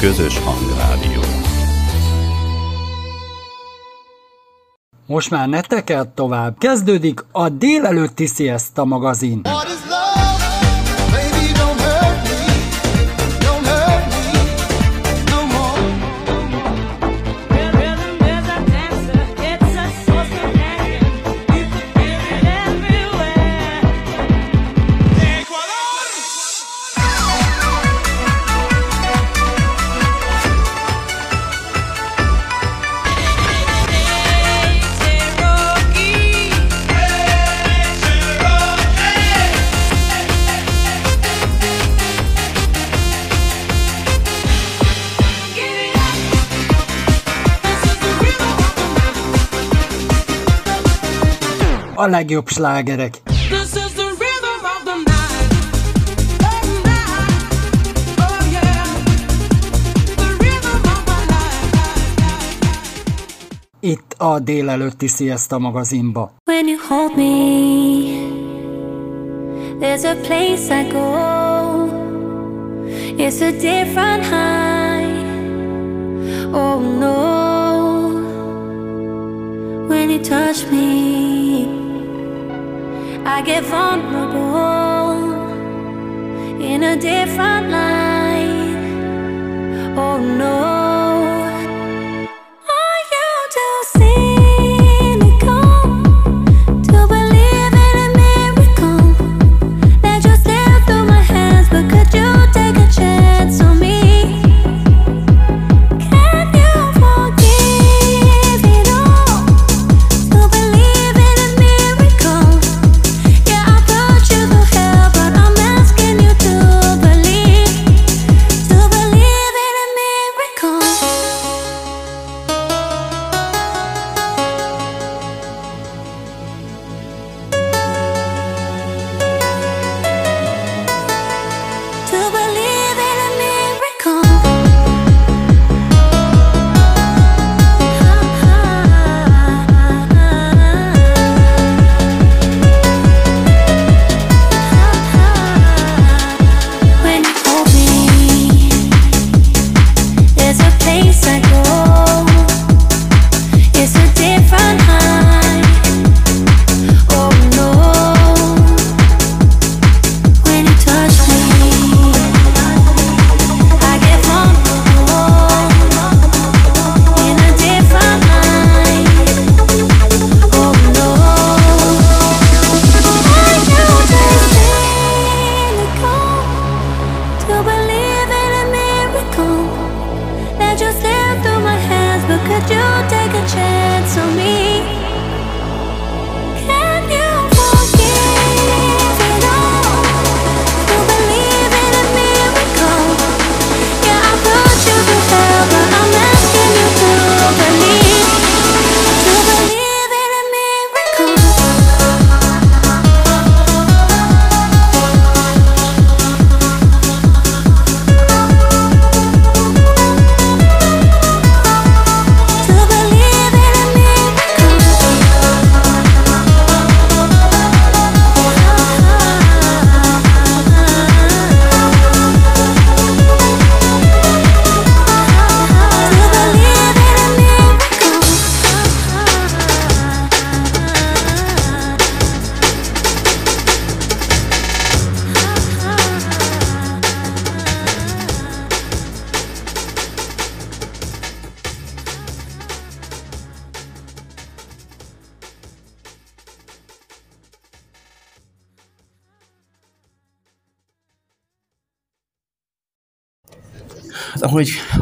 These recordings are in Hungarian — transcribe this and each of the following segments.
közös hangrádió. Most már ne tekert tovább, kezdődik a délelőtti Siesta magazin. Legjobb slágerek. Itt a délelőtti Siesta magazinba. When you hold me There's a place I go. It's a different high. Oh no. When you touch me I get vulnerable in a different light. Oh no.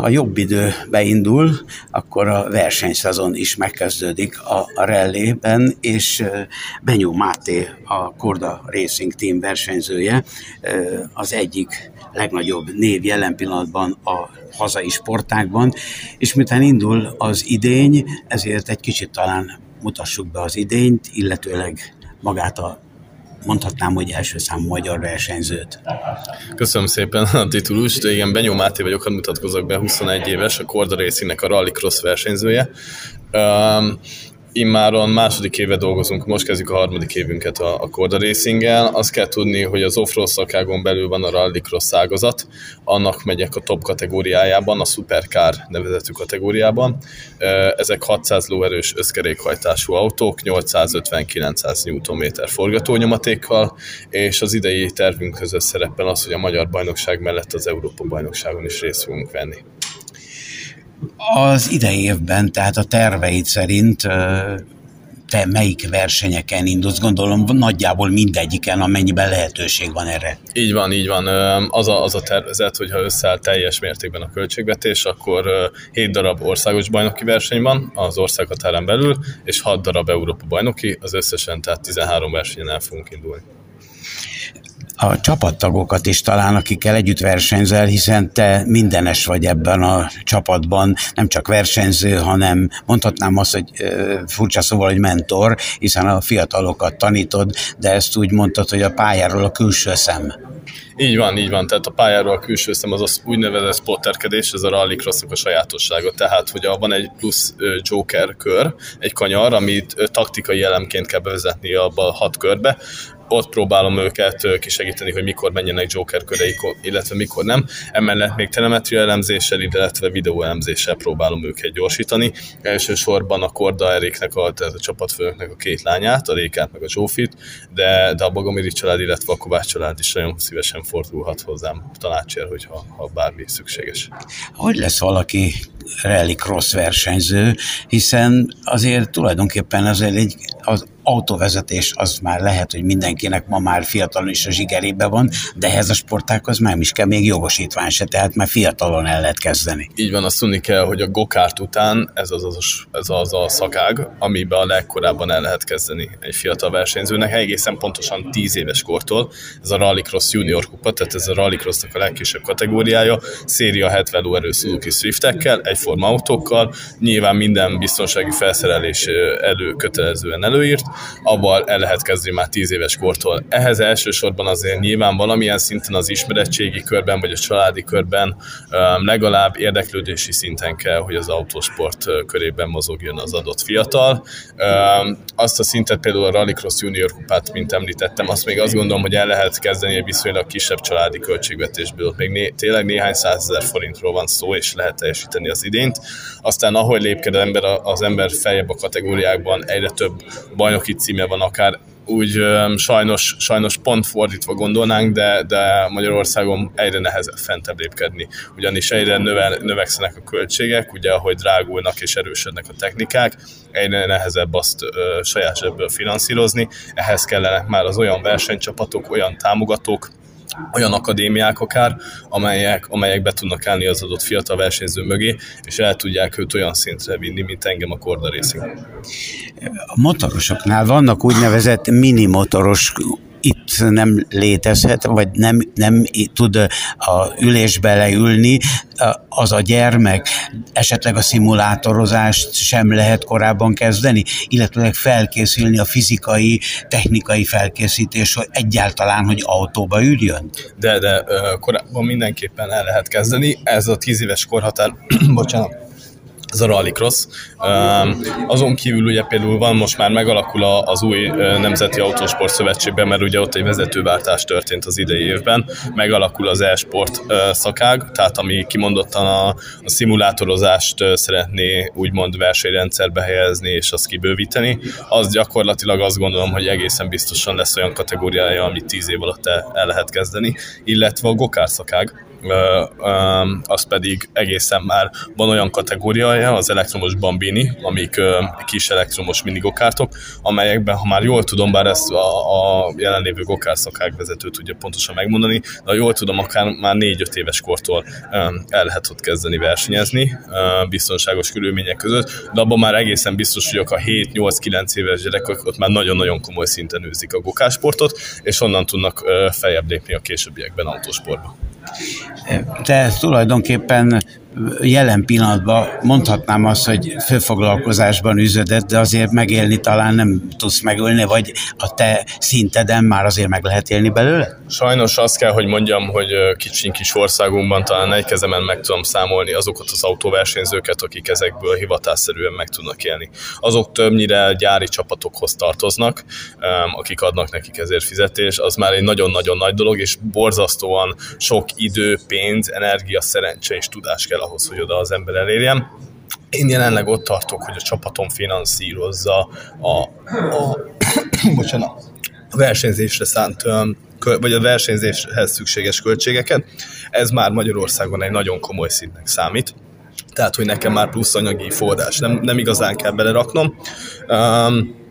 A jobb idő beindul, akkor a versenyszezon is megkezdődik a, rallében, és Benyó Máté, a Korda Racing Team versenyzője, az egyik legnagyobb név jelen pillanatban a hazai sportákban, és miután indul az idény, ezért egy kicsit talán mutassuk be az idényt, illetőleg magát a mondhatnám, hogy első számú magyar versenyzőt. Köszönöm szépen a titulust. Igen, Benyó Máté vagyok, hadd mutatkozok be, 21 éves, a Korda Racingnek a Rally Cross versenyzője. Um, immáron második éve dolgozunk, most kezdjük a harmadik évünket a, a Korda Racing-el. Azt kell tudni, hogy az off-road szakágon belül van a rallycross ágazat, annak megyek a top kategóriájában, a Supercar nevezetű kategóriában. Ezek 600 lóerős összkerékhajtású autók, 850-900 Nm forgatónyomatékkal, és az idei tervünk között szerepel az, hogy a Magyar Bajnokság mellett az Európa Bajnokságon is részt fogunk venni. Az idei évben, tehát a terveid szerint te melyik versenyeken indulsz, gondolom nagyjából mindegyiken, amennyiben lehetőség van erre. Így van, így van. Az a, az a tervezet, hogyha összeáll teljes mértékben a költségvetés, akkor 7 darab országos bajnoki verseny van az országhatáren belül, és 6 darab Európa bajnoki, az összesen tehát 13 versenyen el fogunk indulni a csapattagokat is talán, akikkel együtt versenyzel, hiszen te mindenes vagy ebben a csapatban, nem csak versenyző, hanem mondhatnám azt, hogy furcsa szóval, hogy mentor, hiszen a fiatalokat tanítod, de ezt úgy mondtad, hogy a pályáról a külső szem. Így van, így van. Tehát a pályáról a külső szem az az úgynevezett spotterkedés, ez a rallycrossnak a sajátossága. Tehát, hogy van egy plusz joker kör, egy kanyar, amit taktikai elemként kell bevezetni abba a hat körbe, ott próbálom őket kisegíteni, hogy mikor menjenek Joker köreik, illetve mikor nem. Emellett még telemetria elemzéssel, illetve videó elemzéssel próbálom őket gyorsítani. Elsősorban a Korda Eriknek, a, tehát a csapatfőnöknek a két lányát, a Rékát meg a Zsófit, de, de a Bogomiri család, illetve a Kovács család is nagyon szívesen fordulhat hozzám tanácsért, hogyha ha bármi szükséges. Hogy lesz valaki rally cross versenyző, hiszen azért tulajdonképpen azért egy, az autóvezetés az már lehet, hogy mindenkinek ma már fiatalon is a zsigerébe van, de ehhez a sportákhoz már is kell még jogosítvány se, tehát már fiatalon el lehet kezdeni. Így van, azt tudni kell, hogy a gokárt után ez az, az, ez az a szakág, amiben a legkorábban el lehet kezdeni egy fiatal versenyzőnek, egészen pontosan 10 éves kortól. Ez a Rallycross Junior kupa, tehát ez a Rallycrossnak a legkisebb kategóriája, széria 70 lóerő Suzuki Swiftekkel, egyforma autókkal, nyilván minden biztonsági felszerelés elő kötelezően előírt, abban el lehet kezdeni már 10 éves kortól. Ehhez elsősorban azért nyilván valamilyen szinten az ismerettségi körben, vagy a családi körben legalább érdeklődési szinten kell, hogy az autósport körében mozogjon az adott fiatal. Azt a szintet például a Rallycross Junior kupát, mint említettem, azt még azt gondolom, hogy el lehet kezdeni egy viszonylag kisebb családi költségvetésből. Még né- tényleg néhány százezer forintról van szó, és lehet teljesíteni az idént. Aztán ahogy lépked az ember, az ember feljebb a kategóriákban, egyre több bajnok bajnoki címe van akár, úgy sajnos, sajnos pont fordítva gondolnánk, de, de Magyarországon egyre nehezebb fentebb lépkedni, ugyanis egyre növel, növekszenek a költségek, ugye ahogy drágulnak és erősödnek a technikák, egyre nehezebb azt ö, saját zsebből finanszírozni, ehhez kellenek már az olyan versenycsapatok, olyan támogatók, olyan akadémiák akár, amelyek, amelyek be tudnak állni az adott fiatal versenyző mögé, és el tudják őt olyan szintre vinni, mint engem a Korda Racing. A motorosoknál vannak úgynevezett mini motoros itt nem létezhet, vagy nem, nem tud a ülésbe leülni, az a gyermek, esetleg a szimulátorozást sem lehet korábban kezdeni, illetve felkészülni a fizikai, technikai felkészítés, hogy egyáltalán, hogy autóba üljön? De, de korábban mindenképpen el lehet kezdeni. Ez a tíz éves korhatár, bocsánat, ez a Rallycross. Azon kívül ugye például van most már megalakul az új Nemzeti Autósport Szövetségben, mert ugye ott egy vezetőváltás történt az idei évben, megalakul az e-sport szakág, tehát ami kimondottan a, a szimulátorozást szeretné úgymond versenyrendszerbe helyezni és azt kibővíteni. Az gyakorlatilag azt gondolom, hogy egészen biztosan lesz olyan kategóriája, amit 10 év alatt el lehet kezdeni, illetve a gokár szakág, az pedig egészen már van olyan kategóriája, az elektromos bambini, amik kis elektromos minigokártok, amelyekben, ha már jól tudom, bár ezt a, a jelenlévő gokárszakák vezető tudja pontosan megmondani, de ha jól tudom, akár már 4-5 éves kortól el lehet ott kezdeni versenyezni biztonságos körülmények között, de abban már egészen biztos vagyok a 7-8-9 éves gyerekek ott már nagyon-nagyon komoly szinten űzik a gokársportot, és onnan tudnak feljebb lépni a későbbiekben autósportba. Te tulajdonképpen jelen pillanatban mondhatnám azt, hogy főfoglalkozásban üzödött, de azért megélni talán nem tudsz megölni, vagy a te szinteden már azért meg lehet élni belőle? Sajnos azt kell, hogy mondjam, hogy kicsin kis országunkban talán egy kezemen meg tudom számolni azokat az autóversenyzőket, akik ezekből hivatásszerűen meg tudnak élni. Azok többnyire gyári csapatokhoz tartoznak, akik adnak nekik ezért fizetés, az már egy nagyon-nagyon nagy dolog, és borzasztóan sok idő, pénz, energia, szerencse és tudás kell ahhoz, hogy oda az ember elérjen. Én jelenleg ott tartok, hogy a csapatom finanszírozza a, a bocsánat, a versenyzésre szánt vagy a versenyzéshez szükséges költségeket. Ez már Magyarországon egy nagyon komoly szintnek számít. Tehát, hogy nekem már plusz anyagi forrás nem, nem igazán kell beleraknom. Um,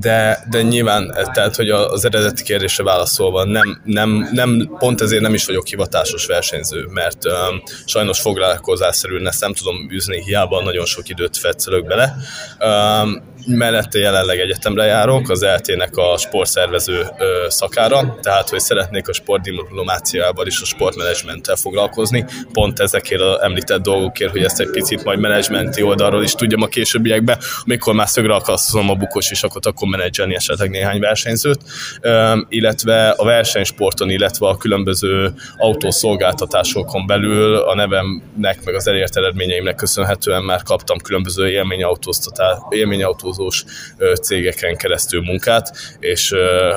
de, de nyilván, tehát, hogy az eredeti kérdésre válaszolva nem, nem, nem, pont ezért nem is vagyok hivatásos versenyző, mert um, sajnos foglalkozásszerűen ezt nem tudom űzni, hiába nagyon sok időt fetszelök bele. Um, mellette jelenleg egyetemre járok, az ELT-nek a sportszervező szakára, tehát hogy szeretnék a sportdiplomáciával és a sportmenedzsmenttel foglalkozni, pont ezekért az említett dolgokért, hogy ezt egy picit majd menedzsmenti oldalról is tudjam a későbbiekben, amikor már szögre akasztom a bukós is, akkor, akkor menedzselni esetleg néhány versenyzőt, illetve a versenysporton, illetve a különböző autószolgáltatásokon belül a nevemnek, meg az elért eredményeimnek köszönhetően már kaptam különböző élményautóztatás, autózós cégeken keresztül munkát, és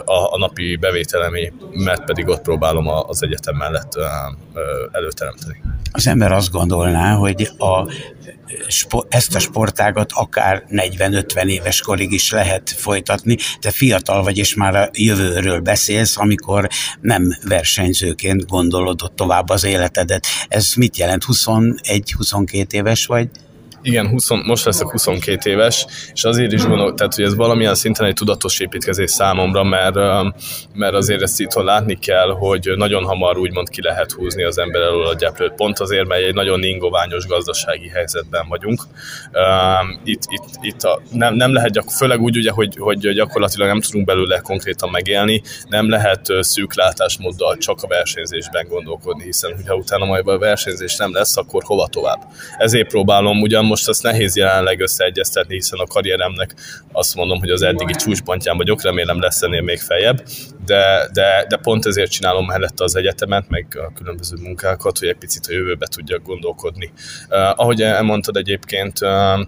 a, a napi bevételemet pedig ott próbálom az egyetem mellett előteremteni. Az ember azt gondolná, hogy a ezt a sportágat akár 40-50 éves korig is lehet folytatni, de fiatal vagy, és már a jövőről beszélsz, amikor nem versenyzőként gondolod ott tovább az életedet. Ez mit jelent? 21-22 éves vagy? Igen, 20, most leszek 22 éves, és azért is gondolok, tehát, hogy ez valamilyen szinten egy tudatos építkezés számomra, mert, mert azért ezt itthon látni kell, hogy nagyon hamar úgymond ki lehet húzni az ember elől a gyeplőt. Pont azért, mert egy nagyon ingoványos gazdasági helyzetben vagyunk. Itt, itt, itt a, nem, nem lehet, főleg úgy, ugye, hogy, hogy gyakorlatilag nem tudunk belőle konkrétan megélni, nem lehet szűk látásmóddal csak a versenyzésben gondolkodni, hiszen ha utána majd a versenyzés nem lesz, akkor hova tovább. Ezért próbálom ugyan most most azt nehéz jelenleg összeegyeztetni, hiszen a karrieremnek azt mondom, hogy az eddigi csúcspontján vagyok, remélem lesz ennél még feljebb, de, de, de pont ezért csinálom mellette az egyetemet, meg a különböző munkákat, hogy egy picit a jövőbe tudjak gondolkodni. Uh, ahogy elmondtad egyébként, uh,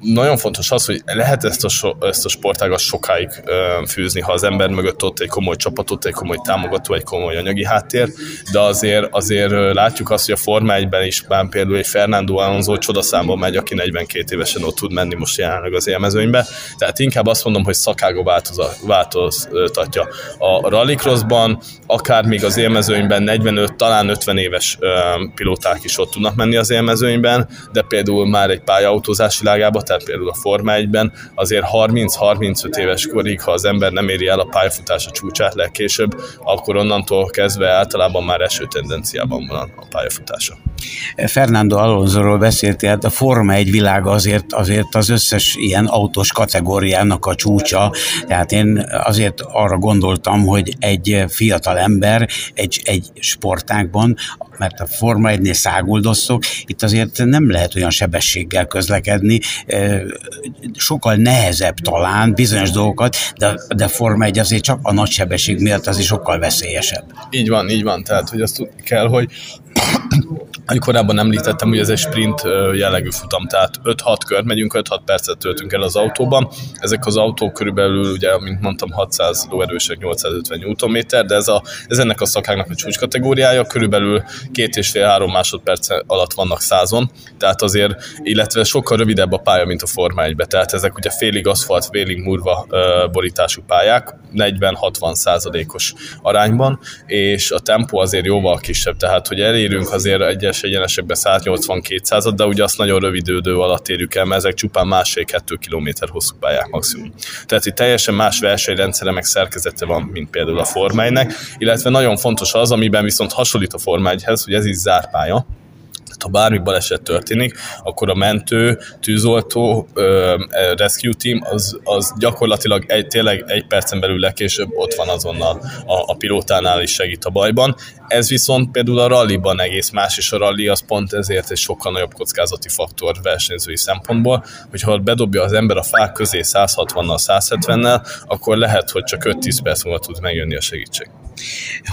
nagyon fontos az, hogy lehet ezt a, so, ezt a sportágat sokáig ö, fűzni, ha az ember mögött ott egy komoly csapatot, egy komoly támogató, egy komoly anyagi háttér, de azért, azért látjuk azt, hogy a Forma 1-ben is már például egy Fernando Alonso csodaszámban megy, aki 42 évesen ott tud menni most jelenleg az élmezőnybe. Tehát inkább azt mondom, hogy szakága változtatja. A rallycrossban, akár még az élmezőnyben 45, talán 50 éves ö, pilóták is ott tudnak menni az élmezőnyben, de például már egy pályaautózás világában tehát például a Forma 1-ben, azért 30-35 éves korig, ha az ember nem éri el a pályafutása csúcsát legkésőbb, akkor onnantól kezdve általában már eső tendenciában van a pályafutása. Fernando Alonsoról beszéltél, hát a Forma 1 világa azért, azért az összes ilyen autós kategóriának a csúcsa, tehát én azért arra gondoltam, hogy egy fiatal ember egy, egy sportágban, mert a Forma 1-nél száguldosszok, itt azért nem lehet olyan sebességgel közlekedni, sokkal nehezebb talán bizonyos dolgokat, de, de Forma 1 azért csak a nagy sebesség miatt az is sokkal veszélyesebb. Így van, így van, tehát hogy azt kell, hogy ahogy korábban említettem, hogy ez egy sprint jellegű futam, tehát 5-6 kör megyünk, 5-6 percet töltünk el az autóban. Ezek az autók körülbelül, ugye, mint mondtam, 600 lóerősek, 850 Nm, de ez, a, ez ennek a szakáknak a csúcskategóriája, körülbelül két és fél három másodperc alatt vannak százon, tehát azért, illetve sokkal rövidebb a pálya, mint a Forma 1 tehát ezek ugye félig aszfalt, félig murva borítású pályák, 40-60 százalékos arányban, és a tempó azért jóval kisebb, tehát hogy elérünk azért egyes egyenesekben 180-200 de ugye azt nagyon rövid idő alatt érjük el, mert ezek csupán másfél-kettő kilométer hosszú pályák maximum. Tehát itt teljesen más versenyrendszere meg szerkezete van, mint például a Forma illetve nagyon fontos az, amiben viszont hasonlít a Forma 1-hez, hogy ez is zárpálya, ha bármi baleset történik, akkor a mentő, tűzoltó, rescue team, az, az gyakorlatilag egy, tényleg egy percen belül legkésőbb ott van azonnal a, a pilótánál is segít a bajban. Ez viszont például a ralliban egész más, és a rally az pont ezért egy sokkal nagyobb kockázati faktor versenyzői szempontból, hogyha bedobja az ember a fák közé 160-nal, 170-nel, akkor lehet, hogy csak 5-10 perc múlva tud megjönni a segítség.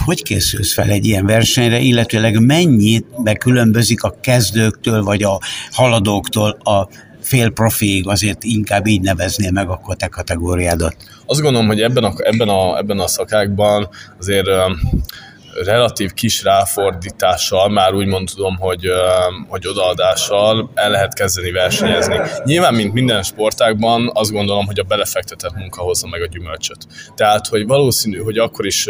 Hogy készülsz fel egy ilyen versenyre, illetőleg mennyit különbözik a kezdőktől vagy a haladóktól a fél profiig, azért inkább így neveznél meg akkor te kategóriádat? Azt gondolom, hogy ebben a, ebben a, ebben a szakákban azért relatív kis ráfordítással, már úgy mondom, hogy, hogy odaadással el lehet kezdeni versenyezni. Nyilván, mint minden sportágban, azt gondolom, hogy a belefektetett munka hozza meg a gyümölcsöt. Tehát, hogy valószínű, hogy akkor is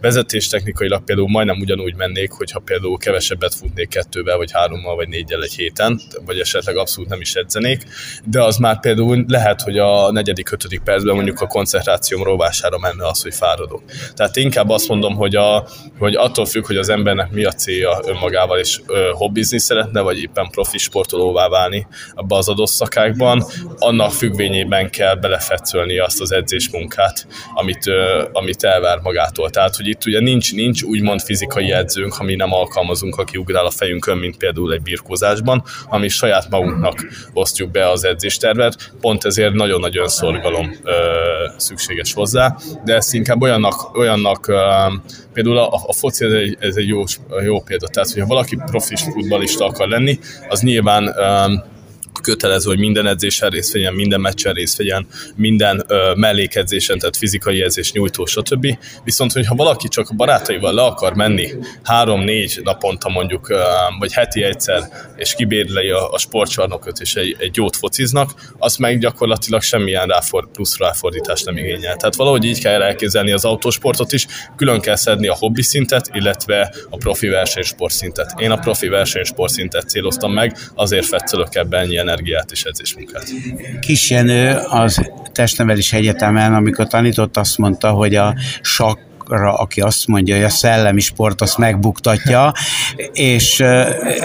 vezetéstechnikailag például majdnem ugyanúgy mennék, hogyha például kevesebbet futnék kettővel, vagy hárommal, vagy négyel egy héten, vagy esetleg abszolút nem is edzenék, de az már például lehet, hogy a negyedik, ötödik percben mondjuk a koncentrációm rovására menne az, hogy fáradok. Tehát inkább azt mondom, hogy a, hogy attól függ, hogy az embernek mi a célja önmagával, és ö, hobbizni szeretne, vagy éppen profi sportolóvá válni abba az adott szakákban, annak függvényében kell belefetszölni azt az edzésmunkát, amit, ö, amit elvár magától. Tehát, hogy itt ugye nincs, nincs úgymond fizikai edzőnk, ami nem alkalmazunk, aki ugrál a fejünkön, mint például egy birkózásban, ami saját magunknak osztjuk be az edzéstervet, pont ezért nagyon-nagyon szorgalom ö, szükséges hozzá, de ezt inkább olyannak, olyannak ö, például a, a foci ez egy, ez egy jó, jó példa. Tehát, hogyha valaki profis futballista akar lenni, az nyilván um, kötelező, hogy minden edzésen részt vegyen, minden meccsen részt vegyen, minden ö, mellékedzésen, tehát fizikai edzés, nyújtó, stb. Viszont, hogyha valaki csak a barátaival le akar menni három-négy naponta mondjuk, ö, vagy heti egyszer, és kibérlei a, a sportcsarnokot, és egy, egy jót fociznak, az meg gyakorlatilag semmilyen ráfor, plusz ráfordítást nem igényel. Tehát valahogy így kell elképzelni az autósportot is, külön kell szedni a hobbi szintet, illetve a profi versenysport szintet. Én a profi versenysport szintet céloztam meg, azért fetszölök ebben ennyi energiát és edzésmunkát. Kis Jenő az testnevelés egyetemen, amikor tanított, azt mondta, hogy a sakk aki azt mondja, hogy a szellemi sport azt megbuktatja, és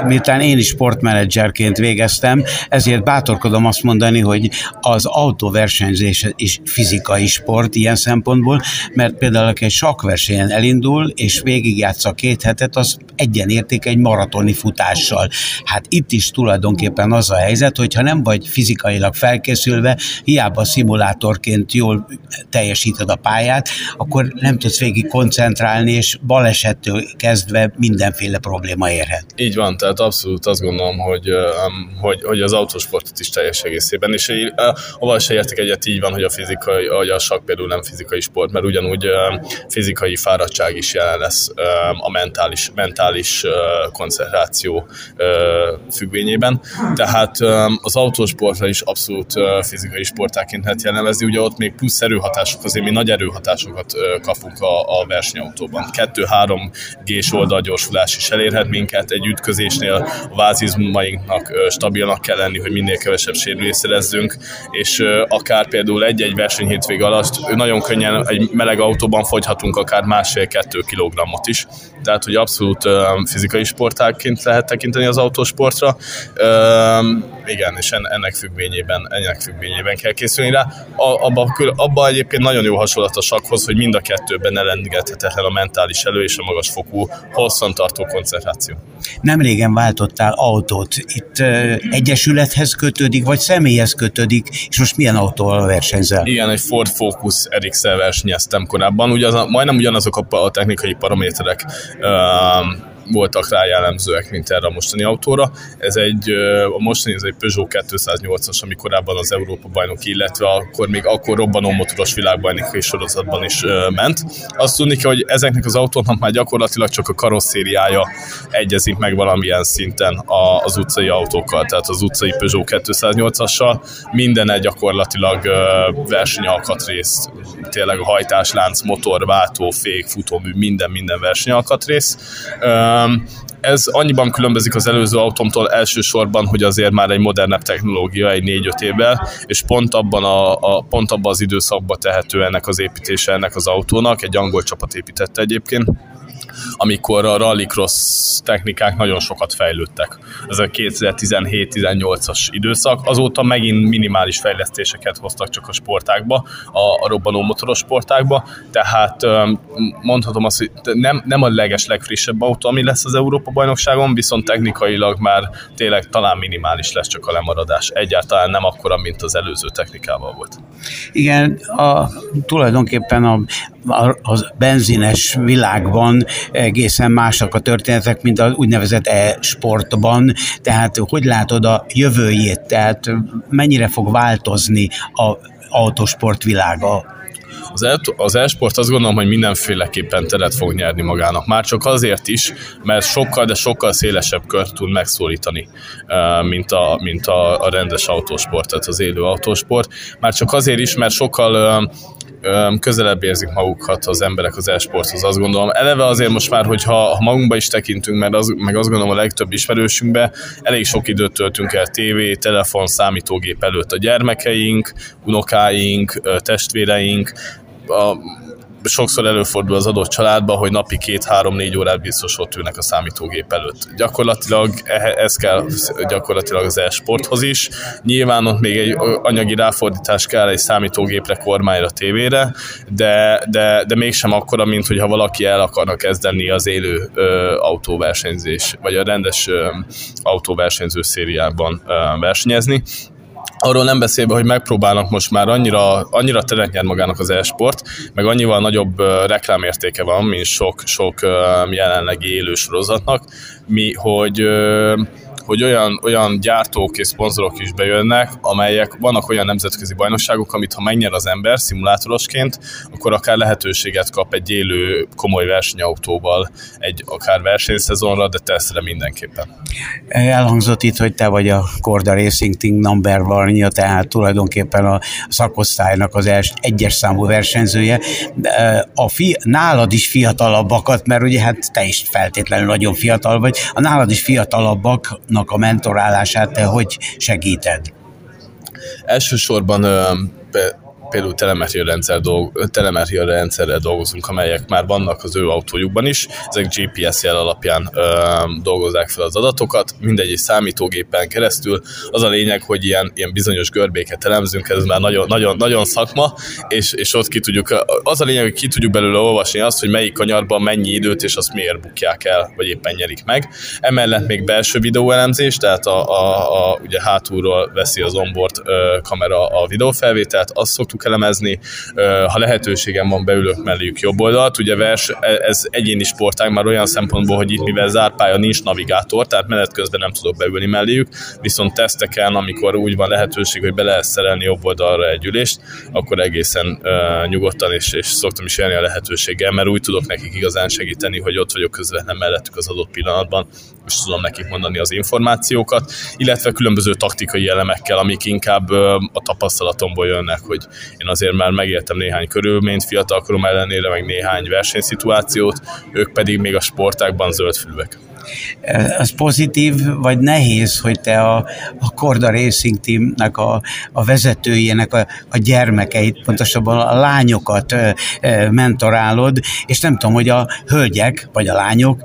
miután én is sportmenedzserként végeztem, ezért bátorkodom azt mondani, hogy az autóversenyzés is fizikai sport ilyen szempontból, mert például aki egy sakversenyen elindul, és végigjátsza két hetet, az egyenérték egy maratoni futással. Hát itt is tulajdonképpen az a helyzet, hogy ha nem vagy fizikailag felkészülve, hiába szimulátorként jól teljesíted a pályát, akkor nem tudsz végig végig koncentrálni, és balesettől kezdve mindenféle probléma érhet. Így van, tehát abszolút azt gondolom, hogy, hogy, hogy az autósportot is teljes egészében, és avval se értek egyet így van, hogy a fizikai, hogy a sak például nem fizikai sport, mert ugyanúgy fizikai fáradtság is jelen lesz a mentális, mentális koncentráció függvényében. Tehát az autósportra is abszolút fizikai sportáként lehet jellemezni, ugye ott még plusz erőhatások, azért mi nagy erőhatásokat kapunk a, a versenyautóban. 2-3 G-s oldalgyorsulás is elérhet minket, egy ütközésnél a vázizmainknak stabilnak kell lenni, hogy minél kevesebb sérülést szerezzünk, és akár például egy-egy verseny hétvég alatt nagyon könnyen egy meleg autóban fogyhatunk akár másfél-kettő kilogrammot is. Tehát, hogy abszolút fizikai sportáként lehet tekinteni az autósportra. Igen, és ennek függvényében, ennek függvényében kell készülni rá. Abba, abba egyébként nagyon jó hasonlat a sakhoz, hogy mind a kettőben elengedhetetlen a mentális elő és a magas fokú, hosszantartó koncentráció. Nem régen váltottál autót. Itt egyesülethez kötődik, vagy személyhez kötődik, és most milyen autóval versenyzel? Igen, egy Ford Focus rx versenyeztem korábban. Ugye az, majdnem ugyanazok a, a technikai paraméterek uh, voltak rá jellemzőek, mint erre a mostani autóra. Ez egy, a mostani ez egy Peugeot 208-as, ami korábban az Európa bajnok, illetve akkor még akkor robbanó motoros világbajnoki sorozatban is ment. Azt tudni kell, hogy ezeknek az autóknak már gyakorlatilag csak a karosszériája egyezik meg valamilyen szinten az utcai autókkal, tehát az utcai Peugeot 208-assal minden gyakorlatilag versenyalkatrész, tényleg a hajtáslánc, motor, váltó, fék, futómű, minden, minden versenyalkatrész ez annyiban különbözik az előző autómtól elsősorban, hogy azért már egy modernebb technológia, egy 4-5 évvel, és pont abban, a, a, pont abban az időszakban tehető ennek az építése ennek az autónak, egy angol csapat építette egyébként, amikor a rallycross technikák nagyon sokat fejlődtek. Ez a 2017-18-as időszak, azóta megint minimális fejlesztéseket hoztak csak a sportákba, a, a robbanó motoros sportákba, tehát mondhatom azt, hogy nem, nem a leges legfrissebb autó, ami lesz az Európa-bajnokságon, viszont technikailag már tényleg talán minimális lesz csak a lemaradás. Egyáltalán nem akkora, mint az előző technikával volt. Igen, a, tulajdonképpen a, a, benzines világban egészen másak a történetek, mint az úgynevezett e-sportban, tehát hogy látod a jövőjét, tehát mennyire fog változni a autósport világa? Az, az e-sport azt gondolom, hogy mindenféleképpen teret fog nyerni magának. Már csak azért is, mert sokkal, de sokkal szélesebb kört tud megszólítani, mint a, mint a, a rendes autósport, tehát az élő autósport. Már csak azért is, mert sokkal közelebb érzik magukat az emberek az e-sporthoz, azt gondolom. Eleve azért most már, hogyha ha magunkba is tekintünk, mert az, meg azt gondolom a legtöbb ismerősünkbe, elég sok időt töltünk el tévé, telefon, számítógép előtt a gyermekeink, unokáink, testvéreink, a sokszor előfordul az adott családban, hogy napi két-három-négy órát biztos ott ülnek a számítógép előtt. Gyakorlatilag ez kell gyakorlatilag az e-sporthoz is. Nyilván ott még egy anyagi ráfordítás kell egy számítógépre, kormányra, tévére, de, de, de mégsem akkora, mint hogyha valaki el akarna kezdeni az élő ö, autóversenyzés, vagy a rendes ö, autóversenyző szériában ö, versenyezni. Arról nem beszélve, hogy megpróbálnak most már annyira, annyira teret nyer magának az e-sport, meg annyival nagyobb reklámértéke van, mint sok, sok jelenlegi élő sorozatnak, mi, hogy hogy olyan, olyan gyártók és szponzorok is bejönnek, amelyek vannak olyan nemzetközi bajnokságok, amit ha megnyer az ember szimulátorosként, akkor akár lehetőséget kap egy élő komoly versenyautóval egy akár versenyszezonra, de teszre mindenképpen. Elhangzott itt, hogy te vagy a Korda Racing Team number one tehát tulajdonképpen a szakosztálynak az els, egyes számú versenyzője. A fi, nálad is fiatalabbakat, mert ugye hát te is feltétlenül nagyon fiatal vagy, a nálad is fiatalabbaknak a mentorálását te hogy segíted? Elsősorban például telemetria, rendszer dolg, telemetria rendszerrel dolgozunk, amelyek már vannak az ő autójukban is. Ezek GPS jel alapján ö, dolgozzák fel az adatokat, mindegy számítógépen keresztül. Az a lényeg, hogy ilyen, ilyen bizonyos görbéket elemzünk, ez már nagyon, nagyon, nagyon szakma, és, és ott ki tudjuk, az a lényeg, hogy ki tudjuk belőle olvasni azt, hogy melyik kanyarban mennyi időt, és azt miért bukják el, vagy éppen nyerik meg. Emellett még belső videóelemzés, tehát a, a, a, ugye hátulról veszi az onboard ö, kamera a videófelvételt, azt szoktuk tudjuk elemezni, ha lehetőségem van, beülök melléjük jobb oldalt. Ugye vers, e, ez egyéni sportág már olyan szempontból, hogy itt mivel zárt pálya nincs navigátor, tehát menet közben nem tudok beülni melléjük, viszont teszteken, amikor úgy van lehetőség, hogy be lehet szerelni jobb oldalra egy ülést, akkor egészen nyugodtan és, és szoktam is élni a lehetőséggel, mert úgy tudok nekik igazán segíteni, hogy ott vagyok közvetlen mellettük az adott pillanatban, és tudom nekik mondani az információkat, illetve különböző taktikai elemekkel, amik inkább a tapasztalatomból jönnek, hogy én azért már megéltem néhány körülményt fiatalkorom ellenére, meg néhány versenyszituációt, ők pedig még a sportákban zöldfülvek. Ez pozitív, vagy nehéz, hogy te a, a Korda Racing Teamnek a, a vezetőjének a, a gyermekeit, pontosabban a lányokat mentorálod, és nem tudom, hogy a hölgyek, vagy a lányok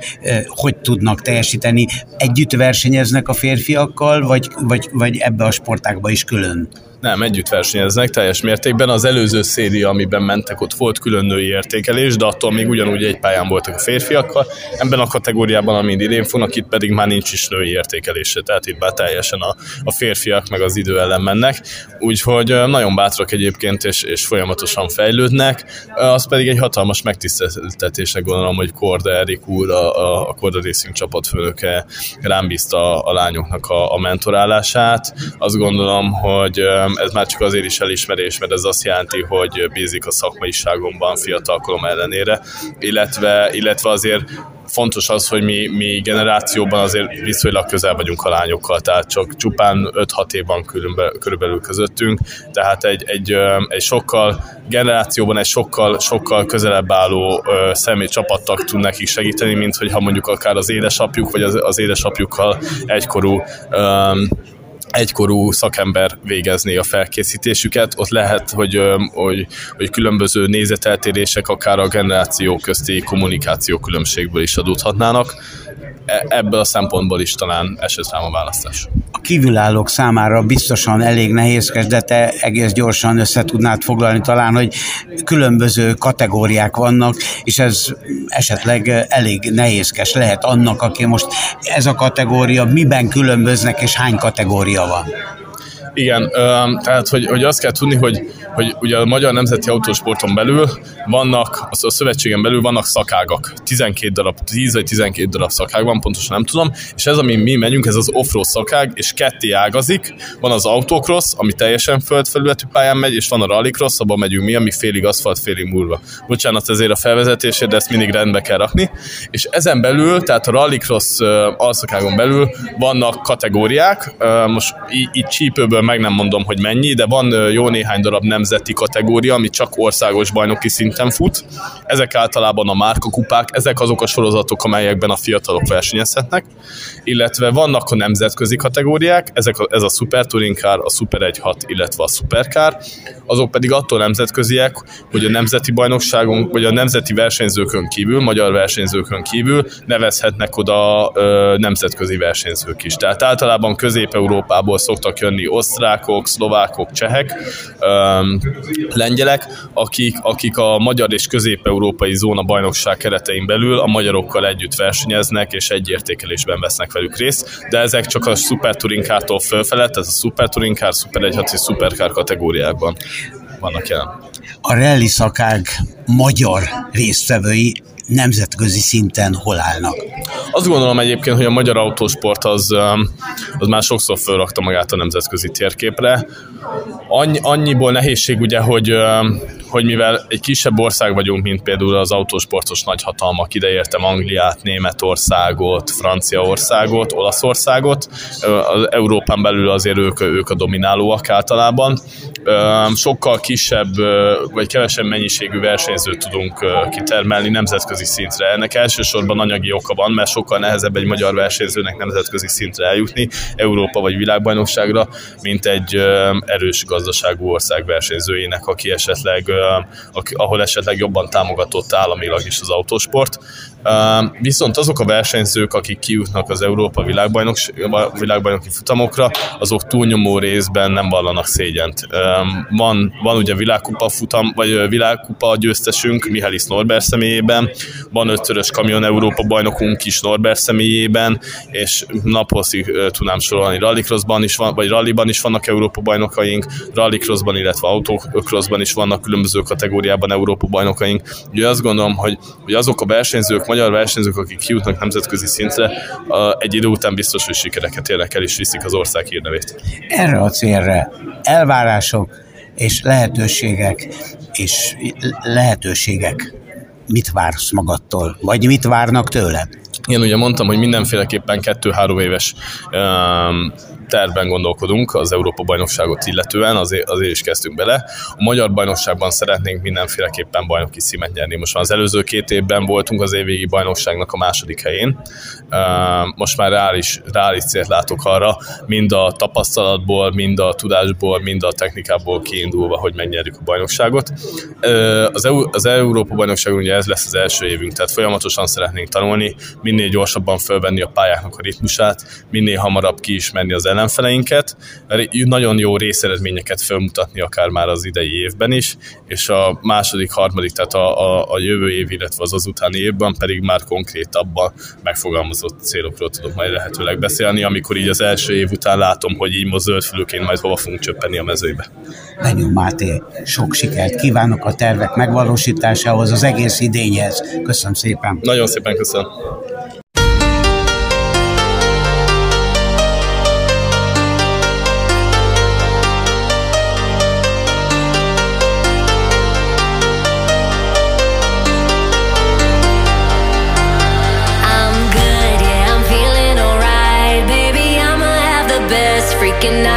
hogy tudnak teljesíteni, együtt versenyeznek a férfiakkal, vagy, vagy, vagy ebbe a sportákba is külön? Nem, együtt versenyeznek teljes mértékben. Az előző széria, amiben mentek, ott volt külön női értékelés, de attól még ugyanúgy egy pályán voltak a férfiakkal. Ebben a kategóriában, amit idén fognak, itt pedig már nincs is női értékelése, tehát itt már teljesen a, a férfiak meg az idő ellen mennek. Úgyhogy nagyon bátrak egyébként, és, és folyamatosan fejlődnek. Az pedig egy hatalmas megtiszteltetésnek gondolom, hogy Korda Erik úr, a, a Korda Racing csapatfőnöke rám bízta a, a lányoknak a, a mentorálását. Azt gondolom, hogy ez már csak azért is elismerés, mert ez azt jelenti, hogy bízik a szakmaiságomban fiatalkorom ellenére, illetve, illetve azért fontos az, hogy mi, mi generációban azért viszonylag közel vagyunk a lányokkal, tehát csak csupán 5-6 év van körülbelül közöttünk, tehát egy, egy, egy sokkal generációban egy sokkal, sokkal közelebb álló személy csapattak tud nekik segíteni, mint hogyha mondjuk akár az édesapjuk, vagy az, az édesapjukkal egykorú um, egykorú szakember végezné a felkészítésüket. Ott lehet, hogy, hogy, hogy különböző nézeteltérések akár a generáció közti kommunikáció különbségből is adódhatnának. E, ebből a szempontból is talán esett rám a választás. A kívülállók számára biztosan elég nehézkes, de te egész gyorsan össze tudnád foglalni talán, hogy különböző kategóriák vannak, és ez esetleg elég nehézkes lehet annak, aki most ez a kategória, miben különböznek, és hány kategória van. Igen, tehát hogy, hogy azt kell tudni, hogy, hogy ugye a Magyar Nemzeti Autósporton belül vannak, a szövetségen belül vannak szakágak. 12 darab, 10 vagy 12 darab szakág van, pontosan nem tudom, és ez, ami mi megyünk, ez az off szakág, és ketté ágazik. Van az autocross, ami teljesen földfelületű pályán megy, és van a rallycross, abban megyünk mi, ami félig aszfalt, félig múlva. Bocsánat ezért a felvezetésért, de ezt mindig rendbe kell rakni. És ezen belül, tehát a rallycross alszakágon belül vannak kategóriák, most így csípőből meg nem mondom, hogy mennyi, de van jó néhány darab nemzeti kategória, ami csak országos bajnoki szinten fut. Ezek általában a márkakupák, ezek azok a sorozatok, amelyekben a fiatalok versenyezhetnek, illetve vannak a nemzetközi kategóriák, ezek a, ez a Super Touring Car, a Super 1.6, illetve a Supercar, azok pedig attól nemzetköziek, hogy a nemzeti bajnokságon, vagy a nemzeti versenyzőkön kívül, magyar versenyzőkön kívül nevezhetnek oda ö, nemzetközi versenyzők is. Tehát általában Közép-Európából szoktak jönni osztrákok, szlovákok, csehek, lengyelek, akik, akik a magyar és közép-európai zóna bajnokság keretein belül a magyarokkal együtt versenyeznek, és egy értékelésben vesznek velük részt, de ezek csak a Super Touring Car-tól fölfelett, ez a Super Touring Car, Super 1.6 és Supercar kategóriákban vannak jelen. A rally szakág magyar résztvevői nemzetközi szinten hol állnak? Azt gondolom egyébként, hogy a magyar autósport az, az már sokszor felrakta magát a nemzetközi térképre. Annyi, annyiból nehézség ugye, hogy, hogy mivel egy kisebb ország vagyunk, mint például az autósportos nagyhatalmak, ideértem Angliát, Németországot, Franciaországot, Olaszországot, az Európán belül azért ők, ők a dominálóak általában. Sokkal kisebb vagy kevesebb mennyiségű versenyzőt tudunk kitermelni nemzetközi szintre. Ennek elsősorban anyagi oka van, mert sokkal nehezebb egy magyar versenyzőnek nemzetközi szintre eljutni, Európa vagy világbajnokságra, mint egy erős gazdaságú ország versenyzőjének, aki esetleg ahol esetleg jobban támogatott államilag is az autósport. Viszont azok a versenyzők, akik kijutnak az Európa világbajnok, világbajnoki futamokra, azok túlnyomó részben nem vallanak szégyent. Van, van ugye világkupa futam, vagy világkupa győztesünk Mihály Norber személyében, van ötszörös kamion Európa bajnokunk is Norber személyében, és naphosszig tudnám sorolni rallycrossban is van, vagy rallyban is vannak Európa bajnokaink, rallycrossban, illetve autocrossban is vannak különböző kategóriában Európa bajnokaink. Ugye azt gondolom, hogy, hogy azok a versenyzők, magyar versenyzők, akik kijutnak nemzetközi szintre, egy idő után biztos, hogy sikereket érnek el, és viszik az ország hírnevét. Erre a célra elvárások és lehetőségek, és lehetőségek mit vársz magadtól, vagy mit várnak tőled? Én ugye mondtam, hogy mindenféleképpen kettő-három éves um, tervben gondolkodunk az Európa bajnokságot illetően, azért, azért is kezdtünk bele. A magyar bajnokságban szeretnénk mindenféleképpen bajnoki címet nyerni. Most már az előző két évben voltunk az évvégi bajnokságnak a második helyén. Most már reális, reális célt látok arra, mind a tapasztalatból, mind a tudásból, mind a technikából kiindulva, hogy megnyerjük a bajnokságot. Az, EU, az Európa bajnokságon ugye ez lesz az első évünk, tehát folyamatosan szeretnénk tanulni, minél gyorsabban fölvenni a pályáknak a ritmusát, minél hamarabb kiismerni az ellenfeleinket, nagyon jó részeredményeket felmutatni akár már az idei évben is, és a második, harmadik, tehát a, a, a jövő év, illetve az azutáni évben pedig már konkrétabban megfogalmazott célokról tudok majd lehetőleg beszélni, amikor így az első év után látom, hogy így most zöldfülőként majd hova fogunk csöppenni a mezőbe. Lenyom Máté, sok sikert kívánok a tervek megvalósításához, az egész idényhez. Köszönöm szépen. Nagyon szépen köszönöm. looking at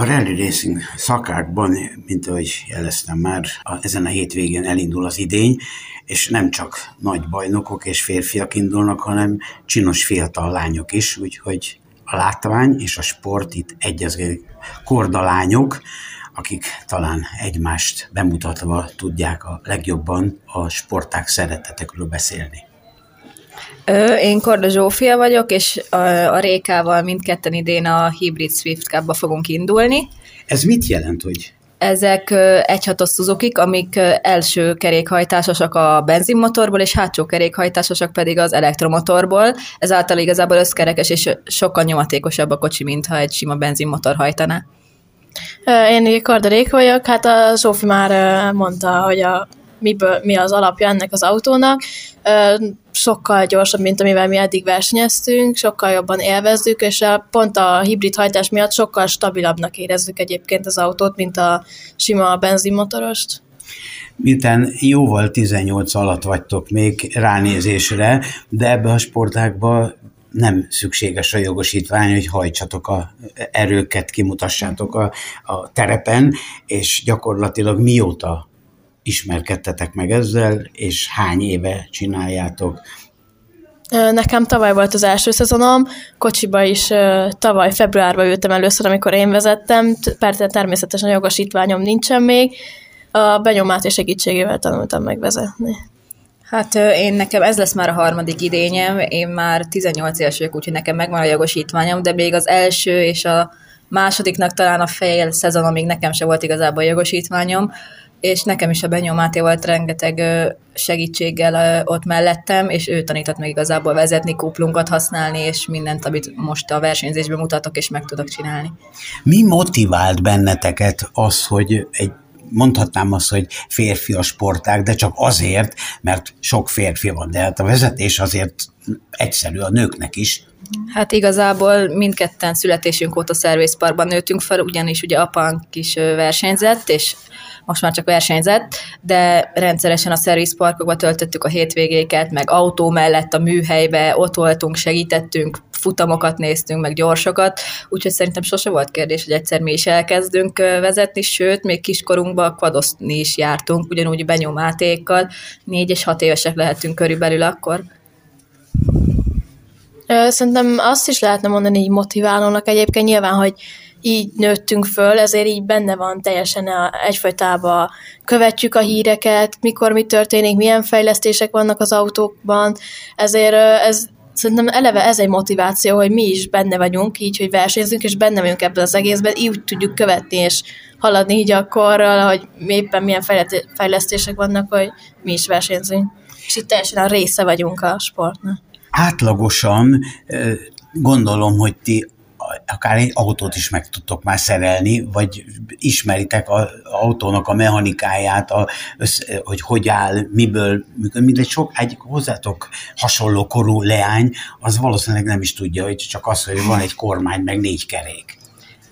A rally racing szakákban, mint ahogy jeleztem már, a, ezen a hétvégén elindul az idény, és nem csak nagy bajnokok és férfiak indulnak, hanem csinos fiatal lányok is, úgyhogy a látvány és a sport itt egyezgetik. Kordalányok, akik talán egymást bemutatva tudják a legjobban a sporták szeretetekről beszélni. Én Korda Zsófia vagyok, és a Rékával mindketten idén a Hybrid Swift cup fogunk indulni. Ez mit jelent, hogy ezek egyhatos suzuki amik első kerékhajtásosak a benzinmotorból, és hátsó kerékhajtásosak pedig az elektromotorból. Ezáltal igazából összkerekes és sokkal nyomatékosabb a kocsi, mint ha egy sima benzinmotor hajtaná. Én Korda Réka vagyok, hát a Zsófi már mondta, hogy a miből, mi az alapja ennek az autónak. Sokkal gyorsabb, mint amivel mi eddig versenyeztünk, sokkal jobban élvezzük, és a, pont a hibrid hajtás miatt sokkal stabilabbnak érezzük egyébként az autót, mint a sima benzinmotorost. Miután jóval 18 alatt vagytok még ránézésre, de ebbe a sportákba nem szükséges a jogosítvány, hogy hajtsatok a erőket, kimutassátok a, a terepen, és gyakorlatilag mióta ismerkedtetek meg ezzel, és hány éve csináljátok? Nekem tavaly volt az első szezonom, kocsiba is tavaly februárban ültem először, amikor én vezettem, persze természetesen a jogosítványom nincsen még, a benyomát és segítségével tanultam megvezetni. Hát én nekem ez lesz már a harmadik idényem, én már 18 éves vagyok, úgyhogy nekem megvan a jogosítványom, de még az első és a másodiknak talán a fél szezonomig nekem se volt igazából a jogosítványom, és nekem is a Benyó Máté volt rengeteg segítséggel ott mellettem, és ő tanított meg igazából vezetni, kuplunkat használni, és mindent, amit most a versenyzésben mutatok, és meg tudok csinálni. Mi motivált benneteket az, hogy egy mondhatnám azt, hogy férfi a sportág, de csak azért, mert sok férfi van, de hát a vezetés azért egyszerű a nőknek is. Hát igazából mindketten születésünk óta szervészparkban nőttünk fel, ugyanis ugye apánk is versenyzett, és most már csak versenyzett, de rendszeresen a szervizparkokba töltöttük a hétvégéket, meg autó mellett a műhelybe, ott voltunk, segítettünk, futamokat néztünk, meg gyorsokat, úgyhogy szerintem sose volt kérdés, hogy egyszer mi is elkezdünk vezetni, sőt, még kiskorunkban kvadozni is jártunk, ugyanúgy benyomátékkal, négy és hat évesek lehetünk körülbelül akkor. Szerintem azt is lehetne mondani így motiválónak egyébként nyilván, hogy így nőttünk föl, ezért így benne van teljesen a, egyfajtában követjük a híreket, mikor mi történik, milyen fejlesztések vannak az autókban, ezért ez szerintem eleve ez egy motiváció, hogy mi is benne vagyunk, így, hogy versenyzünk, és benne vagyunk ebben az egészben, így tudjuk követni, és haladni így akkorral, hogy éppen milyen fejlesztések vannak, hogy mi is versenyzünk. És itt teljesen a része vagyunk a sportnak. Átlagosan gondolom, hogy ti akár egy autót is meg tudtok már szerelni, vagy ismeritek az autónak a mechanikáját, a, hogy hogy áll, miből működik. Mindegy, sok egy hozzátok hasonló korú leány, az valószínűleg nem is tudja, hogy csak az, hogy van egy kormány, meg négy kerék.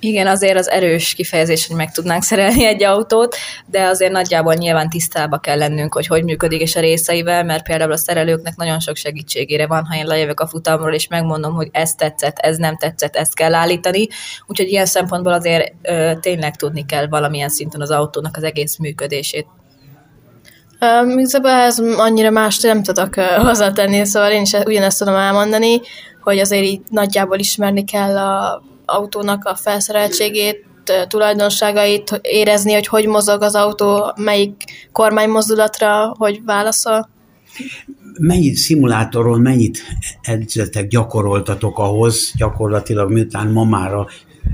Igen, azért az erős kifejezés, hogy meg tudnánk szerelni egy autót, de azért nagyjából nyilván tisztába kell lennünk, hogy hogy működik és a részeivel, mert például a szerelőknek nagyon sok segítségére van, ha én lejövök a futamról, és megmondom, hogy ez tetszett, ez nem tetszett, ezt kell állítani. Úgyhogy ilyen szempontból azért ö, tényleg tudni kell valamilyen szinten az autónak az egész működését. Igazából ez annyira más nem tudok hozzátenni, szóval én is ugyanezt tudom elmondani, hogy azért így nagyjából ismerni kell a autónak a felszereltségét, tulajdonságait, érezni, hogy hogy mozog az autó, melyik kormánymozdulatra, hogy válaszol. Mennyi szimulátoron mennyit edzetek, gyakoroltatok ahhoz, gyakorlatilag miután ma már a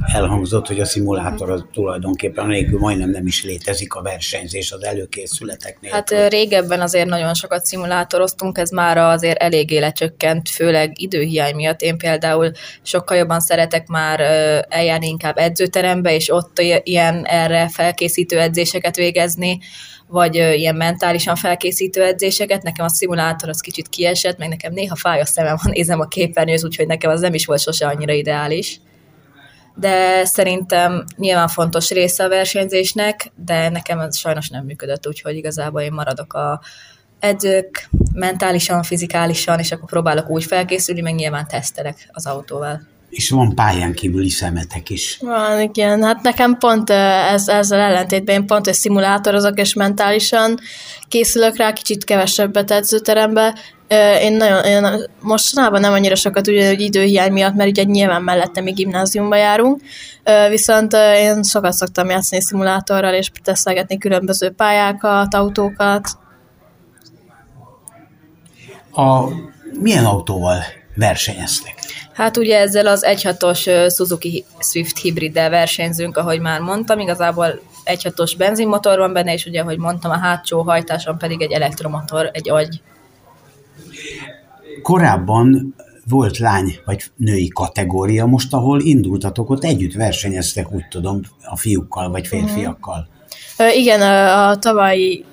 elhangzott, hogy a szimulátor az tulajdonképpen nélkül majdnem nem is létezik a versenyzés az előkészületek nélkül. Hát régebben azért nagyon sokat szimulátoroztunk, ez már azért eléggé lecsökkent, főleg időhiány miatt. Én például sokkal jobban szeretek már eljárni inkább edzőterembe, és ott ilyen erre felkészítő edzéseket végezni, vagy ilyen mentálisan felkészítő edzéseket. Nekem a szimulátor az kicsit kiesett, meg nekem néha fáj a szemem, ha nézem a képernyőt, úgyhogy nekem az nem is volt sose annyira ideális de szerintem nyilván fontos része a versenyzésnek, de nekem ez sajnos nem működött, úgyhogy igazából én maradok a edzők mentálisan, fizikálisan, és akkor próbálok úgy felkészülni, meg nyilván tesztelek az autóval. És van pályán kívüli szemetek is. Van, igen. Hát nekem pont ez, ezzel ellentétben én pont egy szimulátorozok, és mentálisan készülök rá, kicsit kevesebbet edzőterembe, én nagyon, én mostanában nem annyira sokat ugye, hogy időhiány miatt, mert ugye nyilván mellette mi gimnáziumba járunk, viszont én sokat szoktam játszani szimulátorral, és tesztelgetni különböző pályákat, autókat. A, milyen autóval versenyeztek? Hát ugye ezzel az 1.6-os Suzuki Swift hibriddel versenyzünk, ahogy már mondtam, igazából 1.6-os benzinmotor van benne, és ugye, ahogy mondtam, a hátsó hajtáson pedig egy elektromotor, egy agy Korábban volt lány vagy női kategória, most ahol indultatok, ott együtt versenyeztek, úgy tudom, a fiúkkal vagy férfiakkal. Igen, a tavalyi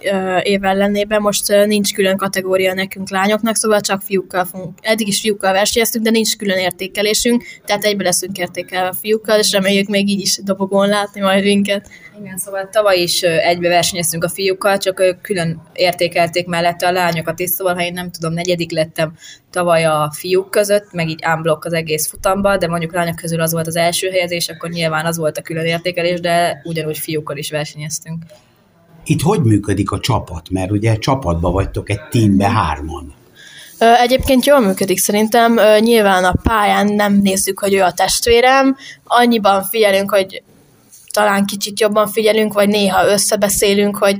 év ellenében most nincs külön kategória nekünk lányoknak, szóval csak fiúkkal fogunk. Eddig is fiúkkal versenyeztünk, de nincs külön értékelésünk, tehát egybe leszünk értékelve a fiúkkal, és reméljük még így is dobogón látni majd minket. Igen, szóval tavaly is egybe versenyeztünk a fiúkkal, csak ők külön értékelték mellette a lányokat is, szóval ha én nem tudom, negyedik lettem tavaly a fiúk között, meg így unblock az egész futamba, de mondjuk lányok közül az volt az első helyezés, akkor nyilván az volt a külön értékelés, de ugyanúgy fiúkkal is versenyeztünk. Itt hogy működik a csapat? Mert ugye csapatba vagytok egy teambe hárman. Egyébként jól működik szerintem. Nyilván a pályán nem nézzük, hogy ő a testvérem. Annyiban figyelünk, hogy talán kicsit jobban figyelünk, vagy néha összebeszélünk, hogy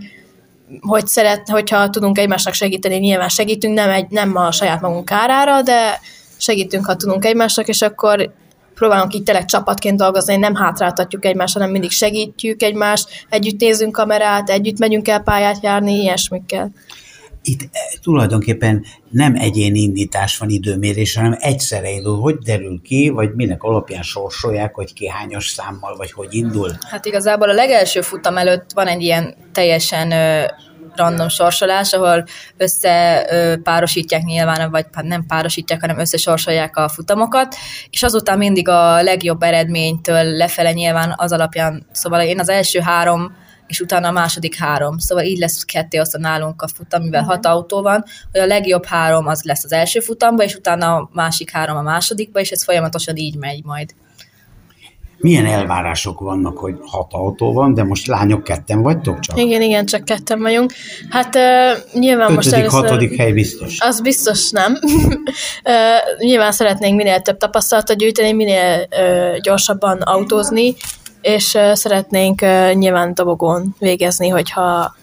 hogy szeret, hogyha tudunk egymásnak segíteni, nyilván segítünk, nem, egy, nem a saját magunk kárára, de segítünk, ha tudunk egymásnak, és akkor próbálunk így tényleg csapatként dolgozni, nem hátráltatjuk egymást, hanem mindig segítjük egymást, együtt nézünk kamerát, együtt megyünk el pályát járni, ilyesmikkel itt eh, tulajdonképpen nem egyéni indítás van időmérés, hanem egyszerre indul. Hogy derül ki, vagy minek alapján sorsolják, hogy ki hányos számmal, vagy hogy indul? Hát igazából a legelső futam előtt van egy ilyen teljesen random sorsolás, ahol összepárosítják nyilván, vagy hát nem párosítják, hanem összesorsolják a futamokat, és azután mindig a legjobb eredménytől lefele nyilván az alapján, szóval én az első három és utána a második három. Szóval így lesz ketté osztva nálunk a futam, mivel uh-huh. hat autó van, hogy a legjobb három az lesz az első futamba, és utána a másik három a másodikba, és ez folyamatosan így megy majd. Milyen elvárások vannak, hogy hat autó van, de most lányok ketten vagytok csak? Igen, igen, csak ketten vagyunk. Hát uh, nyilván Ötödik, most először... hatodik hely biztos. Az biztos nem. uh, nyilván szeretnénk minél több tapasztalatot gyűjteni, minél uh, gyorsabban autózni, és szeretnénk nyilván dobogón végezni, hogyha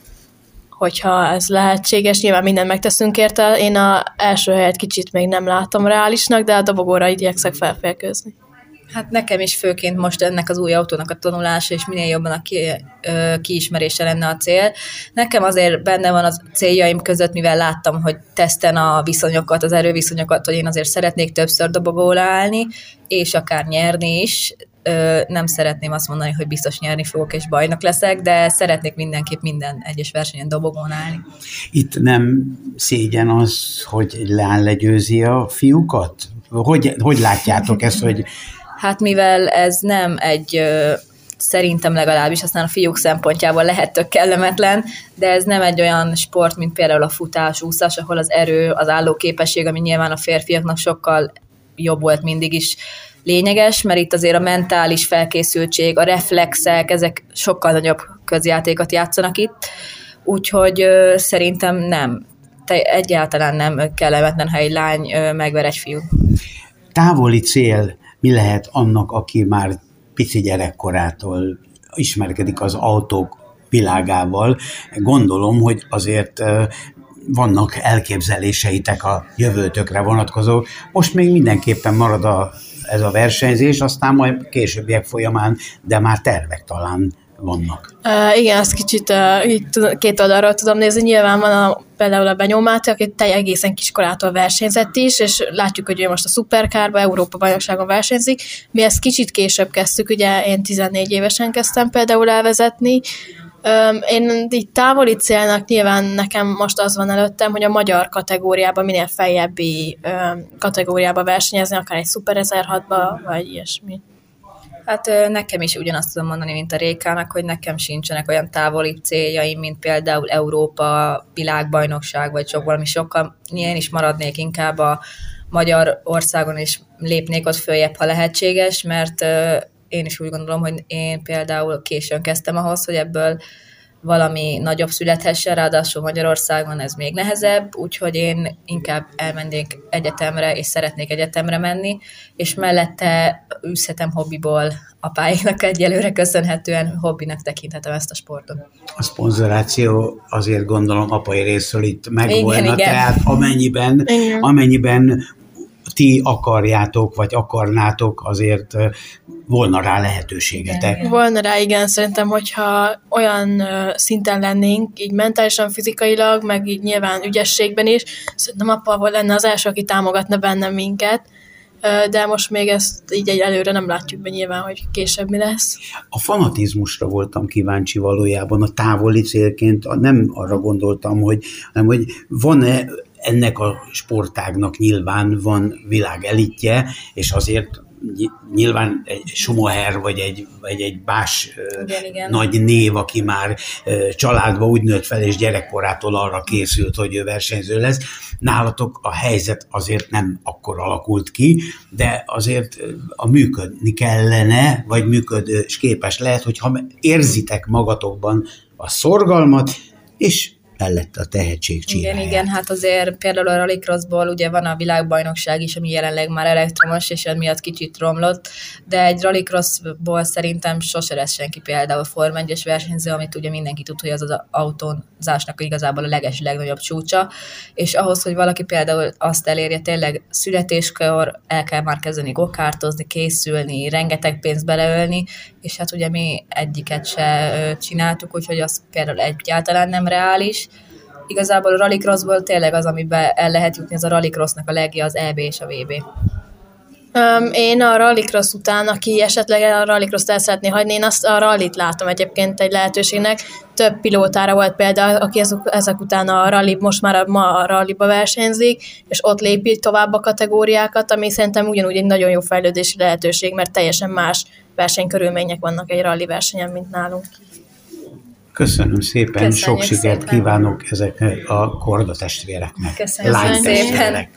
hogyha ez lehetséges, nyilván mindent megteszünk érte. Én a első helyet kicsit még nem látom reálisnak, de a dobogóra igyekszek felférkőzni. Hát nekem is főként most ennek az új autónak a tanulása, és minél jobban a ki, ö, kiismerése lenne a cél. Nekem azért benne van az céljaim között, mivel láttam, hogy teszten a viszonyokat, az erőviszonyokat, hogy én azért szeretnék többször dobogóra állni, és akár nyerni is. Ö, nem szeretném azt mondani, hogy biztos nyerni fogok és bajnok leszek, de szeretnék mindenképp minden egyes versenyen dobogón állni. Itt nem szégyen az, hogy egy leány legyőzi a fiúkat? Hogy, hogy látjátok ezt, hogy Hát mivel ez nem egy szerintem legalábbis, aztán a fiúk szempontjából lehet tök kellemetlen, de ez nem egy olyan sport, mint például a futás, úszás, ahol az erő, az állóképesség, ami nyilván a férfiaknak sokkal jobb volt mindig is lényeges, mert itt azért a mentális felkészültség, a reflexek, ezek sokkal nagyobb közjátékot játszanak itt, úgyhogy szerintem nem, te egyáltalán nem kellemetlen, ha egy lány megver egy fiú. Távoli cél mi lehet annak, aki már pici gyerekkorától ismerkedik az autók világával. Gondolom, hogy azért vannak elképzeléseitek a jövőtökre vonatkozó. Most még mindenképpen marad a, ez a versenyzés, aztán majd későbbiek folyamán, de már tervek talán vannak. Uh, igen, ezt kicsit uh, így két oldalról tudom nézni. Nyilván van a, például a Benyomát, aki te egészen kiskorától versenyzett is, és látjuk, hogy ő most a Superkárba, Európa bajnokságon versenyzik. Mi ezt kicsit később kezdtük, ugye én 14 évesen kezdtem például elvezetni, én így távoli célnak nyilván nekem most az van előttem, hogy a magyar kategóriában minél feljebbi kategóriába versenyezni, akár egy Super 1006-ba, vagy ilyesmi. Hát nekem is ugyanazt tudom mondani, mint a Rékának, hogy nekem sincsenek olyan távoli céljaim, mint például Európa, világbajnokság, vagy sok valami sokkal. Én is maradnék inkább a magyar országon, és lépnék ott följebb, ha lehetséges, mert én is úgy gondolom, hogy én például későn kezdtem ahhoz, hogy ebből valami nagyobb születhessen, ráadásul Magyarországon ez még nehezebb, úgyhogy én inkább elmennék egyetemre, és szeretnék egyetemre menni, és mellette űzhetem hobbiból apáiknak egyelőre köszönhetően hobbinak tekinthetem ezt a sportot. A szponzoráció azért gondolom apai részről itt megvolna, igen, igen. tehát amennyiben, igen. amennyiben ti akarjátok, vagy akarnátok, azért volna rá lehetőségetek. Volna rá, igen, szerintem, hogyha olyan szinten lennénk, így mentálisan, fizikailag, meg így nyilván ügyességben is, szerintem apa lenne az első, aki támogatna benne minket, de most még ezt így egy előre nem látjuk be nyilván, hogy később mi lesz. A fanatizmusra voltam kíváncsi valójában, a távoli célként, nem arra gondoltam, hogy, hanem hogy van-e ennek a sportágnak nyilván van világ elitje, és azért nyilván egy Schumacher, vagy egy, vagy egy más igen, igen. nagy név, aki már családba úgy nőtt fel, és gyerekkorától arra készült, hogy ő versenyző lesz. Nálatok a helyzet azért nem akkor alakult ki, de azért a működni kellene, vagy működő és képes lehet, hogyha érzitek magatokban a szorgalmat, és mellett a tehetség csinálják. Igen, igen, hát azért például a rallycrossból ugye van a világbajnokság is, ami jelenleg már elektromos, és emiatt kicsit romlott, de egy rallycrossból szerintem sose lesz senki például Form 1 versenyző, amit ugye mindenki tud, hogy az az autózásnak igazából a leges legnagyobb csúcsa, és ahhoz, hogy valaki például azt elérje, tényleg születéskor el kell már kezdeni gokártozni, készülni, rengeteg pénzt beleölni, és hát ugye mi egyiket se csináltuk, úgyhogy az például egyáltalán nem reális. Igazából a rallycrossból tényleg az, amiben el lehet jutni, az a rallycrossnak a legje az EB és a VB. Um, én a rallycross után, aki esetleg a rallycross el szeretné hagyni, én azt a rallit látom egyébként egy lehetőségnek. Több pilótára volt példa, aki ezek, ezek után a rally, most már a, ma a rallyba versenyzik, és ott lépi tovább a kategóriákat, ami szerintem ugyanúgy egy nagyon jó fejlődési lehetőség, mert teljesen más versenykörülmények vannak egy rally versenyen, mint nálunk. Köszönöm szépen, Köszönjük sok sikert szépen. kívánok ezeknek a kordatestvéreknek. Köszönöm szépen. Picture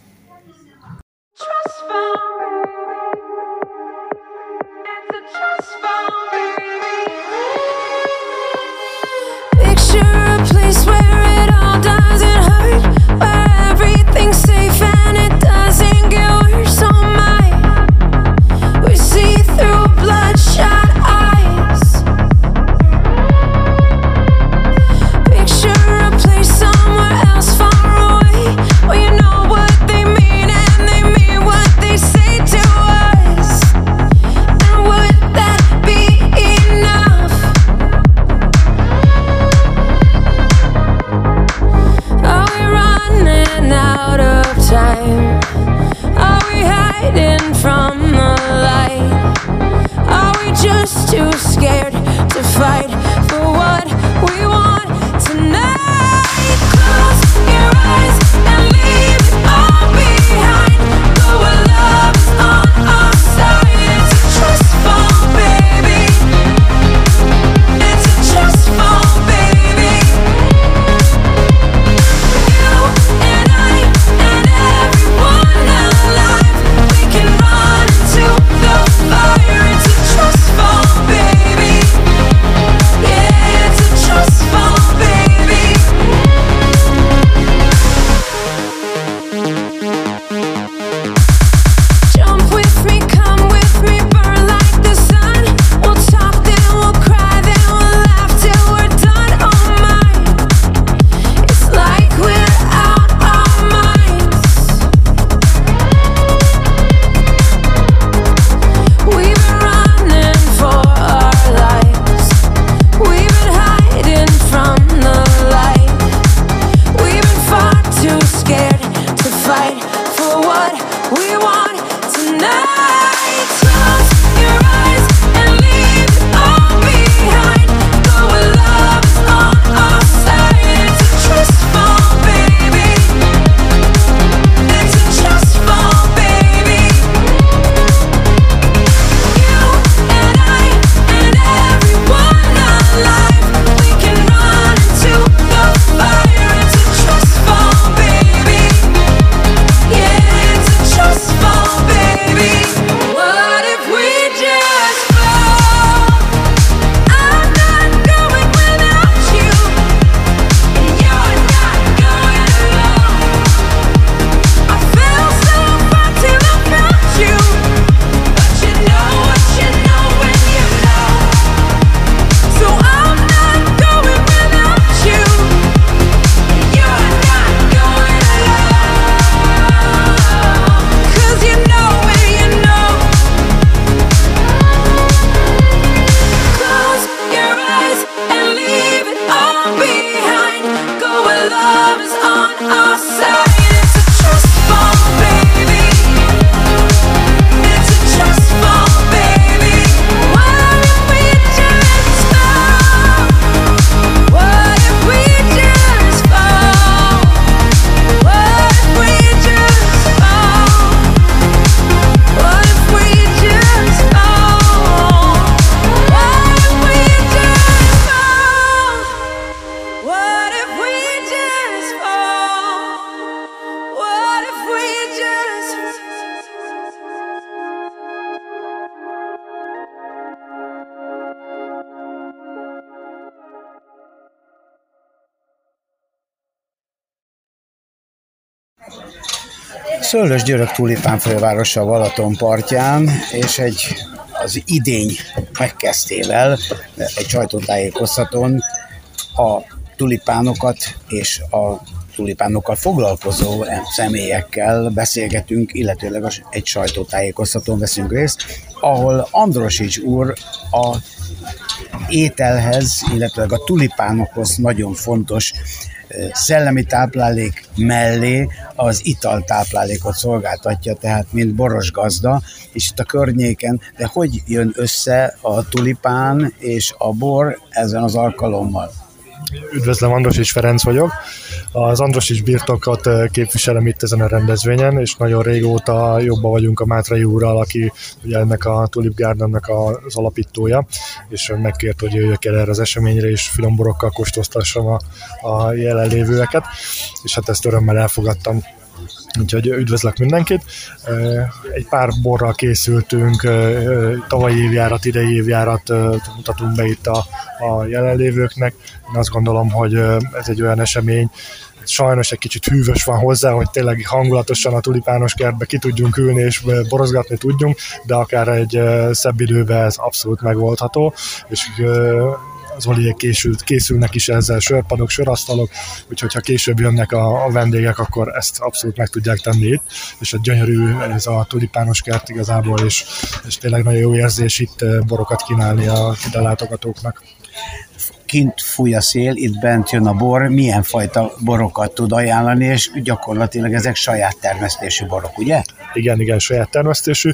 Szőlős Györök tulipán fővárosa Balaton partján, és egy az idény megkezdtével egy sajtótájékoztatón a tulipánokat és a tulipánokkal foglalkozó személyekkel beszélgetünk, illetőleg egy sajtótájékoztatón veszünk részt, ahol Androsics úr a ételhez, illetve a tulipánokhoz nagyon fontos szellemi táplálék mellé az italtáplálékot szolgáltatja, tehát mint boros gazda, és itt a környéken, de hogy jön össze a tulipán és a bor ezen az alkalommal? Üdvözlöm, Andros és Ferenc vagyok. Az Andros is birtokat eh, képviselem itt ezen a rendezvényen, és nagyon régóta jobban vagyunk a Mátrai úrral, aki ugye ennek a Tulip Gardennek az alapítója, és megkért, hogy jöjjek el erre az eseményre, és finomborokkal kóstoztassam a, a jelenlévőeket, és hát ezt örömmel elfogadtam. Úgyhogy üdvözlök mindenkit. Egy pár borral készültünk, tavalyi évjárat, idei évjárat mutatunk be itt a, a jelenlévőknek. Én azt gondolom, hogy ez egy olyan esemény, sajnos egy kicsit hűvös van hozzá, hogy tényleg hangulatosan a tulipános kertbe ki tudjunk ülni és borozgatni tudjunk, de akár egy szebb időben ez abszolút megoldható, és az oliék készült, készülnek is ezzel, sörpadok, sörasztalok, úgyhogy ha később jönnek a, a vendégek, akkor ezt abszolút meg tudják tenni itt, és a gyönyörű ez a tulipános kert igazából, és, és tényleg nagyon jó érzés itt eh, borokat kínálni a ide látogatóknak kint fúj a szél, itt bent jön a bor, milyen fajta borokat tud ajánlani, és gyakorlatilag ezek saját termesztésű borok, ugye? Igen, igen, saját termesztésű.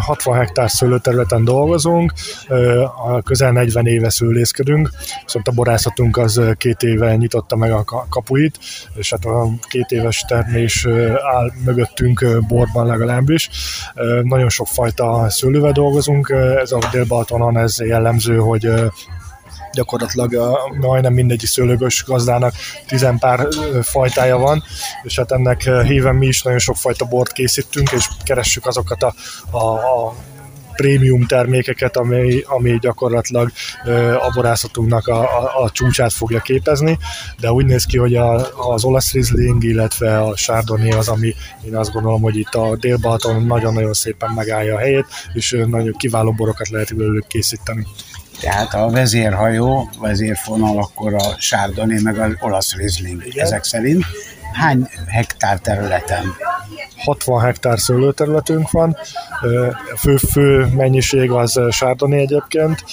60 hektár szőlőterületen dolgozunk, közel 40 éve szőlészkedünk, viszont a borászatunk az két éve nyitotta meg a kapuit, és hát a két éves termés áll mögöttünk borban legalábbis. Nagyon sok fajta szőlővel dolgozunk, ez a Dél-Balatonon ez jellemző, hogy gyakorlatilag a, majdnem mindegyik szőlőgös gazdának tizenpár fajtája van, és hát ennek híven mi is nagyon sok fajta bort készítünk, és keressük azokat a, a, a prémium termékeket, ami, ami gyakorlatilag a borászatunknak a, a, a csúcsát fogja képezni, de úgy néz ki, hogy a, az olasz Riesling, illetve a Chardonnay az, ami én azt gondolom, hogy itt a délbalaton nagyon-nagyon szépen megállja a helyét, és nagyon kiváló borokat lehet belőlük készíteni. Tehát a vezérhajó, vezérfonal, akkor a Sárdoni, meg az olasz Riesling Igen. ezek szerint. Hány hektár területen? 60 hektár szőlőterületünk van, fő-fő mennyiség az Sárdoni egyébként,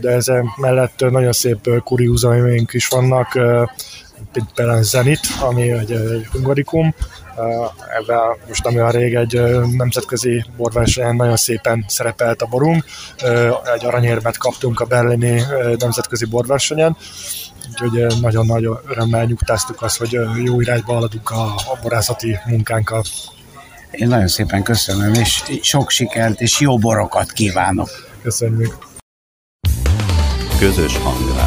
de ezen mellett nagyon szép kuriúzaimink is vannak, például Zenit, ami egy, egy hungarikum, ebben most nem olyan rég egy nemzetközi borversenyen nagyon szépen szerepelt a borunk, egy aranyérmet kaptunk a berlini nemzetközi borversenyen, úgyhogy nagyon-nagyon örömmel nyugtáztuk azt, hogy jó irányba haladunk a, a borászati munkánkkal. Én nagyon szépen köszönöm, és sok sikert és jó borokat kívánok. Köszönjük. Közös hangrádió.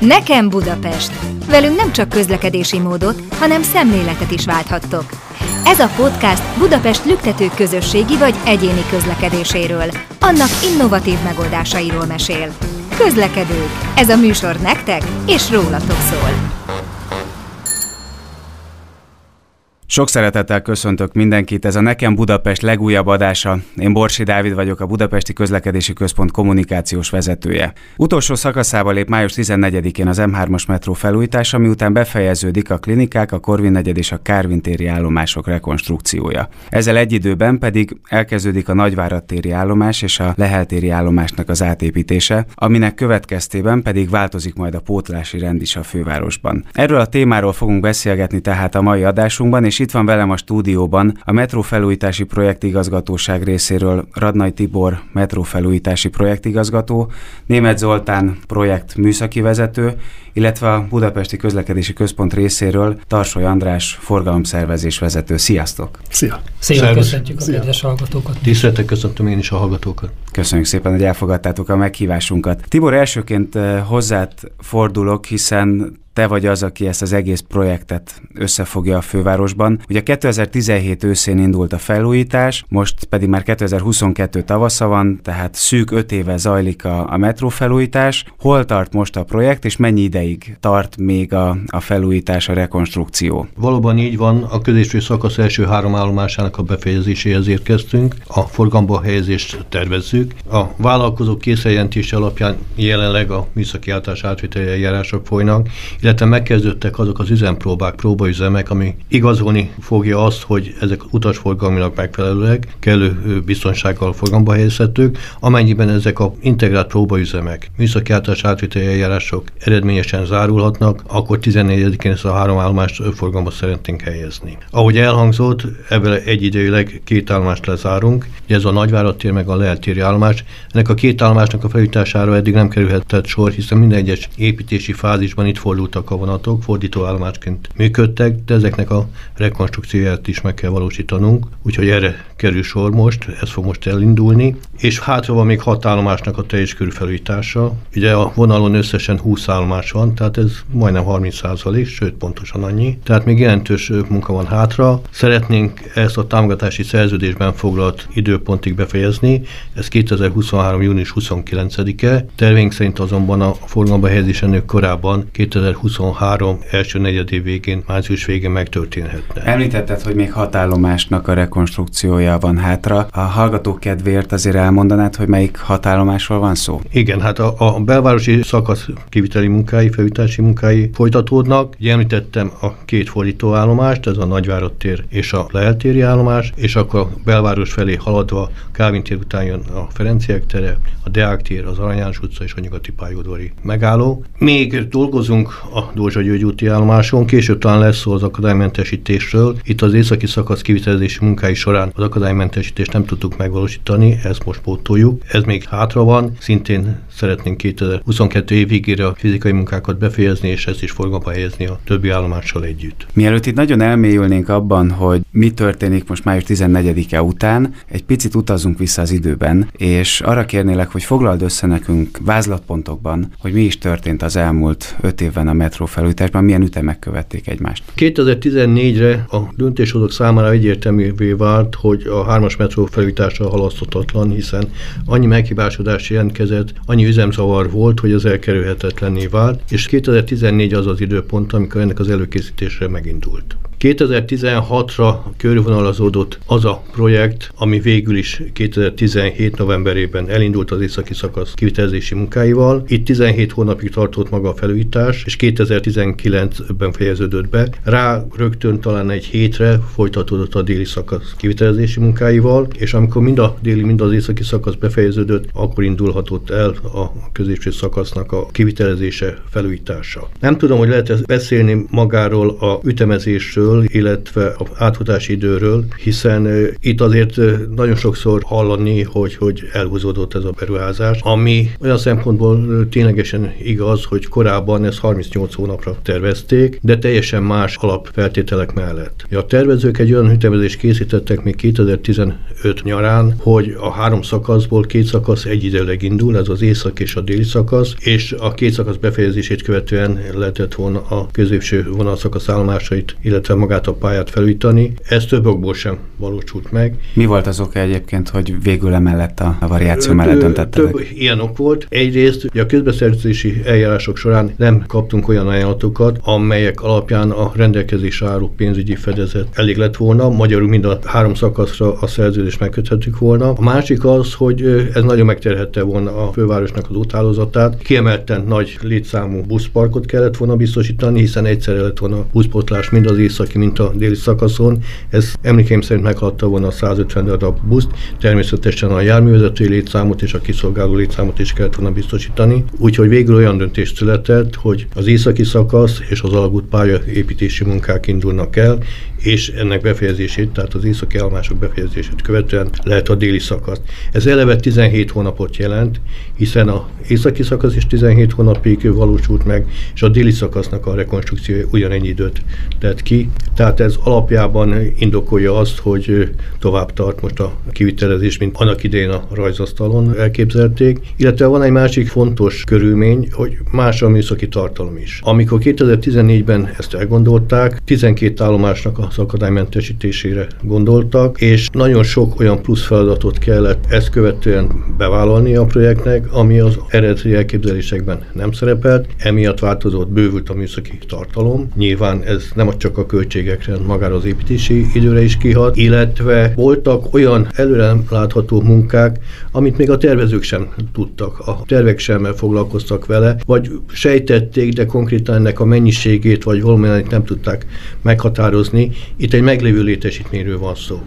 Nekem Budapest. Velünk nem csak közlekedési módot, hanem szemléletet is válthattok. Ez a podcast Budapest lüktető közösségi vagy egyéni közlekedéséről, annak innovatív megoldásairól mesél. Közlekedők. Ez a műsor nektek és rólatok szól. Sok szeretettel köszöntök mindenkit, ez a Nekem Budapest legújabb adása. Én Borsi Dávid vagyok, a Budapesti Közlekedési Központ kommunikációs vezetője. Utolsó szakaszába lép május 14-én az M3-as metró felújítása, miután befejeződik a klinikák, a Korvin negyed és a Kárvin téri állomások rekonstrukciója. Ezzel egy időben pedig elkezdődik a Nagyvárad téri állomás és a Lehel téri állomásnak az átépítése, aminek következtében pedig változik majd a pótlási rend is a fővárosban. Erről a témáról fogunk beszélgetni tehát a mai adásunkban, és itt van velem a stúdióban a metrófelújítási projektigazgatóság részéről Radnai Tibor metrófelújítási projektigazgató, Német Zoltán projekt műszaki vezető, illetve a Budapesti Közlekedési Központ részéről Tarsoly András forgalomszervezés vezető. Sziasztok! Szia! Szia, köszöntjük a kedves hallgatókat! Tiszteltek köszöntöm én is a hallgatókat! Köszönjük szépen, hogy elfogadtátok a meghívásunkat. Tibor, elsőként eh, hozzád fordulok, hiszen te vagy az, aki ezt az egész projektet összefogja a fővárosban. Ugye 2017 őszén indult a felújítás, most pedig már 2022 tavasza van, tehát szűk öt éve zajlik a, a metró felújítás. Hol tart most a projekt, és mennyi ideig tart még a, a felújítás, a rekonstrukció? Valóban így van, a középső szakasz első három állomásának a befejezéséhez érkeztünk, a forgalomba helyezést tervezzük. A vállalkozók készjeljentése alapján jelenleg a műszaki általános átviteli eljárások folynak, illetve megkezdődtek azok az üzempróbák, próbaüzemek, ami igazolni fogja azt, hogy ezek utasforgalmilag megfelelőek, kellő biztonsággal forgalomba helyezhetők, amennyiben ezek a integrált próbaüzemek, műszaki általános átviteli eljárások eredményesen zárulhatnak, akkor 14-én ezt a három állomást forgalomba szeretnénk helyezni. Ahogy elhangzott, ebből egyidejűleg két állomást lezárunk, ugye ez a Nagyvárad tér meg a Leeltéri állomás. Ennek a két állomásnak a felújítására eddig nem kerülhetett sor, hiszen minden egyes építési fázisban itt fordult indultak a vonatok, fordító állomásként működtek, de ezeknek a rekonstrukcióját is meg kell valósítanunk, úgyhogy erre kerül sor most, ez fog most elindulni, és hátra van még hat állomásnak a teljes körű felújítása. Ugye a vonalon összesen 20 állomás van, tehát ez majdnem 30 százalék, sőt pontosan annyi. Tehát még jelentős munka van hátra. Szeretnénk ezt a támogatási szerződésben foglalt időpontig befejezni, ez 2023. június 29-e. Tervénk szerint azonban a forgalomba helyezés ennél korábban 2020 2023 első negyedév végén, március végén megtörténhetne. Említetted, hogy még hat állomásnak a rekonstrukciója van hátra. A hallgatók kedvéért azért elmondanád, hogy melyik hat állomásról van szó? Igen, hát a, a belvárosi szakasz kiviteli munkái, felújítási munkái folytatódnak. Ugye említettem a két fordítóállomást, ez a Nagyvárad tér és a Leeltéri állomás, és akkor a belváros felé haladva Kálvin tér után jön a Ferenciek tere, a Deák tér, az Aranyás utca és a Nyugati pályaudvari megálló. Még dolgozunk a Dózsa György úti állomáson, később talán lesz szó az akadálymentesítésről. Itt az északi szakasz kivitelezési munkái során az akadálymentesítést nem tudtuk megvalósítani, ezt most pótoljuk. Ez még hátra van, szintén szeretnénk 2022 év végére a fizikai munkákat befejezni, és ezt is forgalomba helyezni a többi állomással együtt. Mielőtt itt nagyon elmélyülnénk abban, hogy mi történik most május 14-e után, egy picit utazunk vissza az időben, és arra kérnélek, hogy foglald össze nekünk vázlatpontokban, hogy mi is történt az elmúlt öt évben a metró felújításban, milyen ütemek követték egymást. 2014-re a döntéshozók számára egyértelművé vált, hogy a hármas metró felújítása halaszthatatlan, hiszen annyi meghibásodás jelentkezett, annyi üzemzavar volt, hogy az elkerülhetetlenné vált, és 2014 az az időpont, amikor ennek az előkészítésre megindult. 2016-ra körvonalazódott az a projekt, ami végül is 2017 novemberében elindult az északi szakasz kivitelezési munkáival. Itt 17 hónapig tartott maga a felújítás, és 2019-ben fejeződött be. Rá rögtön talán egy hétre folytatódott a déli szakasz kivitelezési munkáival, és amikor mind a déli, mind az északi szakasz befejeződött, akkor indulhatott el a középső szakasznak a kivitelezése, felújítása. Nem tudom, hogy lehet beszélni magáról a ütemezésről, időről, illetve a átfutási időről, hiszen itt azért nagyon sokszor hallani, hogy, hogy elhúzódott ez a beruházás, ami olyan szempontból ténylegesen igaz, hogy korábban ezt 38 hónapra tervezték, de teljesen más alapfeltételek mellett. A tervezők egy olyan ütemezést készítettek még 2015 nyarán, hogy a három szakaszból két szakasz egyidejűleg indul, ez az észak és a déli szakasz, és a két szakasz befejezését követően lehetett volna a középső vonalszakasz állomásait, illetve magát a pályát felújítani. Ez több okból sem valósult meg. Mi volt az oka egyébként, hogy végül emellett a variáció mellett döntettetek? Több ilyen ok volt. Egyrészt hogy a közbeszerzési eljárások során nem kaptunk olyan ajánlatokat, amelyek alapján a rendelkezésre álló pénzügyi fedezet elég lett volna, magyarul mind a három szakaszra a szerződést megköthettük volna. A másik az, hogy ez nagyon megterhette volna a fővárosnak az úthálózatát. Kiemelten nagy létszámú buszparkot kellett volna biztosítani, hiszen egyszerre lett volna buszpotlás mind az északi, mint a déli szakaszon. Ez emlékeim szerint meghaladta volna a 150 darab buszt. Természetesen a járművezetői létszámot és a kiszolgáló létszámot is kellett volna biztosítani. Úgyhogy végül olyan döntés született, hogy az északi szakasz és az alagút pálya építési munkák indulnak el, és ennek befejezését, tehát az északi állomások befejezését követően lehet a déli szakasz. Ez eleve 17 hónapot jelent, hiszen a északi szakasz is 17 hónapig valósult meg, és a déli szakasznak a rekonstrukció ugyanennyi időt tett ki. Tehát ez alapjában indokolja azt, hogy tovább tart most a kivitelezés, mint annak idején a rajzasztalon elképzelték. Illetve van egy másik fontos körülmény, hogy más a műszaki tartalom is. Amikor 2014-ben ezt elgondolták, 12 állomásnak a az akadálymentesítésére gondoltak, és nagyon sok olyan plusz feladatot kellett ezt követően bevállalni a projektnek, ami az eredeti elképzelésekben nem szerepelt, emiatt változott, bővült a műszaki tartalom. Nyilván ez nem csak a költségekre, magára az építési időre is kihat, illetve voltak olyan előre látható munkák, amit még a tervezők sem tudtak, a tervek sem foglalkoztak vele, vagy sejtették, de konkrétan ennek a mennyiségét vagy valamilyen nem tudták meghatározni, itt egy meglévő létesítményről van szó.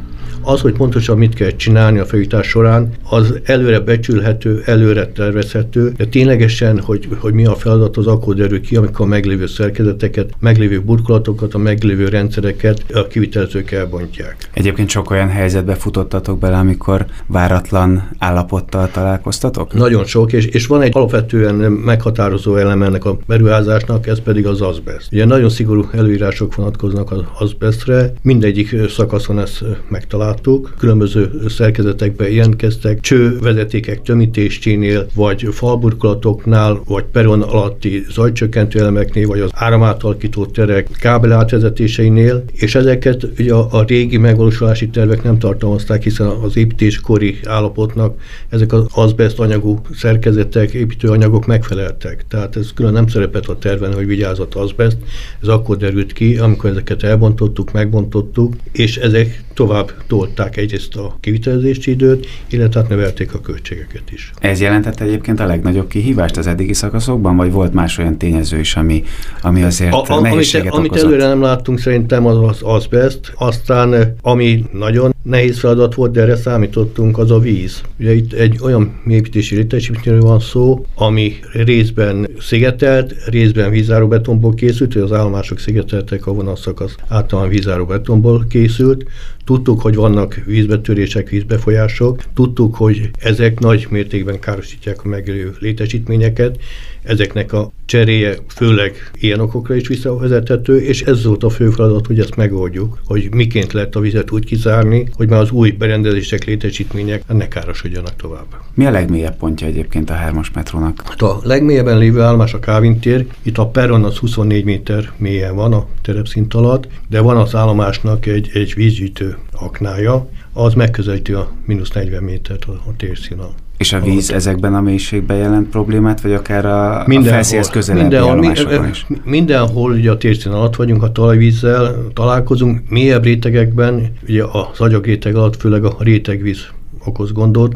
Az, hogy pontosan mit kell csinálni a felújítás során, az előre becsülhető, előre tervezhető, de ténylegesen, hogy, hogy mi a feladat, az akkor derül ki, amikor a meglévő szerkezeteket, meglévő burkolatokat, a meglévő rendszereket a kivitelezők elbontják. Egyébként sok olyan helyzetbe futottatok bele, amikor váratlan állapottal találkoztatok? Nagyon sok, és, és van egy alapvetően meghatározó elem ennek a beruházásnak, ez pedig az azbest. Ugye nagyon szigorú előírások vonatkoznak az azbestre, mindegyik szakaszon ezt megtalál láttuk, különböző szerkezetekben jelentkeztek, csővezetékek tömítésénél, vagy falburkolatoknál, vagy peron alatti zajcsökkentő elemeknél, vagy az áramátalkító terek kábel átvezetéseinél, és ezeket ugye a, a régi megvalósulási tervek nem tartalmazták, hiszen az építéskori állapotnak ezek az azbest anyagú szerkezetek, építőanyagok megfeleltek. Tehát ez külön nem szerepet a terven, hogy vigyázott azbest. Ez akkor derült ki, amikor ezeket elbontottuk, megbontottuk, és ezek tovább tolták egyrészt a kivitelezési időt, illetve hát növelték a költségeket is. Ez jelentette egyébként a legnagyobb kihívást az eddigi szakaszokban, vagy volt más olyan tényező is, ami, ami azért a, a, nehézséget amit, amit előre nem láttunk szerintem az az azbest, aztán ami nagyon nehéz feladat volt, de erre számítottunk, az a víz. Ugye itt egy olyan építési létesítményről van szó, ami részben szigetelt, részben vízáró betonból készült, az állomások szigeteltek, a vonalszakasz általán vízáró betonból készült. Tudtuk, hogy vannak vízbetörések, vízbefolyások, tudtuk, hogy ezek nagy mértékben károsítják a megélő létesítményeket, ezeknek a cseréje főleg ilyen okokra is visszavezethető, és ez volt a fő feladat, hogy ezt megoldjuk, hogy miként lehet a vizet úgy kizárni, hogy már az új berendezések, létesítmények ne károsodjanak tovább. Mi a legmélyebb pontja egyébként a hármas metrónak? Hát a legmélyebben lévő állomás a Kávin tér, itt a peron az 24 méter mélyen van a terepszint alatt, de van az állomásnak egy, egy vízgyűjtő aknája, az megközelíti a mínusz 40 métert a, a térszínal. És a víz alatt. ezekben a mélységben jelent problémát, vagy akár a, a felszínhez közelebbi mindenhol, állomásokon is? Mindenhol ugye a térszín alatt vagyunk, a talajvízzel találkozunk, mélyebb rétegekben, ugye az agyagréteg alatt főleg a rétegvíz okoz gondot,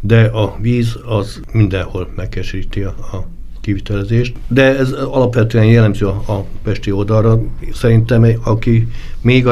de a víz az mindenhol megkeseríti a, a kivitelezést, de ez alapvetően jellemző a, pesti oldalra. Szerintem, aki még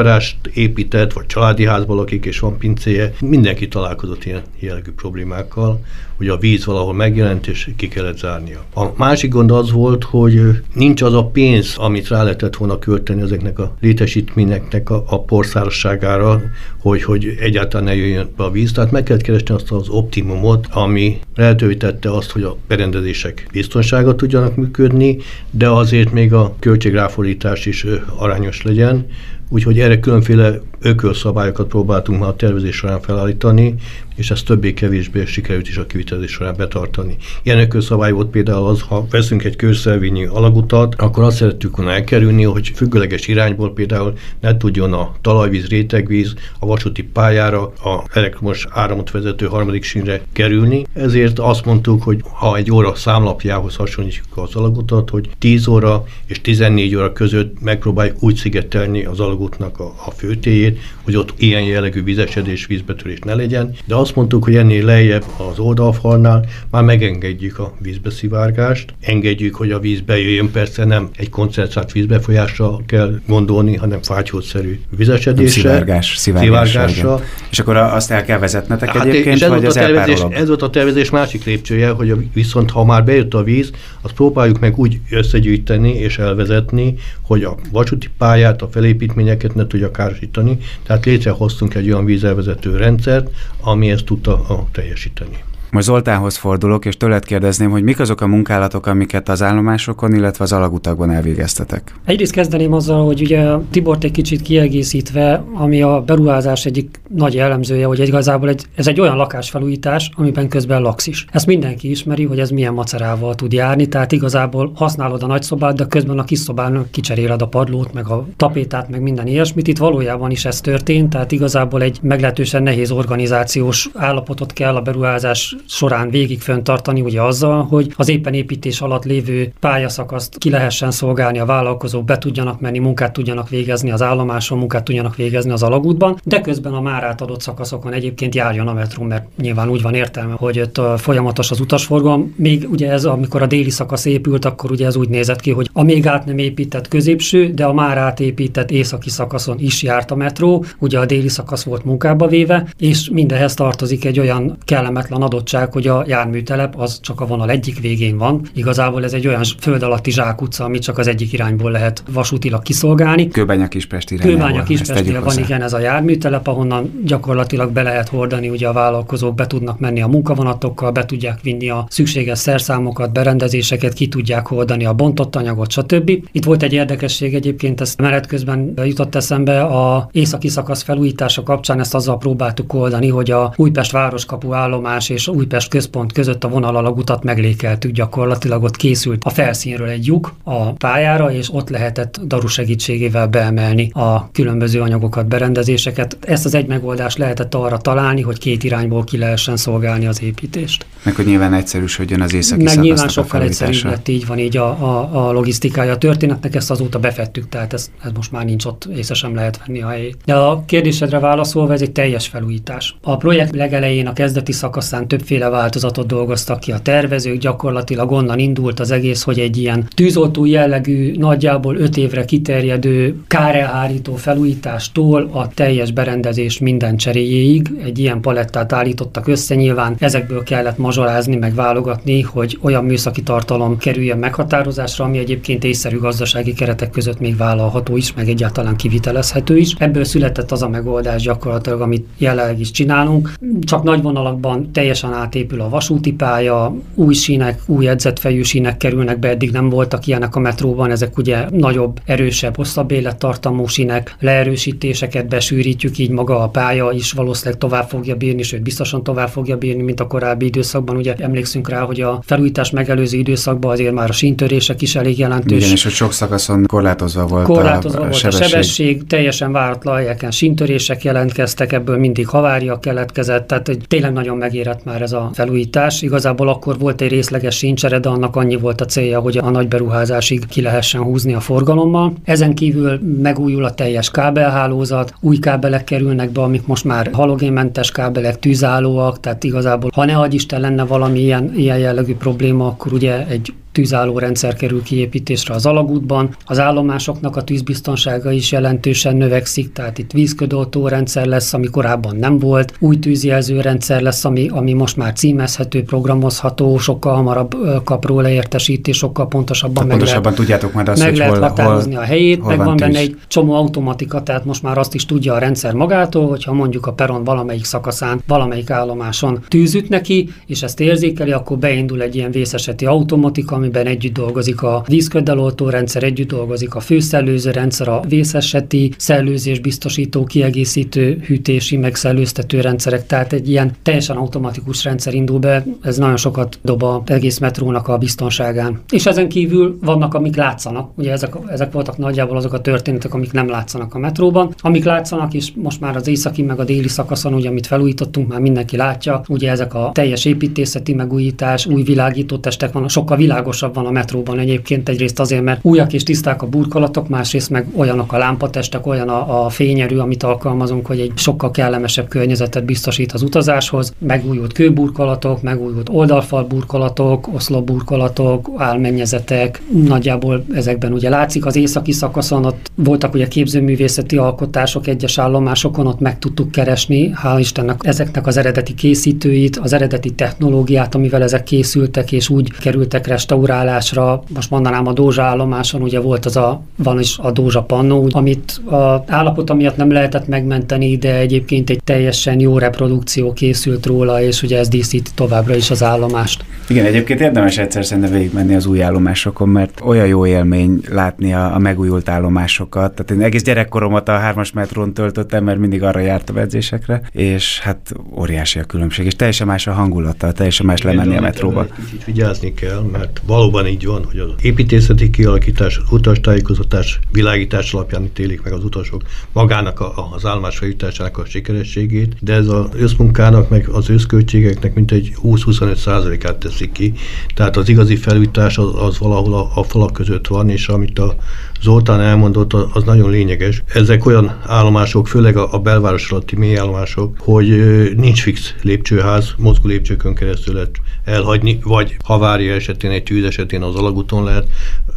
épített, vagy családi házból lakik, és van pincéje, mindenki találkozott ilyen jellegű problémákkal, hogy a víz valahol megjelent, és ki kellett zárnia. A másik gond az volt, hogy nincs az a pénz, amit rá lehetett volna költeni ezeknek a létesítményeknek a, a porszárosságára, hogy, hogy egyáltalán ne jöjjön be a víz. Tehát meg kellett keresni azt az optimumot, ami lehetővé tette azt, hogy a berendezések biztonsága tudjanak működni, de azért még a költségráfordítás is arányos legyen, úgyhogy erre különféle ökölszabályokat próbáltunk már a tervezés során felállítani, és ezt többé-kevésbé sikerült is a kivitelezés során betartani. Ilyen ökölszabály volt például az, ha veszünk egy kőszervényi alagutat, akkor azt szerettük volna elkerülni, hogy függőleges irányból például ne tudjon a talajvíz, rétegvíz a vasúti pályára, a elektromos áramot vezető harmadik sínre kerülni. Ezért azt mondtuk, hogy ha egy óra számlapjához hasonlítjuk az alagutat, hogy 10 óra és 14 óra között megpróbáljuk úgy szigetelni az alagútnak a, a főtéjét, hogy ott ilyen jellegű vizesedés, vízbetörés ne legyen, de azt mondtuk, hogy ennél lejjebb az oldalfalnál már megengedjük a vízbeszivárgást, engedjük, hogy a víz bejöjjön, persze nem egy koncentrált vízbefolyásra kell gondolni, hanem fátyhószerű vizesedésre. Szivárgás, szivárgásra. És akkor azt el kell vezetnetek hát egyébként, és ez vagy az tervezés, Ez volt a tervezés másik lépcsője, hogy a, viszont ha már bejött a víz, azt próbáljuk meg úgy összegyűjteni és elvezetni, hogy a vasúti pályát, a felépítményeket ne tudja károsítani. Tehát létrehoztunk egy olyan vízelvezető rendszert, ami ezt tudta teljesíteni. Most Zoltánhoz fordulok, és tőled kérdezném, hogy mik azok a munkálatok, amiket az állomásokon, illetve az alagutakban elvégeztetek? Egyrészt kezdeném azzal, hogy ugye Tibort egy kicsit kiegészítve, ami a beruházás egyik nagy jellemzője, hogy igazából egy, ez egy olyan lakásfelújítás, amiben közben laksz is. Ezt mindenki ismeri, hogy ez milyen macerával tud járni, tehát igazából használod a nagyszobát, de közben a kis szobán kicseréled a padlót, meg a tapétát, meg minden ilyesmit. Itt valójában is ez történt, tehát igazából egy meglehetősen nehéz organizációs állapotot kell a beruházás során végig föntartani, ugye azzal, hogy az éppen építés alatt lévő pályaszakaszt ki lehessen szolgálni, a vállalkozók be tudjanak menni, munkát tudjanak végezni az állomáson, munkát tudjanak végezni az alagútban, de közben a már átadott szakaszokon egyébként járjon a metró, mert nyilván úgy van értelme, hogy ott folyamatos az utasforgalom. Még ugye ez, amikor a déli szakasz épült, akkor ugye ez úgy nézett ki, hogy a még át nem épített középső, de a már átépített északi szakaszon is járt a metró, ugye a déli szakasz volt munkába véve, és mindehez tartozik egy olyan kellemetlen adottság, adottság, hogy a járműtelep az csak a vonal egyik végén van. Igazából ez egy olyan föld alatti zsákutca, amit csak az egyik irányból lehet vasútilag kiszolgálni. Kőbánya Kispest irányából. Kőbánya Kispestire van, igen, ez a járműtelep, ahonnan gyakorlatilag be lehet hordani, ugye a vállalkozók be tudnak menni a munkavonatokkal, be tudják vinni a szükséges szerszámokat, berendezéseket, ki tudják hordani a bontott anyagot, stb. Itt volt egy érdekesség egyébként, ezt menet közben jutott eszembe a északi szakasz felújítása kapcsán, ezt azzal próbáltuk oldani, hogy a Újpest városkapu állomás és Újpest központ között a vonalalagutat meglékeltük, gyakorlatilag ott készült a felszínről egy lyuk a pályára, és ott lehetett daru segítségével beemelni a különböző anyagokat, berendezéseket. Ezt az egy megoldást lehetett arra találni, hogy két irányból ki lehessen szolgálni az építést. Meg hogy nyilván egyszerűsödjön az északi Meg nyilván sokkal egyszerűbb lett, így van így a, a, a logisztikája a történetnek, ezt azóta befettük, tehát ez, ez most már nincs ott, észre sem lehet venni a helyét. De a kérdésedre válaszolva, ez egy teljes felújítás. A projekt legelején, a kezdeti szakaszán többféle többféle változatot dolgoztak ki a tervezők, gyakorlatilag onnan indult az egész, hogy egy ilyen tűzoltó jellegű, nagyjából öt évre kiterjedő kárelhárító felújítástól a teljes berendezés minden cseréjéig egy ilyen palettát állítottak össze. Nyilván ezekből kellett mazsolázni, meg válogatni, hogy olyan műszaki tartalom kerüljön meghatározásra, ami egyébként észszerű gazdasági keretek között még vállalható is, meg egyáltalán kivitelezhető is. Ebből született az a megoldás gyakorlatilag, amit jelenleg is csinálunk. Csak nagy vonalakban teljesen átépül a vasúti pálya, új sínek, új edzetfejű sínek kerülnek be, eddig nem voltak ilyenek a metróban, ezek ugye nagyobb, erősebb, hosszabb élettartamú sínek, leerősítéseket besűrítjük, így maga a pálya is valószínűleg tovább fogja bírni, sőt biztosan tovább fogja bírni, mint a korábbi időszakban. Ugye emlékszünk rá, hogy a felújítás megelőző időszakban azért már a síntörések is elég jelentős. Igen, és hogy sok szakaszon korlátozva volt korlátozva a, volt sebesség. a sebesség, teljesen váratlan helyeken síntörések jelentkeztek, ebből mindig havária keletkezett, tehát tényleg nagyon megérett már ez a felújítás. Igazából akkor volt egy részleges sincsere, de annak annyi volt a célja, hogy a nagy beruházásig ki lehessen húzni a forgalommal. Ezen kívül megújul a teljes kábelhálózat, új kábelek kerülnek be, amik most már halogénmentes kábelek, tűzállóak, tehát igazából, ha ne Isten lenne valami ilyen, ilyen jellegű probléma, akkor ugye egy tűzálló rendszer kerül kiépítésre az alagútban. Az állomásoknak a tűzbiztonsága is jelentősen növekszik, tehát itt vízködoltó rendszer lesz, ami korábban nem volt, új tűzjelző rendszer lesz, ami, ami most már címezhető, programozható, sokkal hamarabb kap róla értesítés, sokkal pontosabban, meg pontosabban lehet, tudjátok majd azt, meg hogy lehet hol, határozni hol, a helyét, hol meg van, van benne egy csomó automatika, tehát most már azt is tudja a rendszer magától, hogyha mondjuk a peron valamelyik szakaszán, valamelyik állomáson tűzüt neki, és ezt érzékeli, akkor beindul egy ilyen vészeseti automatika, amiben együtt dolgozik a vízköddeloltó rendszer, együtt dolgozik a főszellőző rendszer, a vészeseti szellőzés biztosító, kiegészítő, hűtési, megszellőztető rendszerek, tehát egy ilyen teljesen automatikus rendszer indul be, ez nagyon sokat dob a egész metrónak a biztonságán. És ezen kívül vannak, amik látszanak, ugye ezek, ezek voltak nagyjából azok a történetek, amik nem látszanak a metróban, amik látszanak, és most már az északi meg a déli szakaszon, ugye amit felújítottunk, már mindenki látja, ugye ezek a teljes építészeti megújítás, új világító testek van, sokkal világosabb van a metróban egyébként, egyrészt azért, mert újak és tiszták a burkolatok, másrészt meg olyanok a lámpatestek, olyan a, a fényerő, amit alkalmazunk, hogy egy sokkal kellemesebb környezetet biztosít az utazáshoz, megújult kőburkolatok, megújult oldalfal burkolatok, oszlopburkolatok, álmennyezetek, nagyjából ezekben ugye látszik. Az északi szakaszon, ott voltak ugye képzőművészeti alkotások egyes állomásokon, ott meg tudtuk keresni, hál' Istennek ezeknek az eredeti készítőit, az eredeti technológiát, amivel ezek készültek, és úgy kerültek restaurálásra. Most mondanám a Dózsa állomáson, ugye volt az a, van is a Dózsa pannó, amit a állapota miatt nem lehetett megmenteni, de egyébként egy teljesen jó reprodukció készült róla, és ugye ez díszíti továbbra is az állomást. Igen, egyébként érdemes egyszer szerintem végigmenni az új állomásokon, mert olyan jó élmény látni a, a megújult állomásokat. Tehát én egész gyerekkoromat a hármas metrón töltöttem, mert mindig arra jártam edzésekre, és hát óriási a különbség, és teljesen más a hangulata, teljesen más lemenni a metróba. Kicsit vigyázni kell, mert valóban így van, hogy az építészeti kialakítás, az utastájékoztatás, világítás alapján ítélik meg az utasok magának a, az állomás feljutásának a sikerességét, de ez az összmunkának, meg az összköltségeknek mintegy 20-25 százalékát teszik ki. Tehát az igazi felújítás az, az valahol a, a falak között van, és amit a Zoltán elmondott, az nagyon lényeges. Ezek olyan állomások, főleg a, belváros alatti mélyállomások, hogy nincs fix lépcsőház, mozgó lépcsőkön keresztül lehet elhagyni, vagy havária esetén, egy tűz esetén az alagúton lehet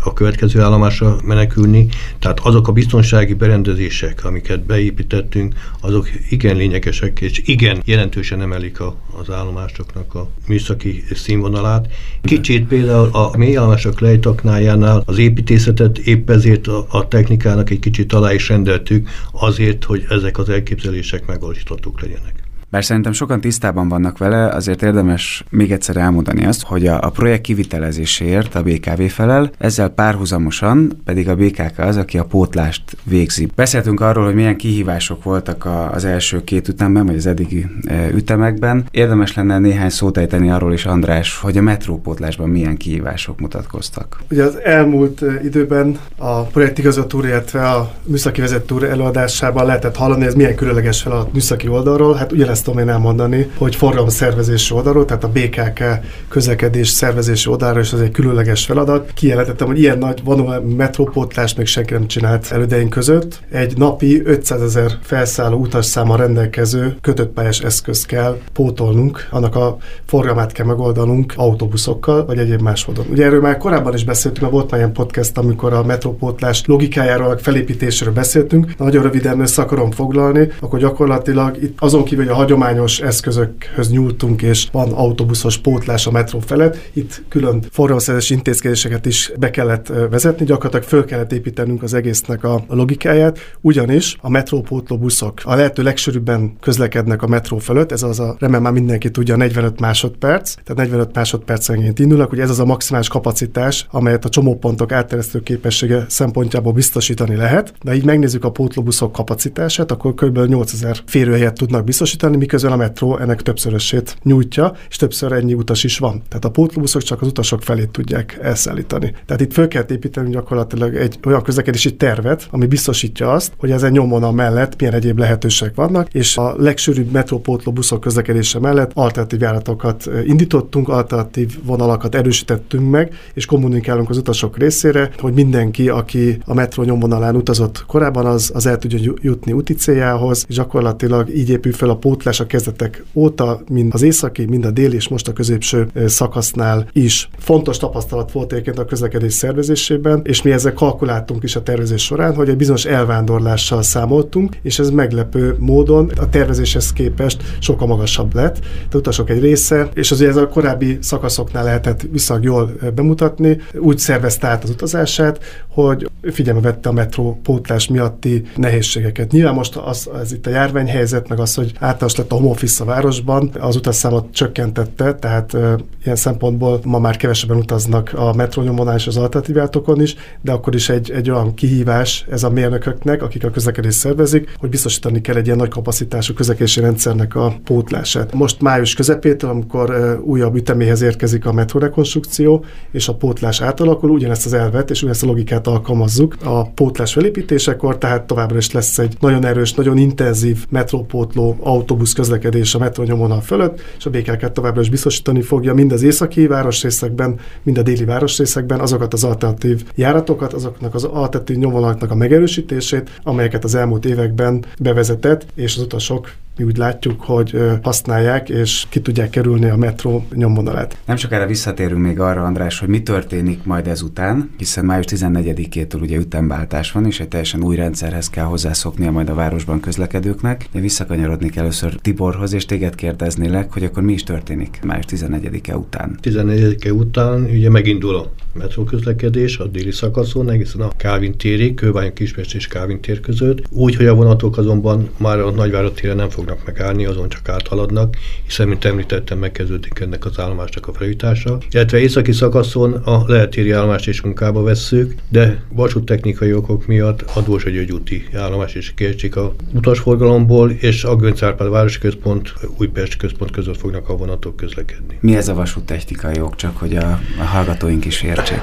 a következő állomásra menekülni. Tehát azok a biztonsági berendezések, amiket beépítettünk, azok igen lényegesek, és igen jelentősen emelik a, az állomásoknak a műszaki színvonalát. Kicsit például a mélyállomások lejtaknájánál az építészetet épp ezért a, a technikának egy kicsit alá is rendeltük, azért, hogy ezek az elképzelések megvalósíthatók legyenek. Bár szerintem sokan tisztában vannak vele, azért érdemes még egyszer elmondani azt, hogy a, a projekt kivitelezéséért a BKV felel, ezzel párhuzamosan pedig a BKK az, aki a pótlást végzi. Beszéltünk arról, hogy milyen kihívások voltak a, az első két ütemben, vagy az eddigi e, ütemekben. Érdemes lenne néhány szót ejteni arról is, András, hogy a metrópótlásban milyen kihívások mutatkoztak. Ugye az elmúlt e, időben a projektigazgató, illetve a műszaki vezető előadásában lehetett hallani, ez milyen különleges feladat műszaki oldalról. Hát ugyanezt tudom én elmondani, hogy szervezési oldalról, tehát a BKK közlekedés szervezési oldalról is az egy különleges feladat. Kijelentettem, hogy ilyen nagy vonó metrópótlás még senki nem csinált elődeink között. Egy napi 500 ezer felszálló utasszáma rendelkező kötött pályás eszköz kell pótolnunk, annak a forgalmát kell megoldanunk autóbuszokkal, vagy egyéb más módon. Ugye erről már korábban is beszéltünk, mert volt már ilyen podcast, amikor a metrópótlás logikájáról, a felépítésről beszéltünk. Nagyon röviden össze akarom foglalni, akkor gyakorlatilag itt azon kívül, hogy a hagyományos eszközökhöz nyúltunk, és van autóbuszos pótlás a metró felett. Itt külön forgalomszerzési intézkedéseket is be kellett vezetni, gyakorlatilag föl kellett építenünk az egésznek a logikáját, ugyanis a metrópótló buszok a lehető legsűrűbben közlekednek a metró fölött, ez az a, remélem már mindenki tudja, 45 másodperc, tehát 45 másodpercenként indulnak, hogy ez az a maximális kapacitás, amelyet a csomópontok átteresztő képessége szempontjából biztosítani lehet. De így megnézzük a pótlóbuszok kapacitását, akkor kb. 8000 férőhelyet tudnak biztosítani, miközben a metró ennek többszörösét nyújtja, és többször ennyi utas is van. Tehát a pótlóbuszok csak az utasok felé tudják elszállítani. Tehát itt föl kell építeni gyakorlatilag egy olyan közlekedési tervet, ami biztosítja azt, hogy ezen nyomvonal mellett milyen egyéb lehetőségek vannak, és a legsűrűbb metrópótló buszok közlekedése mellett alternatív járatokat indítottunk, alternatív vonalakat erősítettünk meg, és kommunikálunk az utasok részére, hogy mindenki, aki a metró nyomvonalán utazott korábban, az, az el tudja jutni úti céljához, és gyakorlatilag így épül fel a pótlás a kezdetek óta, mind az északi, mind a déli és most a középső szakasznál is. Fontos tapasztalat volt egyébként a közlekedés szervezésében, és mi ezzel kalkuláltunk is a tervezés során, hogy egy bizonyos elvándorlással számoltunk, és ez meglepő módon a tervezéshez képest sokkal magasabb lett. A utasok egy része, és az ez a korábbi szakaszoknál lehetett viszonylag jól bemutatni, úgy szervezte át az utazását, hogy figyelme vette a metró pótlás miatti nehézségeket. Nyilván most az, az itt a járványhelyzet, meg az, hogy általános szokás lett a home office a városban, az utasszámot csökkentette, tehát ilyen szempontból ma már kevesebben utaznak a metrónyomon és az alternatívátokon is, de akkor is egy, egy olyan kihívás ez a mérnököknek, akik a közlekedést szervezik, hogy biztosítani kell egy ilyen nagy kapacitású közlekedési rendszernek a pótlását. Most május közepétől, amikor újabb üteméhez érkezik a metrórekonstrukció, és a pótlás átalakul, ugyanezt az elvet és ugyanezt a logikát alkalmazzuk a pótlás felépítésekor, tehát továbbra is lesz egy nagyon erős, nagyon intenzív metrópótló autóbusz közlekedés a metrónyomvonal fölött, és a BKK továbbra is biztosítani fogja mind az északi városrészekben, mind a déli városrészekben azokat az alternatív járatokat, azoknak az alternatív nyomvonalaknak a megerősítését, amelyeket az elmúlt években bevezetett, és az utasok mi úgy látjuk, hogy használják, és ki tudják kerülni a metró nyomvonalát. Nem sokára visszatérünk még arra, András, hogy mi történik majd ezután, hiszen május 14-től ugye ütemváltás van, és egy teljesen új rendszerhez kell hozzászoknia majd a városban közlekedőknek. De visszakanyarodnék először Tiborhoz, és téged kérdeznélek, hogy akkor mi is történik május 14-e után. 14-e után ugye megindul a metróközlekedés a déli szakaszon, egészen a Kávin térig, Kőbány Kispest és Kávin tér között, úgy, hogy a vonatok azonban már a Nagyvárad téren nem fognak megállni, azon csak áthaladnak, hiszen, mint említettem, megkezdődik ennek az állomásnak a felújítása. Illetve északi szakaszon a lehetéri állomást is munkába vesszük, de vasúttechnikai okok miatt a Dózsa úti állomás is kiesik a utasforgalomból, és a Gönc Árpád városi központ, Újpest központ között fognak a vonatok közlekedni. Mi ez a vasúttechnikai ok, csak hogy a, a hallgatóink is értsék?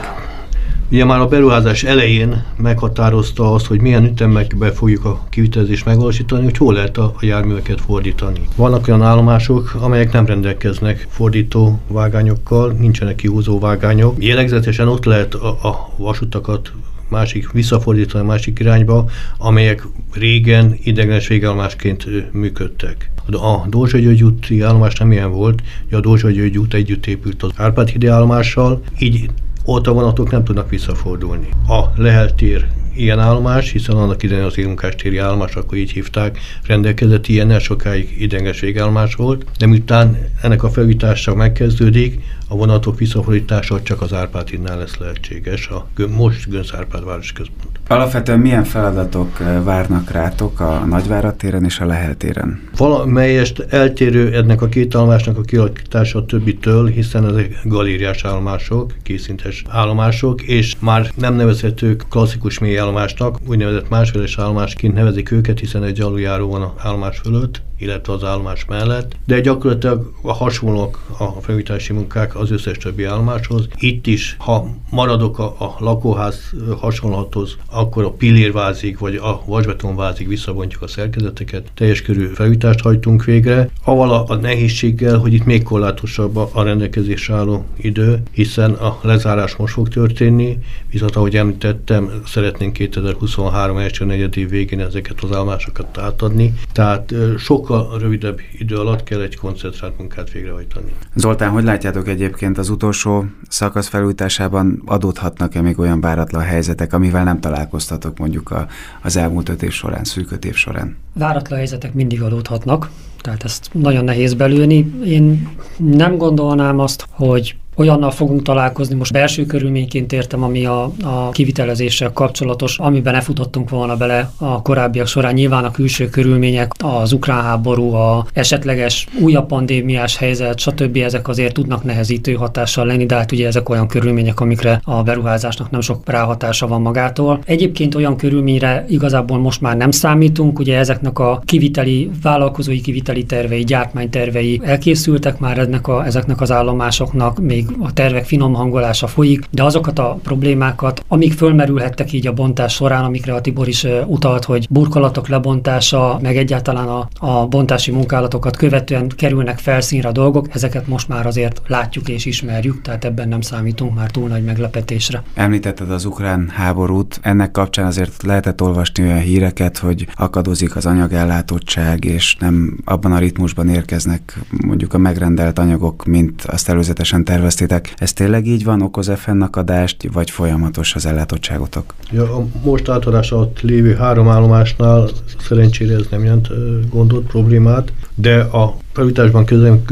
Ugye már a beruházás elején meghatározta azt, hogy milyen ütemekbe fogjuk a kivitelezést megvalósítani, hogy hol lehet a, a járműveket fordítani. Vannak olyan állomások, amelyek nem rendelkeznek fordító vágányokkal, nincsenek kihúzó vágányok. Jellegzetesen ott lehet a, a vasutakat másik, visszafordítani a másik irányba, amelyek régen ideglenes végállomásként működtek. A Dózsa György úti állomás nem ilyen volt, hogy a Dózsa György út együtt épült az Árpád hídi állomással, így ott a vonatok nem tudnak visszafordulni. A Lehel tér ilyen állomás, hiszen annak idején az élmunkás téri állomás, akkor így hívták, rendelkezett ilyennel, sokáig ideges végállomás volt, de miután ennek a felújítása megkezdődik, a vonatok visszafordítása csak az Árpád lesz lehetséges, a most Gönc Árpád város központ. Alapvetően milyen feladatok eh, várnak rátok a Nagyvárad téren és a Lehel téren? Valamelyest eltérő ennek a két állomásnak a kialakítása a többitől, hiszen ezek galériás állomások, készintes állomások, és már nem nevezhetők klasszikus mély állomásnak, úgynevezett másfeles állomásként nevezik őket, hiszen egy aluljáró van a állomás fölött, illetve az állomás mellett, de gyakorlatilag a hasonlók a felújítási munkák az összes többi állomáshoz. Itt is, ha maradok a, a lakóház hasonlathoz, akkor a pillérvázig vagy a vasbetonvázig visszabontjuk a szerkezeteket, teljes körű felújítást hajtunk végre, avval a, nehézséggel, hogy itt még korlátosabb a, rendelkezésre álló idő, hiszen a lezárás most fog történni, viszont ahogy említettem, szeretnénk 2023 első negyedév végén ezeket az állomásokat átadni, tehát sokkal rövidebb idő alatt kell egy koncentrált munkát végrehajtani. Zoltán, hogy látjátok egyébként az utolsó szakasz felújításában adódhatnak-e még olyan váratlan helyzetek, amivel nem találkoztatok mondjuk a, az elmúlt öt év során, szűk év során? Váratlan helyzetek mindig adódhatnak, tehát ezt nagyon nehéz belülni. Én nem gondolnám azt, hogy olyannal fogunk találkozni, most belső körülményként értem, ami a, a kivitelezéssel kapcsolatos, amiben ne futottunk volna bele a korábbiak során. Nyilván a külső körülmények, az ukrán háború, a esetleges újabb pandémiás helyzet, stb. ezek azért tudnak nehezítő hatással lenni, de hát ugye ezek olyan körülmények, amikre a beruházásnak nem sok ráhatása van magától. Egyébként olyan körülményre igazából most már nem számítunk, ugye ezeknek a kiviteli, vállalkozói kiviteli tervei, gyártmánytervei elkészültek már ennek a, ezeknek az állomásoknak, még még a tervek finom hangolása folyik, de azokat a problémákat, amik fölmerülhettek így a bontás során, amikre a Tibor is utalt, hogy burkolatok lebontása, meg egyáltalán a, a bontási munkálatokat követően kerülnek felszínre a dolgok, ezeket most már azért látjuk és ismerjük, tehát ebben nem számítunk már túl nagy meglepetésre. Említetted az ukrán háborút, ennek kapcsán azért lehetett olvasni olyan híreket, hogy akadozik az anyagellátottság, és nem abban a ritmusban érkeznek mondjuk a megrendelt anyagok, mint azt előzetesen tervezték terveztétek. Ez tényleg így van, okoz-e fennakadást, vagy folyamatos az ellátottságotok? Ja, a most átadás alatt lévő három állomásnál szerencsére ez nem jelent gondot, problémát, de a felújításban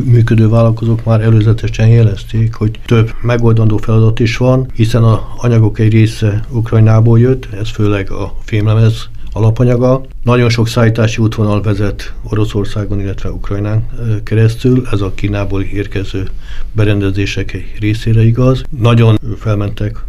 működő vállalkozók már előzetesen jelezték, hogy több megoldandó feladat is van, hiszen a anyagok egy része Ukrajnából jött, ez főleg a fémlemez alapanyaga. Nagyon sok szállítási útvonal vezet Oroszországon, illetve Ukrajnán keresztül, ez a Kínából érkező berendezések egy részére igaz. Nagyon felmentek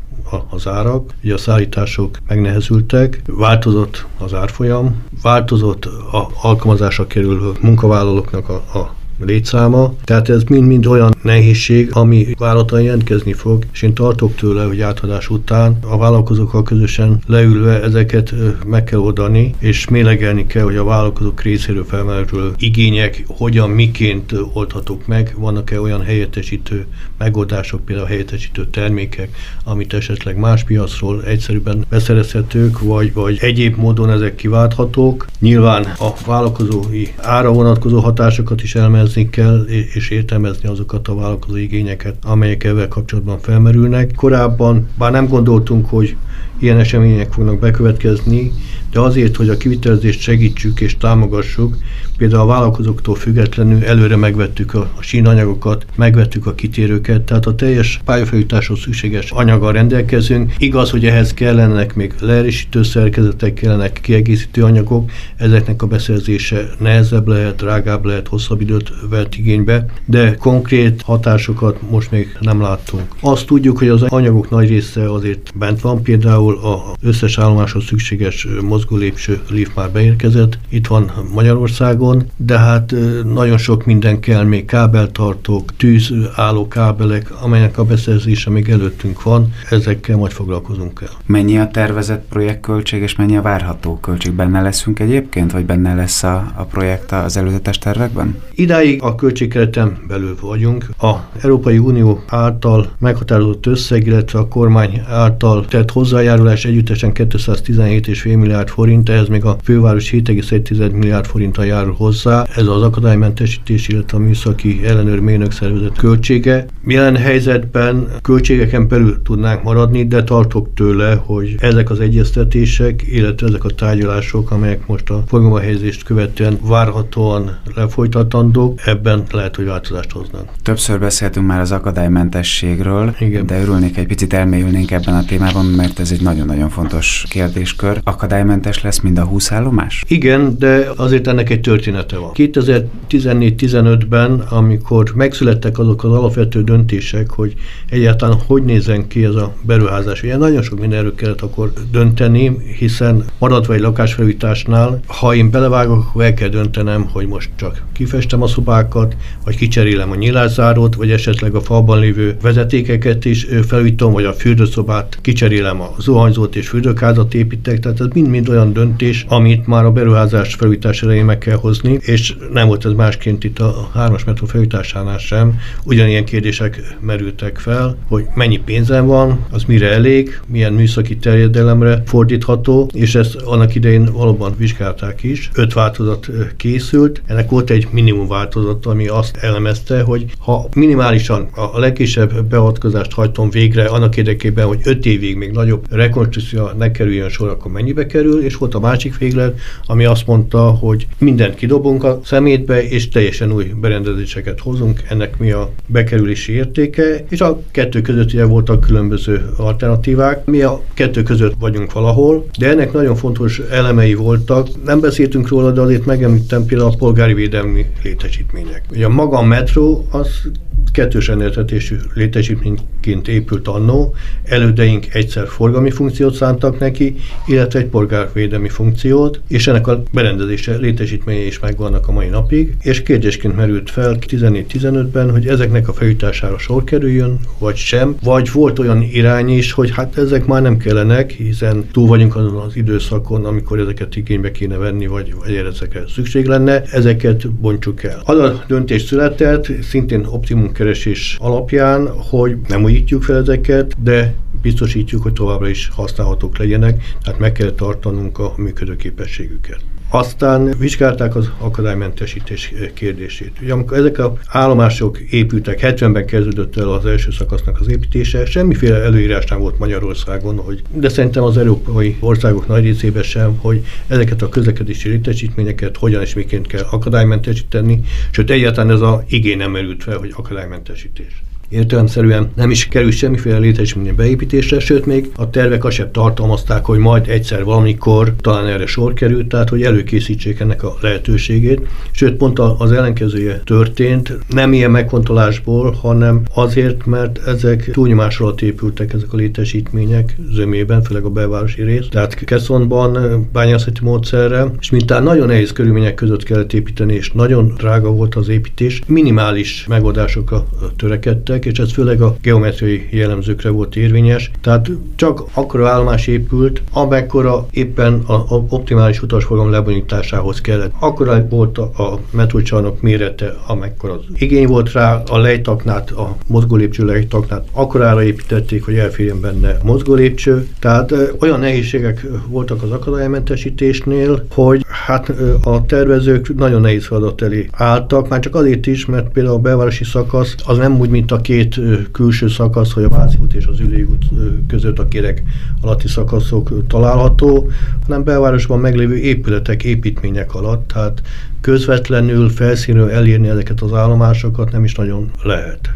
az árak, ugye a szállítások megnehezültek, változott az árfolyam, változott a alkalmazásra kerülő munkavállalóknak a, a létszáma. Tehát ez mind-mind olyan nehézség, ami vállalaton jelentkezni fog, és én tartok tőle, hogy átadás után a vállalkozókkal közösen leülve ezeket meg kell oldani, és mélegelni kell, hogy a vállalkozók részéről felmerülő igények hogyan, miként oldhatók meg, vannak-e olyan helyettesítő megoldások, például helyettesítő termékek, amit esetleg más piacról egyszerűen beszerezhetők, vagy, vagy egyéb módon ezek kiválthatók. Nyilván a vállalkozói ára vonatkozó hatásokat is elmez elemezni kell, és értelmezni azokat a vállalkozó igényeket, amelyek ezzel kapcsolatban felmerülnek. Korábban, bár nem gondoltunk, hogy ilyen események fognak bekövetkezni, de azért, hogy a kivitelezést segítsük és támogassuk, például a vállalkozóktól függetlenül előre megvettük a, sínanyagokat, megvettük a kitérőket, tehát a teljes pályafelújításhoz szükséges anyaggal rendelkezünk. Igaz, hogy ehhez kellenek még leerősítő szerkezetek, kellenek kiegészítő anyagok, ezeknek a beszerzése nehezebb lehet, drágább lehet, hosszabb időt vett igénybe, de konkrét hatásokat most még nem láttunk. Azt tudjuk, hogy az anyagok nagy része azért bent van, például az összes állomáshoz szükséges mozgólépső lift már beérkezett, itt van Magyarországon, de hát nagyon sok minden kell, még kábeltartók, tűzálló kábelek, amelynek a beszerzése még előttünk van, ezekkel majd foglalkozunk el. Mennyi a tervezett projektköltség, és mennyi a várható költség? Benne leszünk egyébként, vagy benne lesz a, a projekt az előzetes tervekben? Idáig a költségkereten belül vagyunk. A Európai Unió által meghatározott összeg, illetve a kormány által tett hozzájárulás együttesen 217,5 milliárd forint, ehhez még a főváros 7,1 milliárd forinttal járul hozzá. Ez az akadálymentesítés, illetve a műszaki ellenőr mérnök szervezet költsége. Jelen helyzetben költségeken belül tudnánk maradni, de tartok tőle, hogy ezek az egyeztetések, illetve ezek a tárgyalások, amelyek most a helyezést követően várhatóan lefolytatandók, ebben lehet, hogy változást hoznak. Többször beszéltünk már az akadálymentességről, Igen. de örülnék egy picit elmélyülnénk ebben a témában, mert ez egy nagyon-nagyon fontos kérdéskör. Akadálymentes lesz mind a 20 állomás? Igen, de azért ennek egy története van. 2014-15-ben, amikor megszülettek azok az alapvető döntések, hogy egyáltalán hogy nézen ki ez a beruházás. Ugye nagyon sok mindenről kellett akkor dönteni, hiszen maradva egy lakásfelújításnál, ha én belevágok, akkor el kell döntenem, hogy most csak kifestem a szobákat, vagy kicserélem a nyilászárót, vagy esetleg a falban lévő vezetékeket is felújítom, vagy a fürdőszobát kicserélem a zuhanyzót és fürdőkázat építek, tehát ez mind-mind olyan döntés, amit már a beruházás felújítás elején meg kell hozni, és nem volt ez másként itt a hármas metró felújításánál sem. Ugyanilyen kérdések merültek fel, hogy mennyi pénzem van, az mire elég, milyen műszaki terjedelemre fordítható, és ezt annak idején valóban vizsgálták is. Öt változat készült, ennek volt egy minimum változat, ami azt elemezte, hogy ha minimálisan a legkisebb beavatkozást hajtom végre annak érdekében, hogy öt évig még nagyobb rekonstrukció ne kerüljön sor, akkor mennyibe kerül, és volt a másik véglet, ami azt mondta, hogy mindent kidobunk a szemétbe, és teljesen új berendezéseket hozunk, ennek mi a bekerülési értéke, és a kettő között ugye voltak különböző alternatívák. Mi a kettő között vagyunk valahol, de ennek nagyon fontos elemei voltak. Nem beszéltünk róla, de azért megemlítem például a polgári védelmi létesítmények. Ugye maga a metró az kettős rendeltetésű létesítményként épült annó, elődeink egyszer forgalmi funkciót szántak neki, illetve egy polgárvédelmi funkciót, és ennek a berendezése, létesítménye is megvannak a mai napig, és kérdésként merült fel 14-15-ben, hogy ezeknek a felújítására sor kerüljön, vagy sem, vagy volt olyan irány is, hogy hát ezek már nem kellenek, hiszen túl vagyunk azon az időszakon, amikor ezeket igénybe kéne venni, vagy, vagy ezekre szükség lenne, ezeket bontsuk el. Az a döntés született, szintén optimum keresés alapján, hogy nem újítjuk fel ezeket, de biztosítjuk, hogy továbbra is használhatók legyenek, tehát meg kell tartanunk a működőképességüket. Aztán vizsgálták az akadálymentesítés kérdését. Ugye amikor ezek az állomások épültek, 70-ben kezdődött el az első szakasznak az építése, semmiféle előírás nem volt Magyarországon, hogy, de szerintem az európai országok nagy részében sem, hogy ezeket a közlekedési létesítményeket hogyan és miként kell akadálymentesíteni, sőt egyáltalán ez a igény nem merült fel, hogy akadálymentesítés. Értelemszerűen nem is kerül semmiféle létesítmény beépítésre, sőt még a tervek azt sem tartalmazták, hogy majd egyszer valamikor talán erre sor került, tehát hogy előkészítsék ennek a lehetőségét. Sőt, pont az ellenkezője történt, nem ilyen megfontolásból, hanem azért, mert ezek túlnyomás alatt épültek ezek a létesítmények zömében, főleg a belvárosi rész. Tehát Keszonban bányászati módszerre, és mintán nagyon nehéz körülmények között kellett építeni, és nagyon drága volt az építés, minimális megoldásokra törekedtek, és ez főleg a geometriai jellemzőkre volt érvényes. Tehát csak akkora állomás épült, amekkora éppen a, optimális utasforgalom lebonyításához kellett. Akkora volt a, a metrócsarnok mérete, amekkora az igény volt rá, a lejtaknát, a mozgólépcső lejtaknát akkorára építették, hogy elférjen benne mozgólépcső. Tehát olyan nehézségek voltak az akadálymentesítésnél, hogy hát a tervezők nagyon nehéz feladat elé álltak, már csak azért is, mert például a belvárosi szakasz az nem úgy, mint a két külső szakasz, hogy a Váci út és az Üli út között a kérek alatti szakaszok található, hanem belvárosban meglévő épületek, építmények alatt, tehát közvetlenül felszínről elérni ezeket az állomásokat nem is nagyon lehet.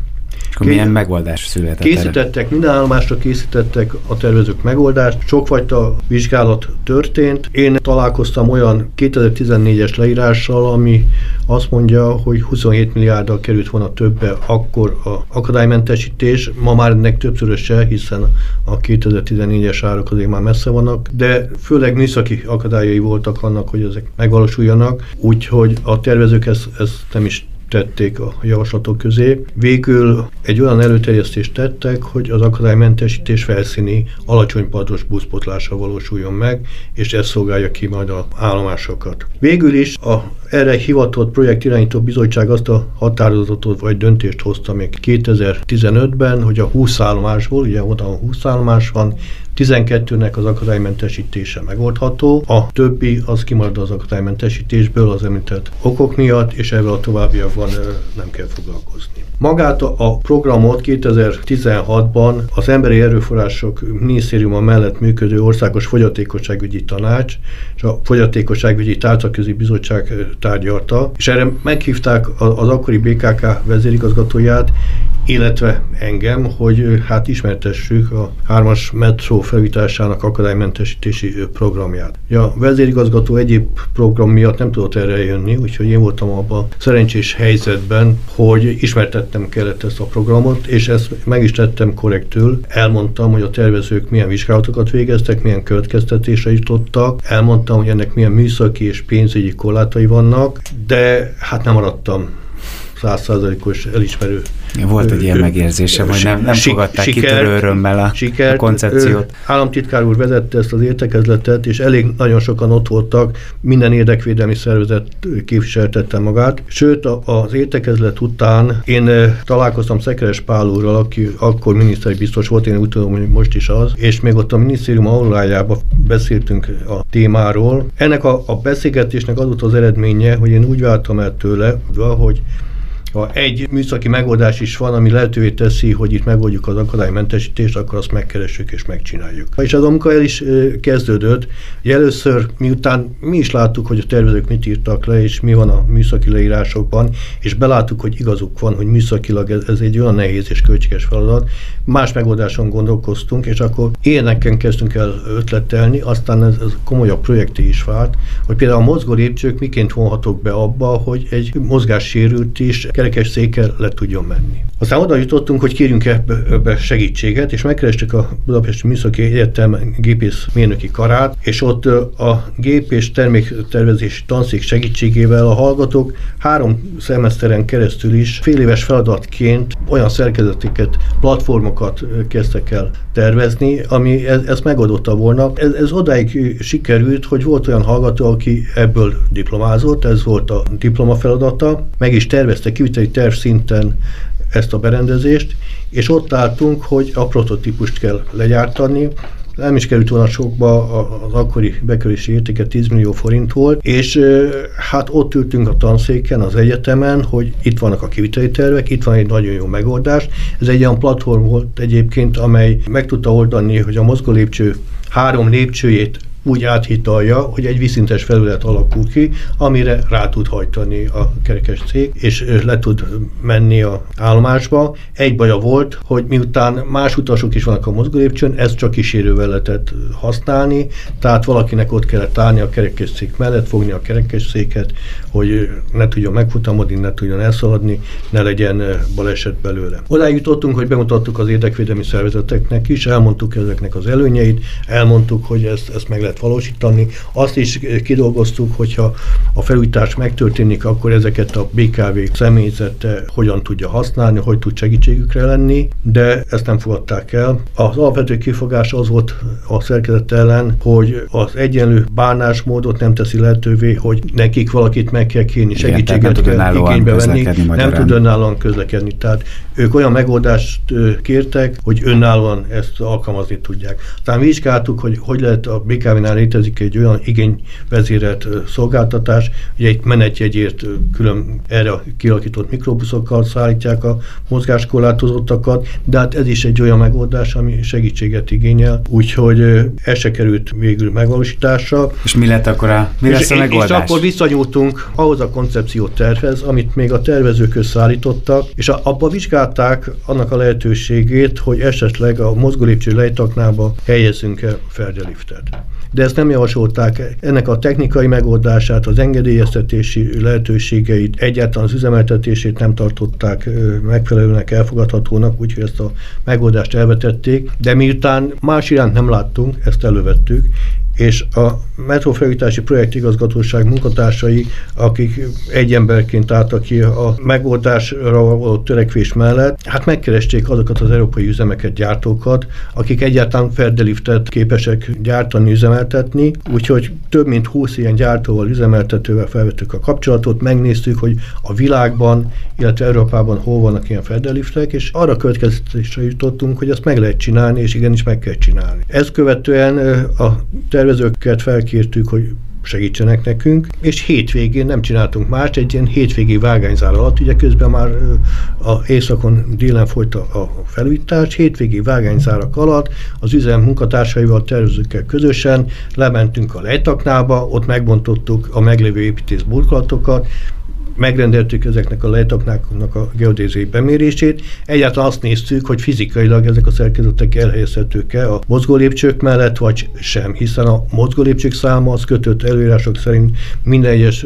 Akkor milyen megoldás született? Készítettek, erre? minden állomásra készítettek a tervezők megoldást, sokfajta vizsgálat történt. Én találkoztam olyan 2014-es leírással, ami azt mondja, hogy 27 milliárddal került volna többe akkor a akadálymentesítés, ma már ennek többszöröse, hiszen a 2014-es árak azért már messze vannak, de főleg műszaki akadályai voltak annak, hogy ezek megvalósuljanak, úgyhogy a tervezők ezt, ezt nem is tették a javaslatok közé. Végül egy olyan előterjesztést tettek, hogy az akadálymentesítés felszíni alacsony partos buszpotlása valósuljon meg, és ez szolgálja ki majd a állomásokat. Végül is a erre hivatott projektirányító bizottság azt a határozatot vagy döntést hozta még 2015-ben, hogy a 20 állomásból, ugye oda 20 állomás van, 12-nek az akadálymentesítése megoldható, a többi az kimarad az akadálymentesítésből az említett okok miatt, és ebben a továbbiakban nem kell foglalkozni. Magát a programot 2016-ban az Emberi Erőforrások Minisztériuma mellett működő Országos Fogyatékosságügyi Tanács és a Fogyatékosságügyi Tárcaközi Bizottság tárgyalta, és erre meghívták az akkori BKK vezérigazgatóját, illetve engem, hogy hát ismertessük a hármas metró felújításának akadálymentesítési programját. A vezérigazgató egyéb program miatt nem tudott erre jönni, úgyhogy én voltam abban szerencsés helyzetben, hogy ismertettem kellett ezt a programot, és ezt meg is tettem korrektül. Elmondtam, hogy a tervezők milyen vizsgálatokat végeztek, milyen következtetésre jutottak, elmondtam, hogy ennek milyen műszaki és pénzügyi korlátai vannak, de hát nem maradtam százszázalékos elismerő volt egy ilyen megérzése, hogy nem, nem fogadták sikert, kitörő örömmel a, sikert, a koncepciót. Államtitkár úr vezette ezt az értekezletet, és elég nagyon sokan ott voltak, minden érdekvédelmi szervezet képviseltette magát. Sőt, az értekezlet után én találkoztam Szekeres Pál úrral, aki akkor miniszteri biztos volt, én úgy tudom, hogy most is az, és még ott a minisztérium aulájában beszéltünk a témáról. Ennek a, a beszélgetésnek az volt az eredménye, hogy én úgy váltam el tőle, hogy ha egy műszaki megoldás is van, ami lehetővé teszi, hogy itt megoldjuk az akadálymentesítést, akkor azt megkeressük és megcsináljuk. És az a munka el is kezdődött, először, miután mi is láttuk, hogy a tervezők mit írtak le, és mi van a műszaki leírásokban, és beláttuk, hogy igazuk van, hogy műszakilag ez, ez egy olyan nehéz és költséges feladat, más megoldáson gondolkoztunk, és akkor ilyeneken kezdtünk el ötletelni, aztán ez, ez komolyabb projekté is vált, hogy például a mozgó lépcsők miként vonhatók be abba, hogy egy mozgássérült is kerekes székkel le tudjon menni. Aztán oda jutottunk, hogy kérjünk ebbe, segítséget, és megkerestük a Budapesti Műszaki Egyetem gépész mérnöki karát, és ott a gép és terméktervezési tanszék segítségével a hallgatók három szemeszteren keresztül is fél éves feladatként olyan szerkezeteket, platformokat kezdtek el tervezni, ami ez, ezt megoldotta volna. Ez, ez odáig sikerült, hogy volt olyan hallgató, aki ebből diplomázott, ez volt a diploma feladata, meg is tervezte kiviteli terv szinten ezt a berendezést, és ott álltunk, hogy a prototípust kell legyártani, nem is került volna sokba, az akkori bekerülési értéke 10 millió forint volt, és hát ott ültünk a tanszéken, az egyetemen, hogy itt vannak a kiviteli tervek, itt van egy nagyon jó megoldás. Ez egy olyan platform volt egyébként, amely meg tudta oldani, hogy a mozgó lépcső három lépcsőjét úgy áthitalja, hogy egy viszintes felület alakul ki, amire rá tud hajtani a kerekes cég, és le tud menni a állomásba. Egy baja volt, hogy miután más utasok is vannak a mozgólépcsőn, ezt csak kísérővel lehetett használni, tehát valakinek ott kellett állni a kerekesszék mellett, fogni a kerekesszéket, hogy ne tudjon megfutamodni, ne tudjon elszaladni, ne legyen baleset belőle. Odáig jutottunk, hogy bemutattuk az érdekvédelmi szervezeteknek is, elmondtuk ezeknek az előnyeit, elmondtuk, hogy ezt, ezt meg lehet valósítani. Azt is kidolgoztuk, hogyha a felújítás megtörténik, akkor ezeket a BKV személyzete hogyan tudja használni, hogy tud segítségükre lenni, de ezt nem fogadták el. Az alapvető kifogás az volt a szerkezet ellen, hogy az egyenlő bánásmódot nem teszi lehetővé, hogy nekik valakit meg kell kérni, segítséget Igen, kell igénybe venni, nem tud önállóan közlekedni. Tehát ők olyan megoldást kértek, hogy önállóan ezt alkalmazni tudják. Aztán vizsgáltuk, hogy hogy lehet a BKV-nál létezik egy olyan igényvezérelt szolgáltatás, hogy egy menetjegyért külön erre kialakított mikrobuszokkal szállítják a mozgáskorlátozottakat, de hát ez is egy olyan megoldás, ami segítséget igényel, úgyhogy ez se került végül megvalósításra. És mi lett akkor a, mi lesz és, a megoldás? És akkor visszanyúltunk ahhoz a koncepció tervez, amit még a tervezők összeállítottak, és abba vizsgálták annak a lehetőségét, hogy esetleg a mozgólépcső lejtaknába helyezzünk el ferdeliftet de ezt nem javasolták. Ennek a technikai megoldását, az engedélyeztetési lehetőségeit, egyáltalán az üzemeltetését nem tartották megfelelőnek, elfogadhatónak, úgyhogy ezt a megoldást elvetették, de miután más iránt nem láttunk, ezt elővettük, és a metrófelújítási projektigazgatóság munkatársai, akik egy emberként álltak ki a megoldásra való törekvés mellett, hát megkeresték azokat az európai üzemeket, gyártókat, akik egyáltalán ferdeliftet képesek gyártani, üzemeltetni, úgyhogy több mint 20 ilyen gyártóval, üzemeltetővel felvettük a kapcsolatot, megnéztük, hogy a világban, illetve Európában hol vannak ilyen ferdeliftek, és arra következtetésre jutottunk, hogy ezt meg lehet csinálni, és igenis meg kell csinálni. Ezt követően a ter tervezőket felkértük, hogy segítsenek nekünk, és hétvégén nem csináltunk más, egy ilyen hétvégi vágányzár alatt, ugye közben már a éjszakon délen folyt a felújítás, hétvégi vágányzárak alatt az üzem munkatársaival, tervezőkkel közösen lementünk a lejtaknába, ott megbontottuk a meglévő építész burkolatokat, megrendeltük ezeknek a lejtaknáknak a geodéziai bemérését. Egyáltalán azt néztük, hogy fizikailag ezek a szerkezetek elhelyezhetők-e a mozgólépcsők mellett, vagy sem, hiszen a mozgólépcsők száma az kötött előírások szerint minden egyes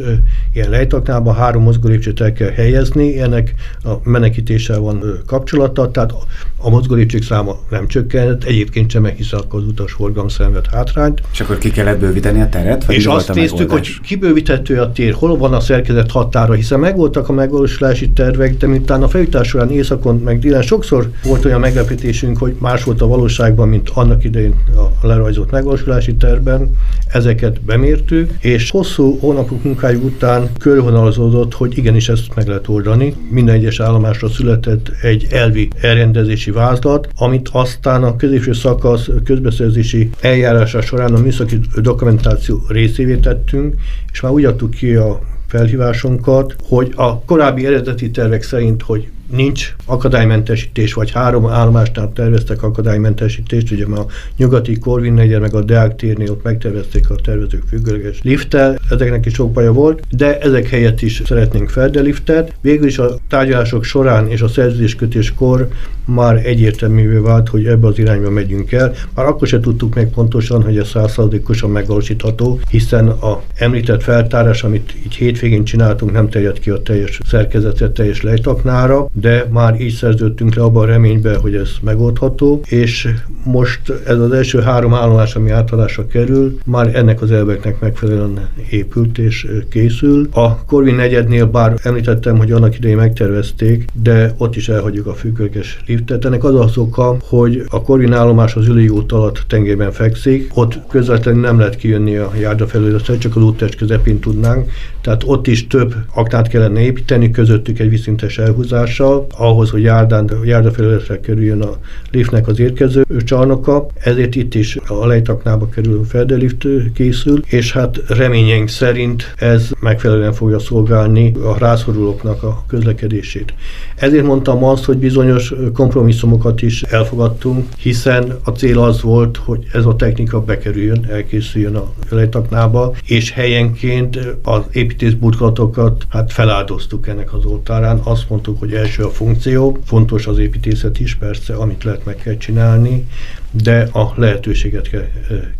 ilyen lejtaknában három mozgólépcsőt el kell helyezni, ennek a menekítéssel van kapcsolata, tehát a mozgólépcsők száma nem csökkent, egyébként sem, hiszen akkor az utas forgalom szenved hátrányt. És akkor ki kellett bővíteni a teret? Vagy és azt néztük, hogy kibővíthető a tér, hol van a szerkezet határa, hiszen megvoltak a megvalósulási tervek, de miután a felütás során éjszakon meg délen sokszor volt olyan meglepetésünk, hogy más volt a valóságban, mint annak idején a lerajzolt megvalósulási tervben, ezeket bemértük, és hosszú hónapok munkája után körvonalazódott, hogy igenis ezt meg lehet oldani. Minden egyes állomásra született egy elvi elrendezési vázlat, amit aztán a középső szakasz közbeszerzési eljárása során a műszaki dokumentáció részévé tettünk, és már úgy adtuk ki a felhívásunkat, hogy a korábbi eredeti tervek szerint, hogy nincs akadálymentesítés, vagy három állomásnál terveztek akadálymentesítést, ugye a nyugati Corvin negyen, meg a Deák térnél ott megtervezték a tervezők függőleges lifttel, ezeknek is sok baja volt, de ezek helyett is szeretnénk feldeliftet. Végül is a tárgyalások során és a szerződéskötéskor már egyértelművé vált, hogy ebbe az irányba megyünk el. Már akkor se tudtuk meg pontosan, hogy ez százszázalékosan megvalósítható, hiszen a említett feltárás, amit így hétvégén csináltunk, nem terjed ki a teljes szerkezetre, teljes lejtaknára, de már így szerződtünk le abban a reményben, hogy ez megoldható, és most ez az első három állomás, ami átadásra kerül, már ennek az elveknek megfelelően épült és készül. A Corvin negyednél bár említettem, hogy annak idején megtervezték, de ott is elhagyjuk a függőleges liftet. Ennek az az oka, hogy a Corvin állomás az ülői út alatt tengelyben fekszik, ott közvetlenül nem lehet kijönni a járda felületre, csak az úttest közepén tudnánk, tehát ott is több aknát kellene építeni, közöttük egy viszintes elhúzással, csarnokkal, ahhoz, hogy járdán, járdafelületre kerüljön a liftnek az érkező csarnoka, ezért itt is a lejtaknába kerül fedelift készül, és hát reményeink szerint ez megfelelően fogja szolgálni a rászorulóknak a közlekedését. Ezért mondtam azt, hogy bizonyos kompromisszumokat is elfogadtunk, hiszen a cél az volt, hogy ez a technika bekerüljön, elkészüljön a lejtaknába, és helyenként az építészburkolatokat hát feláldoztuk ennek az oltárán. Azt mondtuk, hogy első a funkció, fontos az építészet is, persze, amit lehet meg kell csinálni, de a lehetőséget kell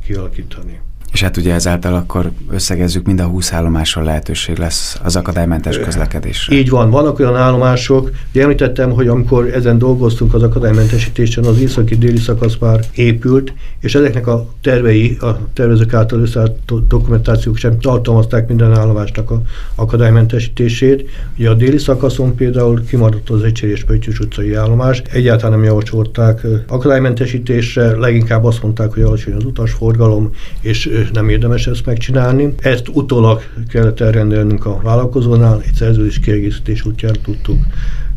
kialakítani. És hát ugye ezáltal akkor összegezzük, mind a 20 állomáson lehetőség lesz az akadálymentes közlekedésre. Így van, vannak olyan állomások, ugye említettem, hogy amikor ezen dolgoztunk az akadálymentesítésen, az északi déli szakasz már épült, és ezeknek a tervei, a tervezők által összeállt dokumentációk sem tartalmazták minden állomásnak a akadálymentesítését. Ugye a déli szakaszon például kimaradt az Egység és Pöttyös utcai állomás, egyáltalán nem javasolták akadálymentesítésre, leginkább azt mondták, hogy alacsony az utasforgalom, és nem érdemes ezt megcsinálni. Ezt utólag kellett elrendelnünk a vállalkozónál, egy szerződés kiegészítés útján tudtuk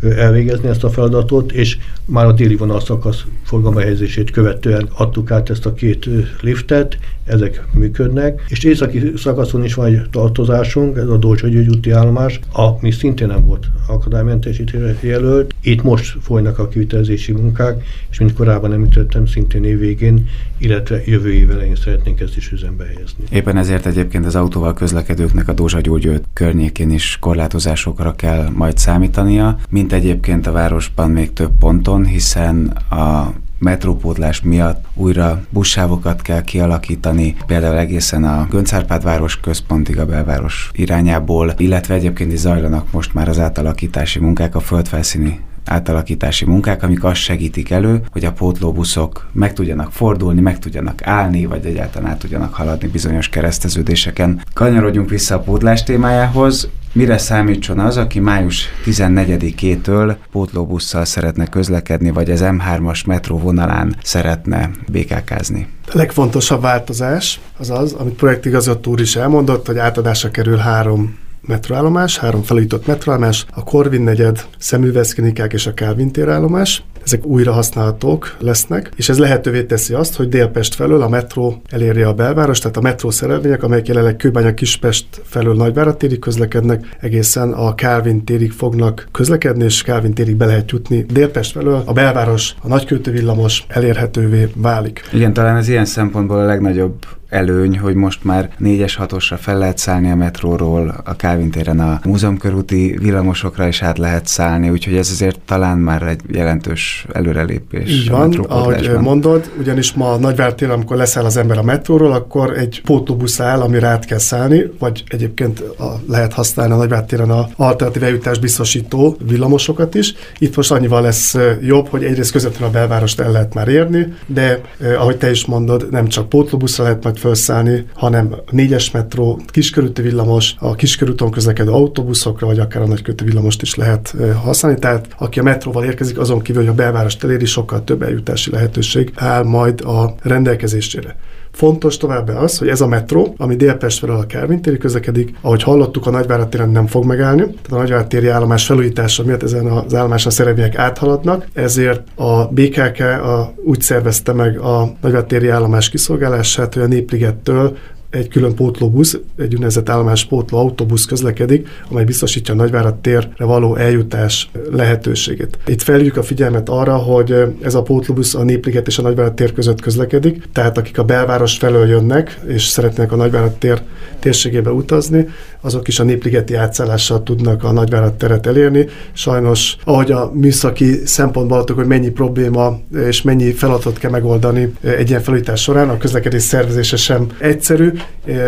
elvégezni ezt a feladatot, és már a déli vonalszakasz forgalomhelyezését követően adtuk át ezt a két liftet, ezek működnek, és északi szakaszon is van egy tartozásunk, ez a Dolcsa úti állomás, ami szintén nem volt akadálymentesítésre jelölt. Itt most folynak a kivitelezési munkák, és mint korábban említettem, szintén évvégén, illetve jövő év elején szeretnénk ezt is üzembe helyezni. Éppen ezért egyébként az autóval közlekedőknek a Dózsa környékén is korlátozásokra kell majd számítania, mint egyébként a városban még több ponton, hiszen a metrópótlás miatt újra buszsávokat kell kialakítani, például egészen a Göncárpád város központig a belváros irányából, illetve egyébként is zajlanak most már az átalakítási munkák a földfelszíni átalakítási munkák, amik azt segítik elő, hogy a pótlóbuszok meg tudjanak fordulni, meg tudjanak állni, vagy egyáltalán át tudjanak haladni bizonyos kereszteződéseken. Kanyarodjunk vissza a pótlás témájához. Mire számítson az, aki május 14-től pótlóbusszal szeretne közlekedni, vagy az M3-as metró vonalán szeretne békákázni? A legfontosabb változás az az, amit projektigazgató úr is elmondott, hogy átadásra kerül három metroállomás, három felújított metroállomás, a Korvin negyed, szemüveszklinikák és a Kálvin térállomás. Ezek újra használhatók lesznek, és ez lehetővé teszi azt, hogy Délpest felől a metró elérje a belváros, tehát a metró szerelvények, amelyek jelenleg Kőbánya Kispest felől Nagyvárad térig közlekednek, egészen a Kálvin térig fognak közlekedni, és Kálvin térig be lehet jutni. Délpest felől a belváros, a nagyköltő villamos elérhetővé válik. Igen, talán ez ilyen szempontból a legnagyobb előny, hogy most már 4-es 6-osra fel lehet szállni a metróról, a Kávin téren a múzeumkörúti villamosokra is át lehet szállni, úgyhogy ez azért talán már egy jelentős előrelépés. Így van, ahogy mondod, ugyanis ma a Nagyvár téren, amikor leszáll az ember a metróról, akkor egy pótóbusz áll, amire át kell szállni, vagy egyébként a, lehet használni a Nagyvár téren a alternatív eljutás biztosító villamosokat is. Itt most annyival lesz jobb, hogy egyrészt közvetlenül a belvárost el lehet már érni, de eh, ahogy te is mondod, nem csak pótlóbuszra lehet majd felszállni, hanem a négyes metró, kiskörúti villamos, a kiskörúton közlekedő autóbuszokra, vagy akár a nagykörúti villamost is lehet használni. Tehát aki a metróval érkezik, azon kívül, hogy a belvárost eléri, sokkal több eljutási lehetőség áll majd a rendelkezésére. Fontos továbbá az, hogy ez a metró, ami Délpest felől a Kálvin téri közlekedik, ahogy hallottuk, a Nagyvárad nem fog megállni, tehát a Nagyvárad téri állomás felújítása miatt ezen az állomáson szerelvények áthaladnak, ezért a BKK a, úgy szervezte meg a Nagyvárad téri állomás kiszolgálását, hogy a Népligettől egy külön pótlóbusz, egy úgynevezett állomás pótló autóbusz közlekedik, amely biztosítja a Nagyvárad térre való eljutás lehetőségét. Itt felhívjuk a figyelmet arra, hogy ez a pótlóbusz a Népliget és a Nagyvárad tér között közlekedik, tehát akik a belváros felől jönnek, és szeretnének a Nagyvárad tér térségébe utazni, azok is a Népligeti átszállással tudnak a Nagyvárad teret elérni. Sajnos, ahogy a műszaki szempontból adtuk, hogy mennyi probléma és mennyi feladatot kell megoldani egy ilyen felújítás során, a közlekedés szervezése sem egyszerű,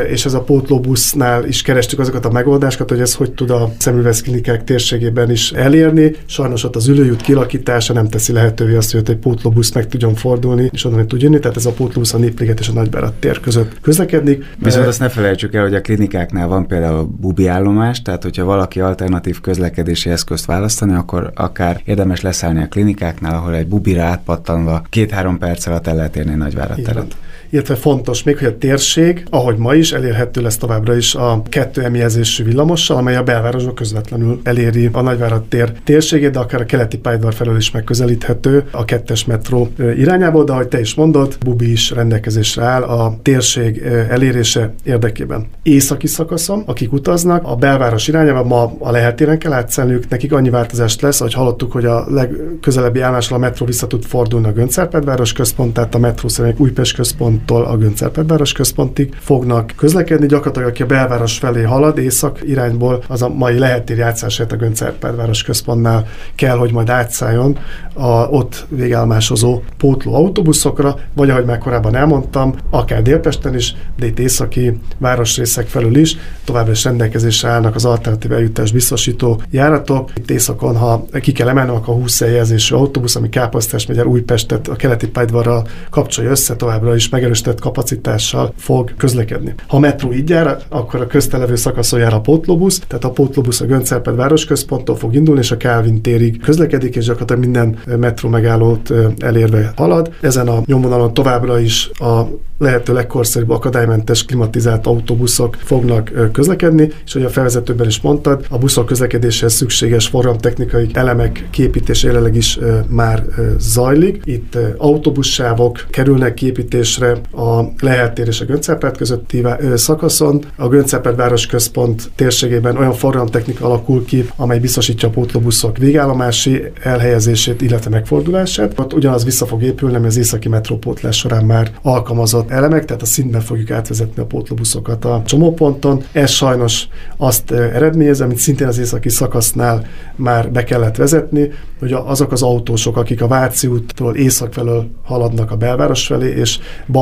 és ez a pótlóbusznál is kerestük azokat a megoldásokat, hogy ez hogy tud a szemüveszklinikák térségében is elérni. Sajnos ott az ülőjút kilakítása nem teszi lehetővé azt, hogy ott egy pótlóbusz meg tudjon fordulni, és onnan tud jönni, tehát ez a pótlóbusz a Népliget és a Nagyvárad tér között közlekedik. Viszont azt ne felejtsük el, hogy a klinikáknál van például bubi állomás, tehát hogyha valaki alternatív közlekedési eszközt választani, akkor akár érdemes leszállni a klinikáknál, ahol egy bubira átpattanva két-három perc alatt el lehet érni Nagyvárad teret illetve fontos még, hogy a térség ahogy ma is, elérhető lesz továbbra is a kettő emjelzésű villamossal, amely a belvárosba közvetlenül eléri a Nagyvárad tér térségét, de akár a keleti pályadvar felől is megközelíthető a kettes metró irányából, de ahogy te is mondod, Bubi is rendelkezésre áll a térség elérése érdekében. Északi szakaszon, akik utaznak, a belváros irányába ma a lehetéren kell átszelniük, nekik annyi változást lesz, hogy hallottuk, hogy a legközelebbi állásra a metró vissza tud fordulni a Göncárpedváros központ, tehát a metró szerint Újpest központtól a Göncárpedváros központig fognak közlekedni. Gyakorlatilag, aki a belváros felé halad, észak irányból, az a mai lehetéri átszállását a Göncárpedváros központnál kell, hogy majd átszálljon a ott végállomásozó pótló autóbuszokra, vagy ahogy már korábban elmondtam, akár Délpesten is, de itt északi városrészek felül is, továbbra is rendelkezésre állnak az alternatív eljutás biztosító járatok. Itt északon, ha ki kell emelni, akkor a 20 jelzésű autóbusz, ami Káposztás megyer Újpestet a keleti pályadvarral kapcsolja össze, továbbra is megerősített kapacitással fog közlekedni. Ha a metró így jár, akkor a köztelevő szakaszon jár a pótlóbusz, tehát a pótlóbusz a Göncárped városközponttól fog indulni, és a Kálvin térig közlekedik, és gyakorlatilag minden metró megállót elérve halad. Ezen a nyomvonalon továbbra is a lehető legkorszerűbb akadálymentes klimatizált autóbuszok fognak közlekedni, és hogy a felvezetőben is mondtad, a buszok közlekedéshez szükséges forramtechnikai elemek képítése jelenleg is már zajlik. Itt autóbussávok kerülnek képítésre a Leheltér és a Göncárpárt közötti szakaszon. A Göncárpárt városközpont térségében olyan forramtechnika alakul ki, amely biztosítja a pótlóbuszok végállomási elhelyezését, illetve megfordulását. Ott ugyanaz vissza fog épülni, ami az északi metrópótlás során már alkalmazott elemek, tehát a szintben fogjuk átvezetni a pótlóbuszokat a csomóponton. Ez sajnos azt eredményez, amit szintén az északi szakasznál már be kellett vezetni, hogy azok az autósok, akik a Váci úttól észak felől haladnak a belváros felé, és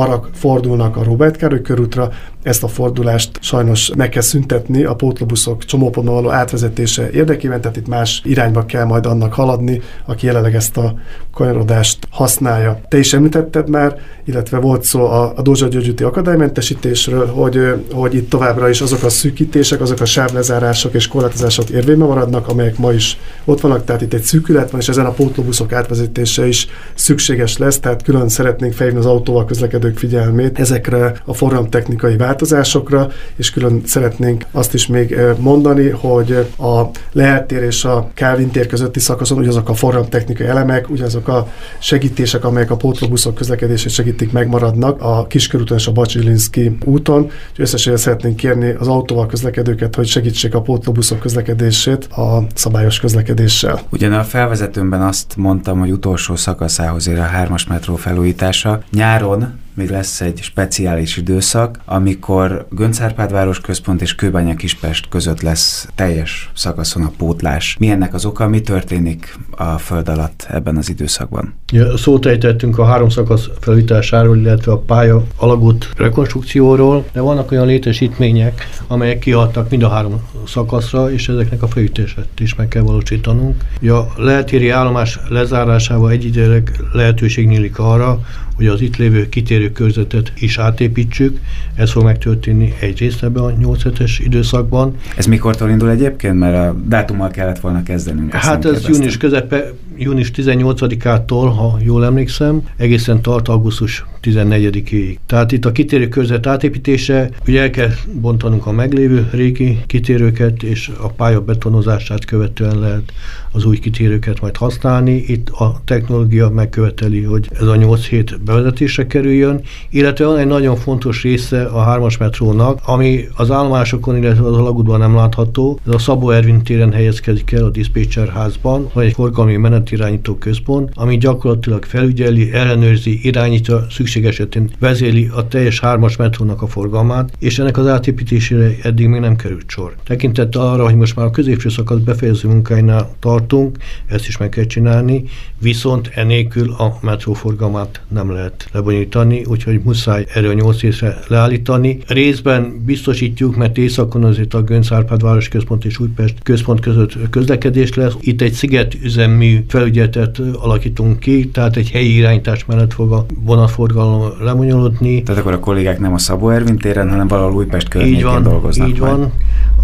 balra fordulnak a Robert Károly körútra, ezt a fordulást sajnos meg kell szüntetni a pótlóbuszok csomópontban való átvezetése érdekében, tehát itt más irányba kell majd annak haladni, aki jelenleg ezt a kanyarodást használja. Te is említetted már, illetve volt szó a, a Dózsa Györgyüti akadálymentesítésről, hogy, hogy itt továbbra is azok a szűkítések, azok a sávlezárások és korlátozások érvényben maradnak, amelyek ma is ott vannak, tehát itt egy szűkület van, és ezen a pótlóbuszok átvezetése is szükséges lesz, tehát külön szeretnénk felhívni az autóval közlekedők figyelmét ezekre a forramtechnikai változásokra, és külön szeretnénk azt is még mondani, hogy a lehetér és a Kávin tér közötti szakaszon ugyanazok a forramtechnikai elemek, ugyanazok a segítések, amelyek a pótlóbuszok közlekedését segítik, megmaradnak a Kiskörúton és a Bacsilinszki úton. Úgyhogy szeretnénk kérni az autóval közlekedőket, hogy segítsék a pótlóbuszok közlekedését a szabályos közlekedéssel. Ugyan a felvezetőmben azt mondtam, hogy utolsó szakaszához ér a hármas metró felújítása. Nyáron még lesz egy speciális időszak, amikor Göncárpád központ és Kőbánya Kispest között lesz teljes szakaszon a pótlás. Mi ennek az oka, mi történik a föld alatt ebben az időszakban? Ja, szót ejtettünk a három szakasz felújításáról, illetve a pálya alagút rekonstrukcióról, de vannak olyan létesítmények, amelyek kiadtak mind a három szakaszra, és ezeknek a felújítását is meg kell valósítanunk. Ja, lehetéri állomás lezárásával egyidejűleg lehetőség nyílik arra, hogy az itt lévő kitérő körzetet is átépítsük. Ez fog megtörténni egyrészt ebben a 8 es időszakban. Ez mikortól indul egyébként? Mert a dátummal kellett volna kezdenünk. Hát ez június közepe, június 18-ától, ha jól emlékszem, egészen tart augusztus 14-ig. Tehát itt a kitérő körzet átépítése, ugye el kell bontanunk a meglévő régi kitérőket, és a pálya betonozását követően lehet az új kitérőket majd használni. Itt a technológia megköveteli, hogy ez a 8 hét bevezetésre kerüljön, illetve van egy nagyon fontos része a hármas metrónak, ami az állomásokon, illetve az alagútban nem látható. Ez a Szabó Ervin téren helyezkedik el a dispatcher házban, vagy egy forgalmi menetirányító központ, ami gyakorlatilag felügyeli, ellenőrzi, irányítja, szükség esetén vezéli a teljes hármas metrónak a forgalmát, és ennek az átépítésére eddig még nem került sor. Tekintettel arra, hogy most már a középső szakasz befejező munkáinál tartunk, ezt is meg kell csinálni, viszont enélkül a metró forgalmát nem lehet lebonyolítani, úgyhogy muszáj erről 8 részre leállítani. Részben biztosítjuk, mert északon azért a Gönc Árpád városközpont és Újpest központ között közlekedés lesz. Itt egy sziget üzemű felügyeletet alakítunk ki, tehát egy helyi irányítás mellett fog a vonatforgalom lemonyolódni. Tehát akkor a kollégák nem a Szabó Ervin téren, hanem valahol Újpest környékén így van, dolgoznak. Így majd. van,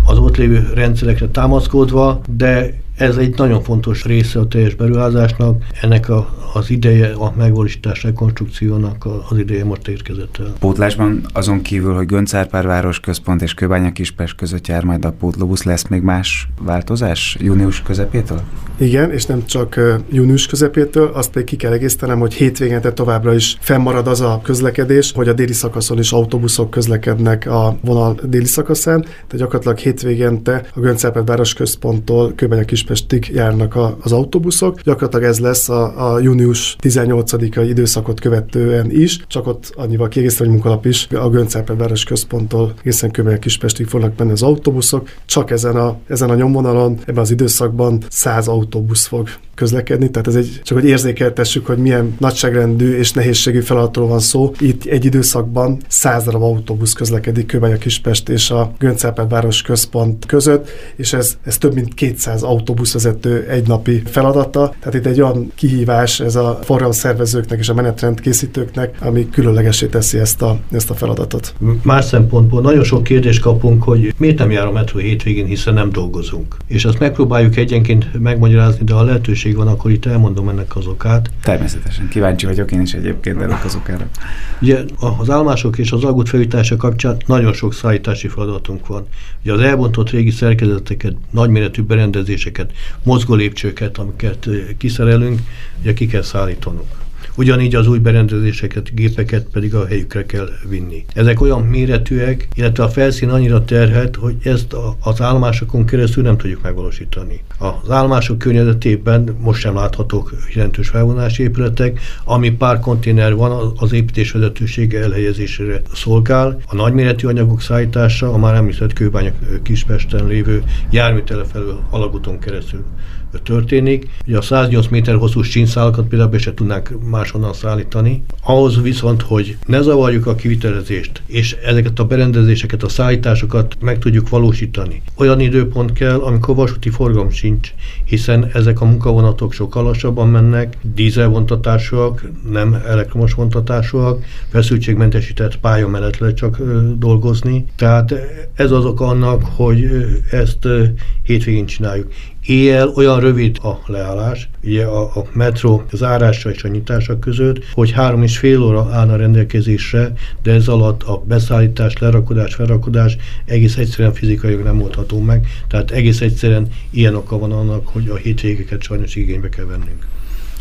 az ott lévő rendszerekre támaszkodva, de Ez egy nagyon fontos része a teljes beruházásnak, ennek a, az ideje, a megvalósítás rekonstrukciónak az ideje most érkezett el. Pótlásban azon kívül, hogy Göncárpár városközpont és Kőbánya Kispest között jár majd a pótlóbusz, lesz még más változás június közepétől? Igen, és nem csak június közepétől, azt pedig ki kell egésztenem, hogy hétvégente továbbra is fennmarad az a közlekedés, hogy a déli szakaszon is autóbuszok közlekednek a vonal déli szakaszán, tehát gyakorlatilag hétvégente a Göncárpát városközponttól Kőbánya Kispestig járnak a, az autóbuszok. Gyakorlatilag ez lesz a, a június 18-ai időszakot követően is, csak ott annyival kiegészítve, hogy munkalap is a Göncárpát városközponttól egészen Kőbánya Kispestig fognak menni az autóbuszok. Csak ezen a, ezen a nyomvonalon, ebben az időszakban 100 autóbusz fog közlekedni, tehát ez egy, csak hogy érzékeltessük, hogy milyen nagyságrendű és nehézségű feladatról van szó. Itt egy időszakban 100 darab autóbusz közlekedik Kőbánya Kispest és a Göncárpát város központ között, és ez, ez több mint 200 autóbuszvezető egynapi feladata. Tehát itt egy olyan kihívás ez a forgalomszervezőknek és a menetrend készítőknek, ami különlegesé teszi ezt a, ezt a feladatot. Más szempontból nagyon sok kérdést kapunk, hogy miért nem jár a metró hétvégén, hiszen nem dolgozunk. És azt megpróbáljuk egyenként megmagyarázni, de a lehetőség van, akkor itt elmondom ennek az okát. Természetesen. Kíváncsi vagyok én is egyébként ennek az okára. Ugye az állomások és az algút felújítása kapcsán nagyon sok szállítási feladatunk van. Ugye az elbontott régi szerkezeteket, nagyméretű berendezéseket, mozgólépcsőket, amiket kiszerelünk, ugye ki kell szállítanunk. Ugyanígy az új berendezéseket, gépeket pedig a helyükre kell vinni. Ezek olyan méretűek, illetve a felszín annyira terhet, hogy ezt az állomásokon keresztül nem tudjuk megvalósítani. Az állomások környezetében most sem láthatók jelentős felvonási épületek, ami pár konténer van, az építés vezetősége elhelyezésére szolgál. A nagyméretű anyagok szállítása a már említett Kőbánya Kispesten lévő járműtele felől alagúton keresztül történik. Ugye a 108 méter hosszú sínszálakat például be se tudnánk máshonnan szállítani. Ahhoz viszont, hogy ne zavarjuk a kivitelezést, és ezeket a berendezéseket, a szállításokat meg tudjuk valósítani. Olyan időpont kell, amikor vasúti forgalom sincs, hiszen ezek a munkavonatok sokkal lassabban mennek, dízelvontatásúak, nem elektromos vontatásúak, feszültségmentesített pálya mellett lehet csak dolgozni. Tehát ez azok annak, hogy ezt ö, hétvégén csináljuk. Éjjel olyan rövid a leállás, ugye a, a metró zárása és a nyitása között, hogy három és fél óra állna rendelkezésre, de ez alatt a beszállítás, lerakodás, felrakodás egész egyszerűen fizikailag nem oldható meg, tehát egész egyszerűen ilyen oka van annak, hogy a hétvégeket sajnos igénybe kell vennünk.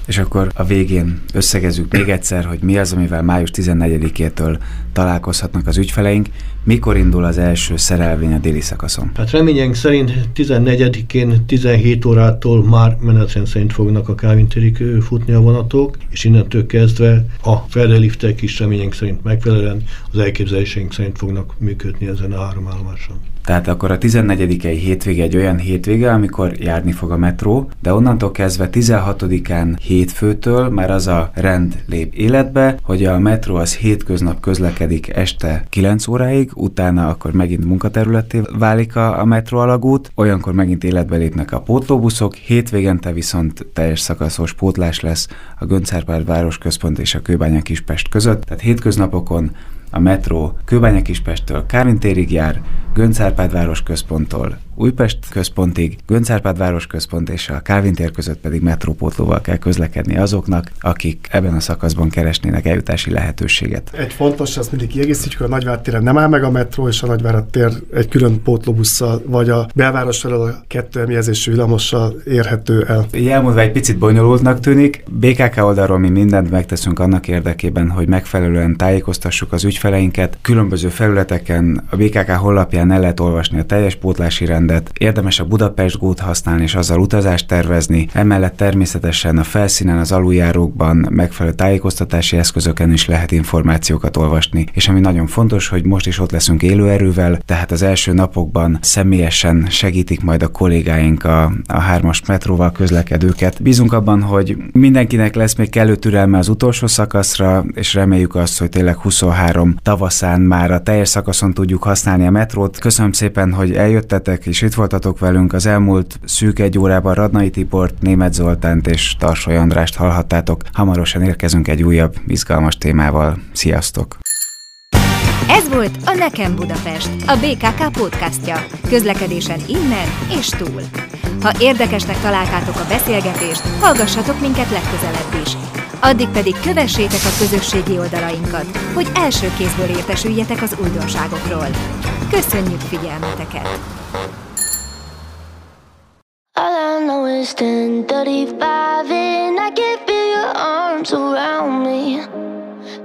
És akkor a végén összegezzük még egyszer, hogy mi az, amivel május 14-től találkozhatnak az ügyfeleink, mikor indul az első szerelvény a déli szakaszon? Hát reményeink szerint 14-én 17 órától már menetrend szerint fognak a Kávin térig futni a vonatok, és innentől kezdve a feleliftek is reményeink szerint megfelelően az elképzeléseink szerint fognak működni ezen a három állomáson. Tehát akkor a 14 i hétvége egy olyan hétvége, amikor járni fog a metró, de onnantól kezdve 16-án hétfőtől már az a rend lép életbe, hogy a metró az hétköznap közlekedik este 9 óráig, utána akkor megint munkaterületé válik a, a metró alagút, olyankor megint életbe lépnek a pótlóbuszok, hétvégente viszont teljes szakaszos pótlás lesz a Göncárpád városközpont és a Kőbánya Kispest között, tehát hétköznapokon a metró Kőbánya Kispesttől Kárintérig jár, Göncárpád város központtól Újpest központig, Göncárpád város központ és a Kálvin tér között pedig metrópótlóval kell közlekedni azoknak, akik ebben a szakaszban keresnének eljutási lehetőséget. Egy fontos, azt mindig kiegészítjük, hogy a Nagyvárad téren nem áll meg a metró, és a Nagyvárad tér egy külön pótlóbusszal, vagy a belváros felől a kettő emjelzésű villamossal érhető el. Elmondva egy picit bonyolultnak tűnik, BKK oldalról mi mindent megteszünk annak érdekében, hogy megfelelően tájékoztassuk az ügyfeleinket. Különböző felületeken a BKK honlapján el lehet olvasni a teljes pótlási rend rendet, érdemes a Budapest Gót használni és azzal utazást tervezni, emellett természetesen a felszínen az aluljárókban megfelelő tájékoztatási eszközöken is lehet információkat olvasni, és ami nagyon fontos, hogy most is ott leszünk élőerővel, tehát az első napokban személyesen segítik majd a kollégáink a, a hármas metróval közlekedőket. Bízunk abban, hogy mindenkinek lesz még kellő türelme az utolsó szakaszra, és reméljük azt, hogy tényleg 23 tavaszán már a teljes szakaszon tudjuk használni a metrót. Rádiót. Köszönöm szépen, hogy eljöttetek és itt voltatok velünk. Az elmúlt szűk egy órában Radnai Tibort, Németh Zoltánt és Tarsoly Andrást hallhattátok. Hamarosan érkezünk egy újabb, izgalmas témával. Sziasztok! Ez volt a Nekem Budapest, a BKK podcastja. Közlekedésen innen és túl. Ha érdekesnek találtátok a beszélgetést, hallgassatok minket legközelebb is. Addig pedig kövessétek a közösségi oldalainkat, hogy első kézből értesüljetek az újdonságokról. Köszönjük figyelmeteket! All I know is 10:35 and I can feel your arms around me.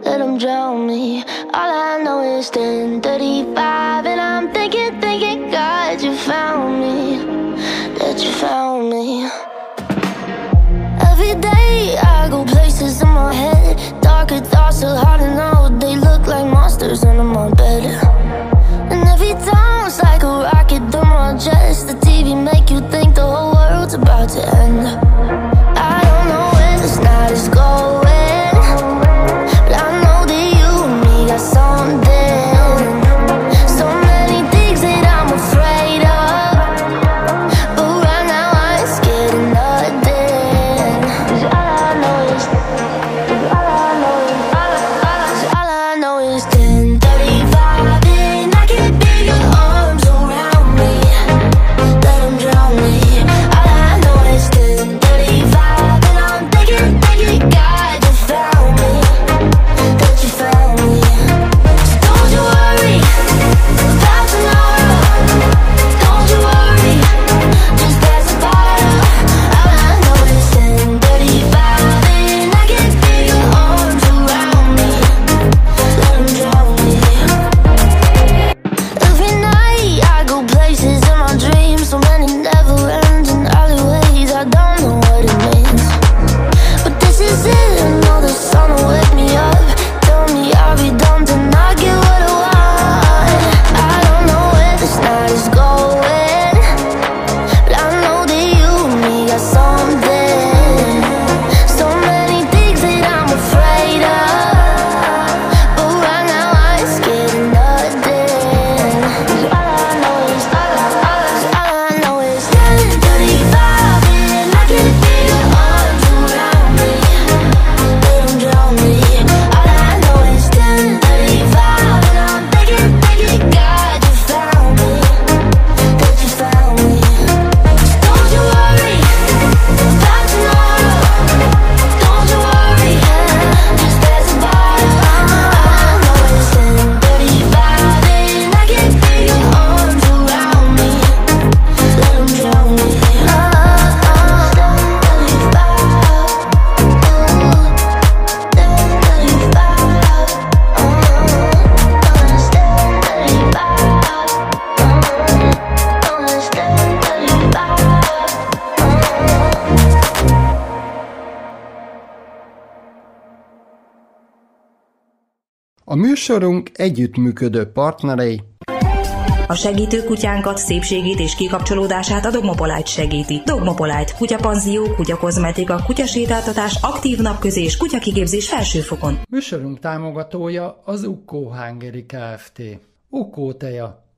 Let them drown me. All I know is 10:35 and I'm thinking, thinking, God, you found me. That you found me. Every day I go And. műsorunk együttműködő partnerei a segítő kutyánkat, szépségét és kikapcsolódását a Dogmopolite segíti. Dogmopolite, kutyapanzió, kutyakozmetika, kutyasétáltatás, aktív napközi és kutyakigépzés felsőfokon. Műsorunk támogatója az Ukkó Hungary Kft. Ukkó teja,